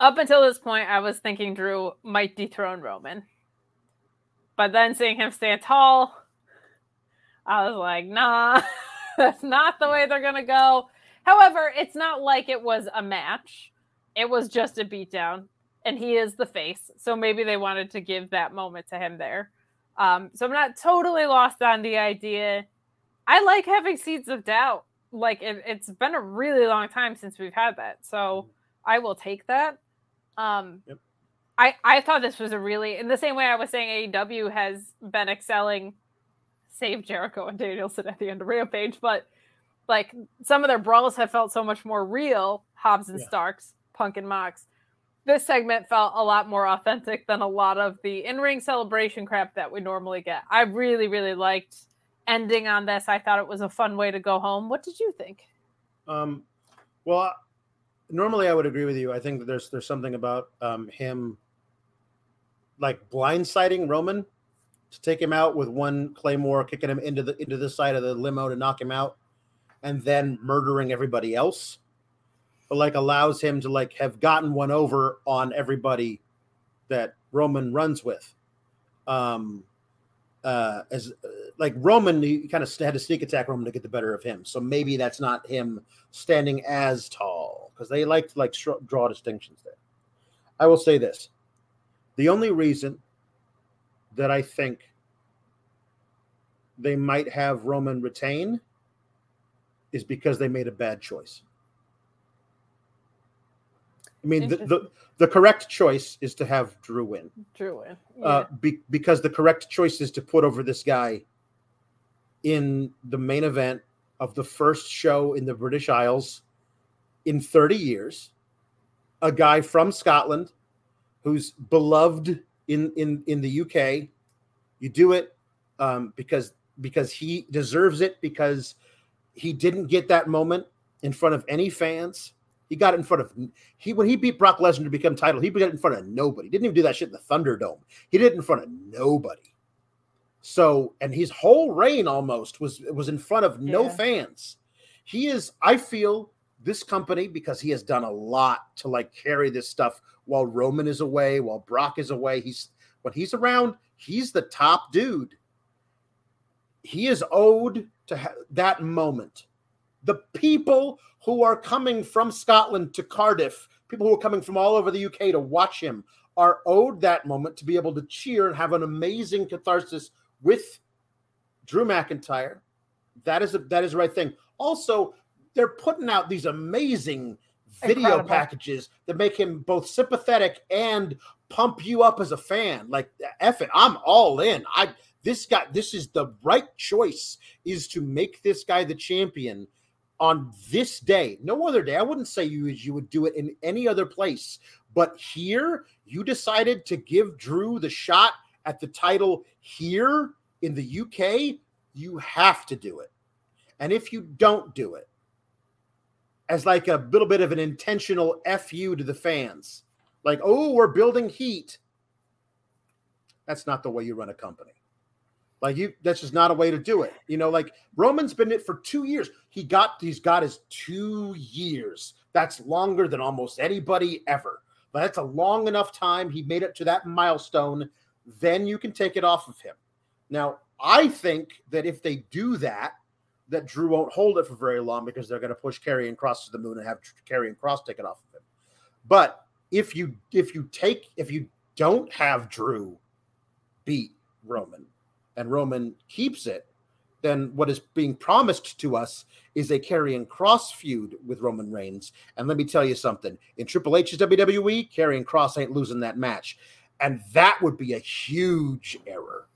[SPEAKER 1] Up until this point, I was thinking Drew might dethrone Roman. But then seeing him stand tall, I was like, nah, that's not the way they're going to go. However, it's not like it was a match, it was just a beatdown. And he is the face. So maybe they wanted to give that moment to him there. Um, so I'm not totally lost on the idea. I like having seeds of doubt. Like it, has been a really long time since we've had that. So I will take that. Um, yep. I, I thought this was a really in the same way I was saying AEW has been excelling, save Jericho and Danielson at the end of Rampage, but like some of their brawls have felt so much more real. Hobbs and yeah. Starks, Punk and Mox. This segment felt a lot more authentic than a lot of the in-ring celebration crap that we normally get. I really, really liked ending on this. I thought it was a fun way to go home. What did you think?
[SPEAKER 2] Um, well, normally I would agree with you. I think that there's there's something about um, him like blindsiding Roman to take him out with one claymore, kicking him into the into the side of the limo to knock him out, and then murdering everybody else. But like allows him to like have gotten one over on everybody that Roman runs with. Um, uh, as uh, like Roman, he kind of had to sneak attack Roman to get the better of him. So maybe that's not him standing as tall because they like to like sh- draw distinctions there. I will say this: the only reason that I think they might have Roman retain is because they made a bad choice. I mean, the, the, the correct choice is to have Drew win.
[SPEAKER 1] Drew win. Uh,
[SPEAKER 2] yeah. Uh, be, because the correct choice is to put over this guy in the main event of the first show in the British Isles in 30 years. A guy from Scotland who's beloved in in in the UK. You do it um, because because he deserves it because he didn't get that moment in front of any fans. He got it in front of he when he beat Brock Lesnar to become title. He got it in front of nobody. He didn't even do that shit in the Thunderdome. He did it in front of nobody. So and his whole reign almost was was in front of no yeah. fans. He is. I feel this company because he has done a lot to like carry this stuff while Roman is away, while Brock is away. He's when he's around, he's the top dude. He is owed to ha- that moment. The people who are coming from Scotland to Cardiff, people who are coming from all over the UK to watch him, are owed that moment to be able to cheer and have an amazing catharsis with Drew McIntyre. That is a, that is the right thing. Also, they're putting out these amazing video Incredible. packages that make him both sympathetic and pump you up as a fan. Like F it, I'm all in. I this guy, this is the right choice is to make this guy the champion on this day. No other day. I wouldn't say you you would do it in any other place. But here, you decided to give Drew the shot at the title here in the UK. You have to do it. And if you don't do it, as like a little bit of an intentional fu to the fans. Like, oh, we're building heat. That's not the way you run a company. Like you, that's just not a way to do it. You know, like Roman's been it for two years. He got he's got his two years. That's longer than almost anybody ever. But that's a long enough time. He made it to that milestone. Then you can take it off of him. Now, I think that if they do that, that Drew won't hold it for very long because they're going to push Karrion Kross to the moon and have Karrion Kross take it off of him. But if you if you take if you don't have Drew beat Roman and Roman keeps it, then what is being promised to us is a Karrion Kross feud with Roman Reigns. And let me tell you something in Triple H's WWE, Karrion Kross ain't losing that match. And that would be a huge error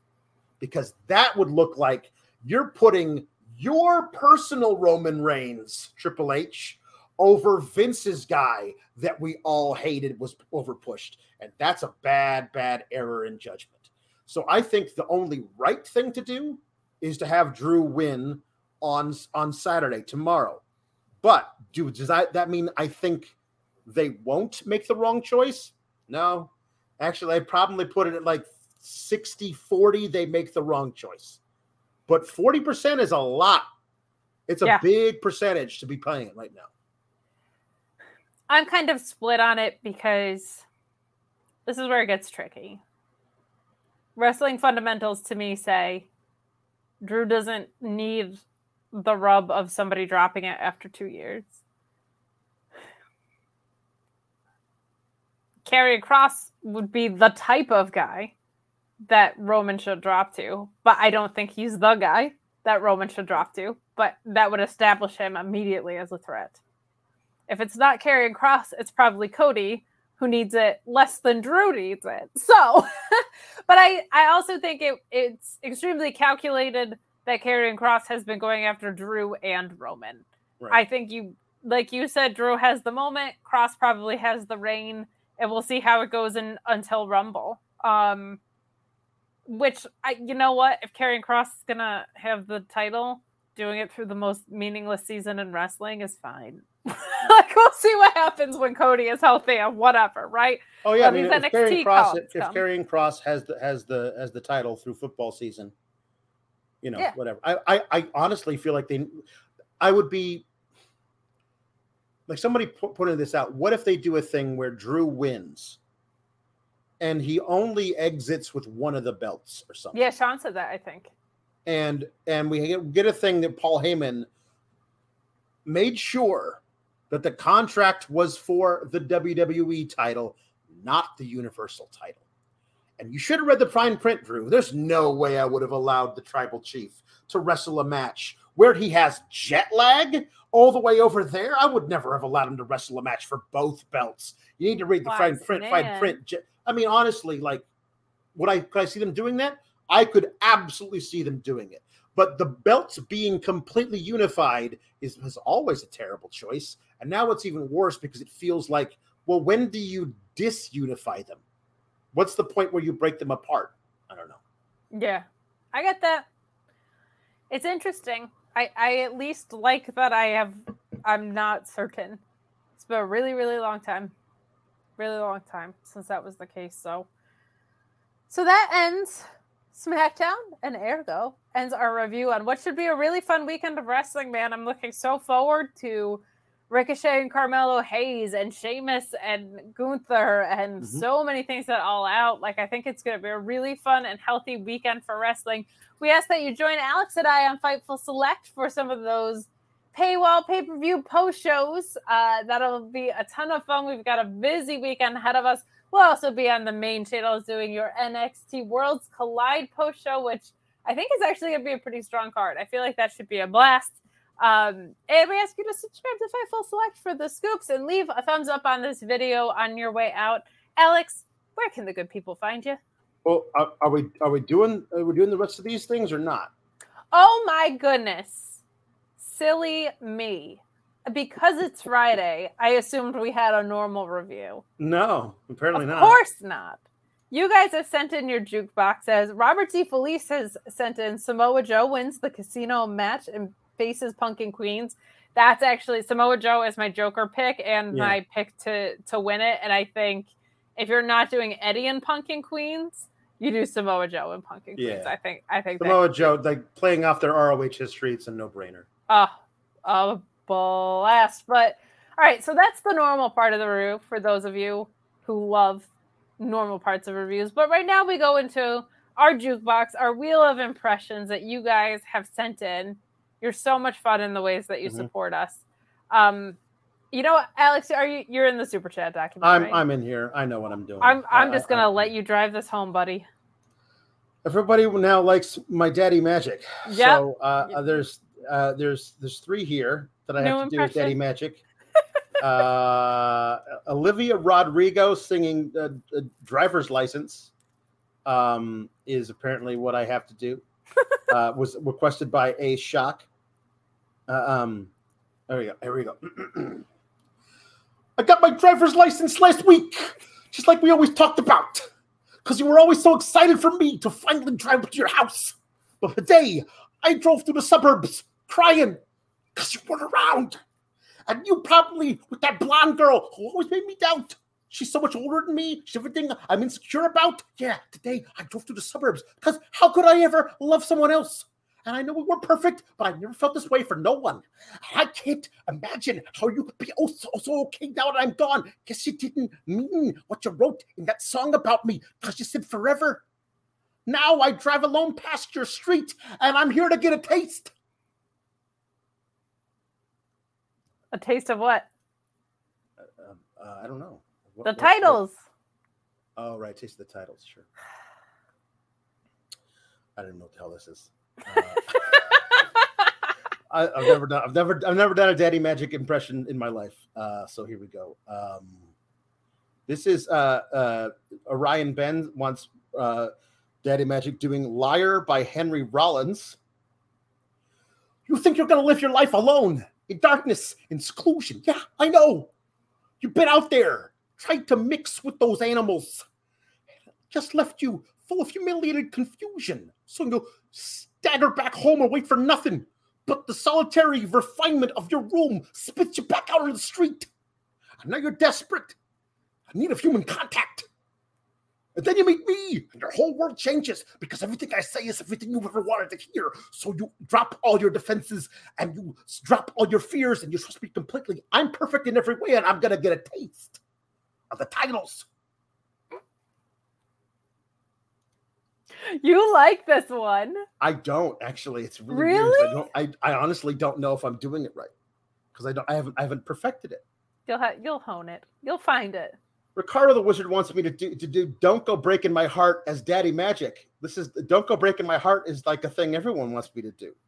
[SPEAKER 2] because that would look like you're putting your personal Roman Reigns, Triple H, over Vince's guy that we all hated was overpushed. And that's a bad, bad error in judgment. So I think the only right thing to do is to have Drew win on on Saturday tomorrow. But do does that that mean I think they won't make the wrong choice? No. Actually, I'd probably put it at like 60 40 they make the wrong choice. But 40% is a lot. It's a yeah. big percentage to be playing right now.
[SPEAKER 1] I'm kind of split on it because this is where it gets tricky. Wrestling fundamentals to me say Drew doesn't need the rub of somebody dropping it after two years. Karrion Kross would be the type of guy that Roman should drop to, but I don't think he's the guy that Roman should drop to, but that would establish him immediately as a threat. If it's not Karrion Kross, it's probably Cody who needs it less than Drew needs it. So, but I I also think it it's extremely calculated that Karrion Kross has been going after Drew and Roman. Right. I think you like you said Drew has the moment, Kross probably has the reign, and we'll see how it goes in until Rumble. Um which I you know what if Karrion Kross is gonna have the title, doing it through the most meaningless season in wrestling is fine. like we'll see what happens when Cody is healthy and whatever, right?
[SPEAKER 2] Oh yeah, I mean, if Karrion Kross, if, if Karrion Kross has the has the has the title through football season, you know, yeah. whatever. I, I I honestly feel like they I would be like somebody put, putting this out. What if they do a thing where Drew wins? And he only exits with one of the belts or something.
[SPEAKER 1] Yeah, Sean said that, I think.
[SPEAKER 2] And and we get a thing that Paul Heyman made sure that the contract was for the WWE title, not the Universal title. And you should have read the fine print, Drew. There's no way I would have allowed the tribal chief to wrestle a match where he has jet lag all the way over there. I would never have allowed him to wrestle a match for both belts. You need to read the fine print, fine print. I mean, honestly, like, would I could I see them doing that? I could absolutely see them doing it. But the belts being completely unified is was always a terrible choice. And now it's even worse because it feels like, well, when do you disunify them? What's the point where you break them apart? I don't know.
[SPEAKER 1] Yeah, I get that. It's interesting. I, I at least like that I have I'm not certain. It's been a really, really long time really long time since that was the case. So, so that ends SmackDown and ergo ends our review on what should be a really fun weekend of wrestling. Man, I'm looking so forward to Ricochet and Carmelo Hayes and Sheamus and Gunther and mm-hmm. so many things that all out. Like I think it's going to be a really fun and healthy weekend for wrestling. We ask that you join Alex and I on Fightful Select for some of those paywall pay per view post shows. Uh, that'll be a ton of fun. We've got a busy weekend ahead of us. We'll also be on the main channels doing your NXT Worlds Collide post show, which I think is actually going to be a pretty strong card. I feel like that should be a blast. Um, and we ask you to subscribe to Fightful Select for the scoops and leave a thumbs up on this video on your way out. Alex, where can the good people find you?
[SPEAKER 2] Well, are, are we are we doing are we doing the rest of these things or not?
[SPEAKER 1] Oh my goodness silly me. Because it's Friday, I assumed we had a normal review.
[SPEAKER 2] No, apparently
[SPEAKER 1] of
[SPEAKER 2] not.
[SPEAKER 1] Of course not. You guys have sent in your jukeboxes. Robert D. Felice has sent in Samoa Joe wins the casino match and faces Punkin Queens. That's actually Samoa Joe is my Joker pick and yeah. my pick to to win it. And I think if you're not doing Eddie and Punkin Queens, you do Samoa Joe and Punkin Queens. Yeah. I think I think
[SPEAKER 2] Samoa Joe like playing off their ROH history. It's a no brainer.
[SPEAKER 1] Oh, ah, a blast. But all right, so that's the normal part of the review for those of you who love normal parts of reviews. But right now we go into our jukebox, our wheel of impressions that you guys have sent in. You're so much fun in the ways that you mm-hmm. support us. Um, you know, Alex, are you you're in the super chat document?
[SPEAKER 2] I'm
[SPEAKER 1] right?
[SPEAKER 2] I'm in here. I know what I'm doing.
[SPEAKER 1] I'm I'm just gonna let you drive this home, buddy.
[SPEAKER 2] Everybody now likes my daddy magic.
[SPEAKER 1] Yep.
[SPEAKER 2] So uh, uh, there's uh, there's there's three here that I
[SPEAKER 1] No
[SPEAKER 2] have to do with daddy magic. uh, Olivia Rodrigo singing uh, uh, driver's license um, is apparently what I have to do. Uh, was requested by a shock. Uh, um, there we go. Here we go. I got my driver's license last week, just like we always talked about, because you were always so excited for me to finally drive to your house. But today, I drove through the suburbs crying because you weren't around. And you probably, with that blonde girl who always made me doubt. She's so much older than me. She's everything I'm insecure about. Yeah, today I drove through the suburbs because how could I ever love someone else? And I know we weren't perfect, but I never felt this way for no one. I can't imagine how you could be oh so, so okay now that I'm gone. Guess you didn't mean what you wrote in that song about me because you said forever. Now I drive alone past your street and I'm here to get a taste.
[SPEAKER 1] A taste of what?
[SPEAKER 2] Um, uh, I don't know. What-
[SPEAKER 1] The
[SPEAKER 2] what-
[SPEAKER 1] titles.
[SPEAKER 2] Oh, right. Taste the titles. Sure. I didn't know what the hell this is. Uh, I, I've never done. I've never. I've never done a Daddy Magic impression in my life. Uh, so here we go. Um, this is uh, uh, Orion Ben wants uh, Daddy Magic doing "Liar" by Henry Rollins. You think you're gonna live your life alone in darkness, in seclusion? Yeah, I know. You've been out there, tried to mix with those animals. Just left you full of humiliated confusion. So you'll stagger back home and wait for nothing. But the solitary refinement of your room spits you back out on the street. And now you're desperate. I need of human contact. And then you meet me, and your whole world changes because everything I say is everything you've ever wanted to hear. So you drop all your defenses and you drop all your fears and you trust me completely. I'm perfect in every way, and I'm gonna get a taste of the titles.
[SPEAKER 1] You like this one.
[SPEAKER 2] I don't actually. It's really, weird.
[SPEAKER 1] Really?
[SPEAKER 2] I don't. I, I honestly don't know if I'm doing it right because I don't. I haven't. I haven't perfected it.
[SPEAKER 1] You'll ha- you'll hone it. You'll find it.
[SPEAKER 2] Ricardo the Wizard wants me to do to do "Don't Go Breaking My Heart" as Daddy Magic. This is "Don't Go Breaking My Heart" is like a thing everyone wants me to do.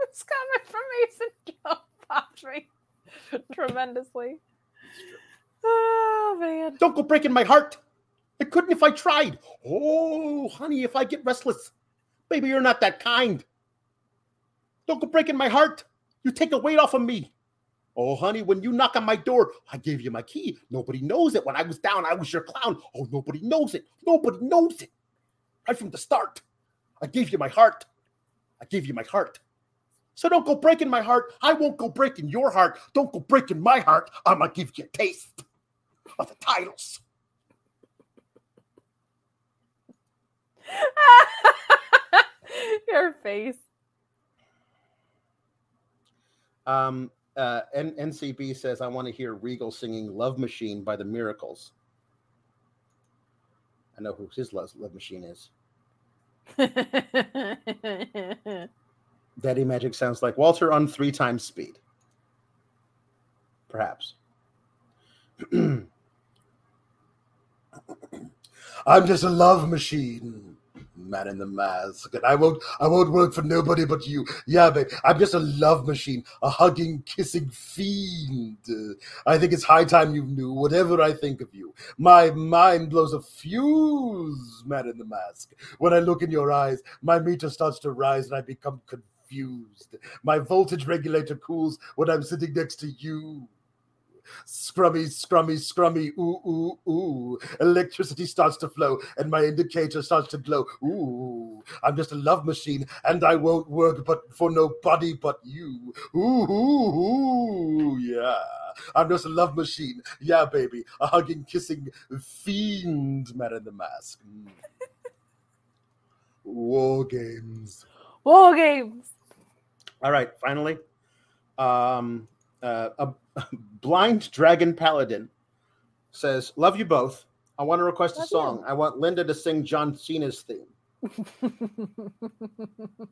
[SPEAKER 1] It's coming from Mason Joe me tremendously. Oh man.
[SPEAKER 2] Don't go breaking my heart. I couldn't if I tried. Oh, honey, if I get restless. Baby, you're not that kind. Don't go breaking my heart. You take a weight off of me. Oh, honey, when you knock on my door, I gave you my key. Nobody knows it. When I was down, I was your clown. Oh, nobody knows it. Nobody knows it. Right from the start, I gave you my heart. I gave you my heart. So don't go breaking my heart. I won't go breaking your heart. Don't go breaking my heart. I'm going to give you a taste of the titles.
[SPEAKER 1] Your face.
[SPEAKER 2] Um, uh, N- NCB says, I want to hear Regal singing Love Machine by the Miracles. I know who his Love, love Machine is. Daddy Magic sounds like Walter on three times speed. Perhaps. I'm just a love machine, man in the mask, and I won't, I won't work for nobody but you. Yeah, babe, I'm just a love machine, a hugging, kissing fiend. I think it's high time you knew whatever I think of you. My mind blows a fuse, man in the mask. When I look in your eyes, my meter starts to rise, and I become confused. My voltage regulator cools when I'm sitting next to you. Scrummy, scrummy, scrummy, ooh, ooh, ooh. Electricity starts to flow and my indicator starts to glow. Ooh, I'm just a love machine and I won't work but for nobody but you. Ooh, ooh, ooh, yeah. I'm just a love machine. Yeah, baby. A hugging, kissing fiend man in the mask. Mm. War games.
[SPEAKER 1] War games.
[SPEAKER 2] All right, finally, um, uh, a blind dragon paladin says, "Love you both. I want to request a
[SPEAKER 1] Love
[SPEAKER 2] song. I want Linda to sing John Cena's theme."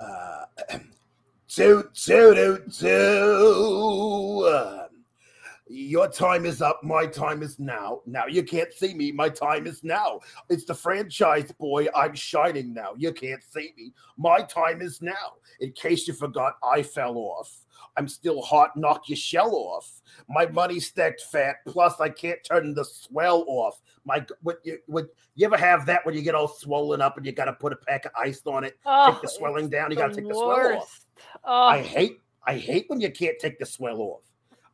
[SPEAKER 2] Uh, toot, toot, toot, toot. Uh, your time is up. My time is now. Now you can't see me. My time is now. It's the franchise boy. I'm shining now. You can't see me. My time is now. In case you forgot, I fell off. I'm still hot. Knock your shell off. My money stacked fat. Plus, I can't turn the swell off. My what you would you ever have that when you get all swollen up and you got to put a pack of ice on it,
[SPEAKER 1] Oh,
[SPEAKER 2] take the swelling down. You got to take the swell off.
[SPEAKER 1] Oh,
[SPEAKER 2] I hate I hate when you can't take the swell off.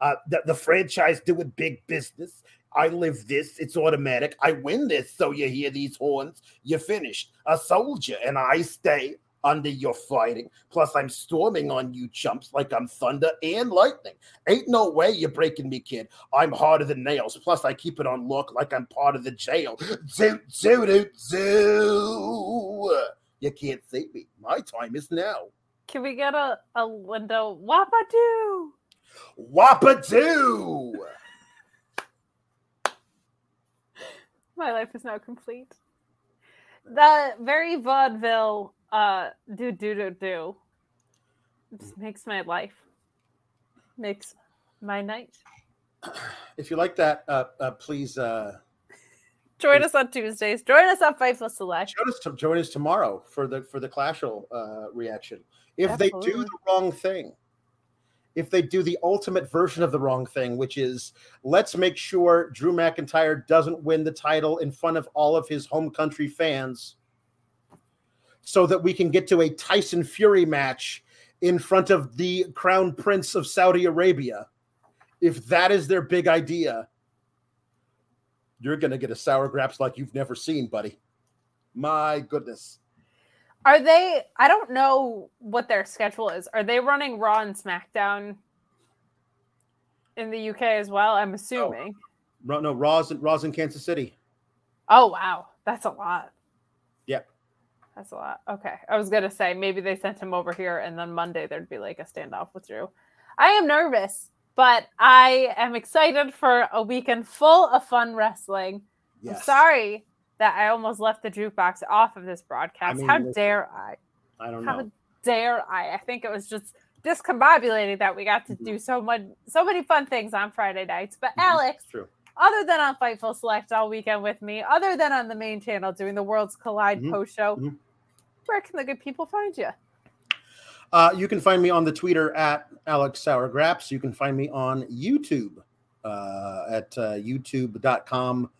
[SPEAKER 2] Uh, the, the franchise doing big business. I live this. It's automatic. I win this. So you hear these horns. You're finished. A soldier, and I stay under your fighting. Plus, I'm storming on you chumps like I'm thunder and lightning. Ain't no way you're breaking me, kid. I'm harder than nails. Plus, I keep it on lock like I'm part of the jail. Zoo, zoo, zoo, zoo. You can't see me. My time is now.
[SPEAKER 1] can we get a, a window? Wappadoo!
[SPEAKER 2] Wappadoo!
[SPEAKER 1] My life is now complete. The very vaudeville uh do do do do just makes my life makes my night.
[SPEAKER 2] If you like that, uh, uh, please uh,
[SPEAKER 1] Join us on Tuesdays. Join us on Fightful Select.
[SPEAKER 2] join us, to, join us tomorrow for the for the Clashel uh, reaction. If they do the wrong thing, if they do the ultimate version of the wrong thing, which is let's make sure Drew McIntyre doesn't win the title in front of all of his home country fans, so that we can get to a Tyson Fury match in front of the Crown Prince of Saudi Arabia. If that is their big idea, you're going to get a sour graps like you've never seen, buddy. My goodness.
[SPEAKER 1] Are they I don't know what their schedule is. Are they running Raw and SmackDown in the UK as well? I'm assuming.
[SPEAKER 2] Oh, Ro- No, Raw's in, Raw's in Kansas City.
[SPEAKER 1] Oh wow, that's a lot.
[SPEAKER 2] Yep.
[SPEAKER 1] That's a lot. Okay. I was gonna say maybe they sent him over here and then Monday there'd be like a standoff with Drew. I am nervous, but I am excited for a weekend full of fun wrestling. I'm sorry that I almost left the jukebox off of this broadcast.
[SPEAKER 2] mean,
[SPEAKER 1] How dare I?
[SPEAKER 2] I don't
[SPEAKER 1] How
[SPEAKER 2] know.
[SPEAKER 1] How dare I? I think it was just discombobulated that we got to
[SPEAKER 2] Mhm.
[SPEAKER 1] do so much so many fun things on Friday nights. But
[SPEAKER 2] Mhm.
[SPEAKER 1] Alex,
[SPEAKER 2] true.
[SPEAKER 1] other than on Fightful Select all weekend with me, other than on the main channel doing the Worlds Collide
[SPEAKER 2] Mhm.
[SPEAKER 1] post show,
[SPEAKER 2] Mhm.
[SPEAKER 1] where can the good people find you?
[SPEAKER 2] Uh, you can find me on the Twitter at Alex Sour Graps. You can find me on YouTube uh, at uh, youtube.com.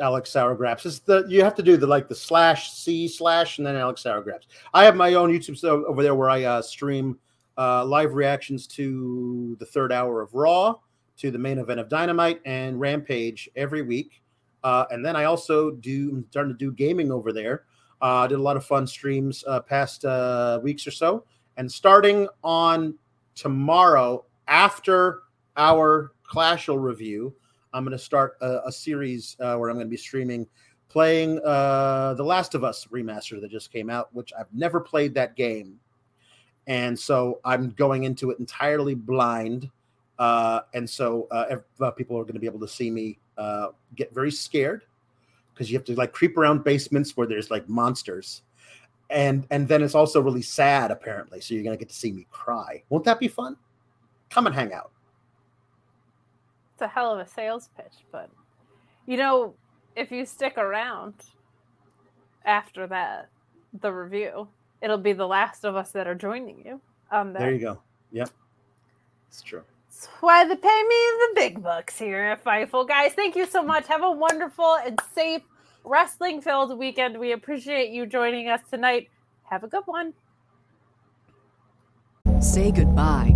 [SPEAKER 2] Alex Sour Graps. It's the you have to do the like the slash C slash and then Alex Sour Graps. I have my own YouTube over there where I uh, stream uh, live reactions to the third hour of Raw, to the main event of Dynamite and Rampage every week. Uh, and then I also do I'm starting to do gaming over there. Uh, I did a lot of fun streams uh, past uh, weeks or so. And starting on tomorrow, after our Clashel review, I'm going to start a, a series uh, where I'm going to be streaming playing uh, The Last of Us remaster that just came out, which I've never played that game. And so I'm going into it entirely blind. Uh, and so uh, uh, people are going to be able to see me uh, get very scared because you have to like creep around basements where there's like monsters and and then it's also really sad apparently so you're gonna get to see me cry won't that be fun come and hang out
[SPEAKER 1] It's a hell of a sales pitch, but you know, if you stick around after that, the review, it'll be the last of us that are joining you on there.
[SPEAKER 2] there you go yep it's true
[SPEAKER 1] That's why they pay me the big bucks here at Fightful. Guys, thank you so much. Have a wonderful and safe wrestling filled weekend. We appreciate you joining us tonight. Have a good one.
[SPEAKER 4] Say goodbye to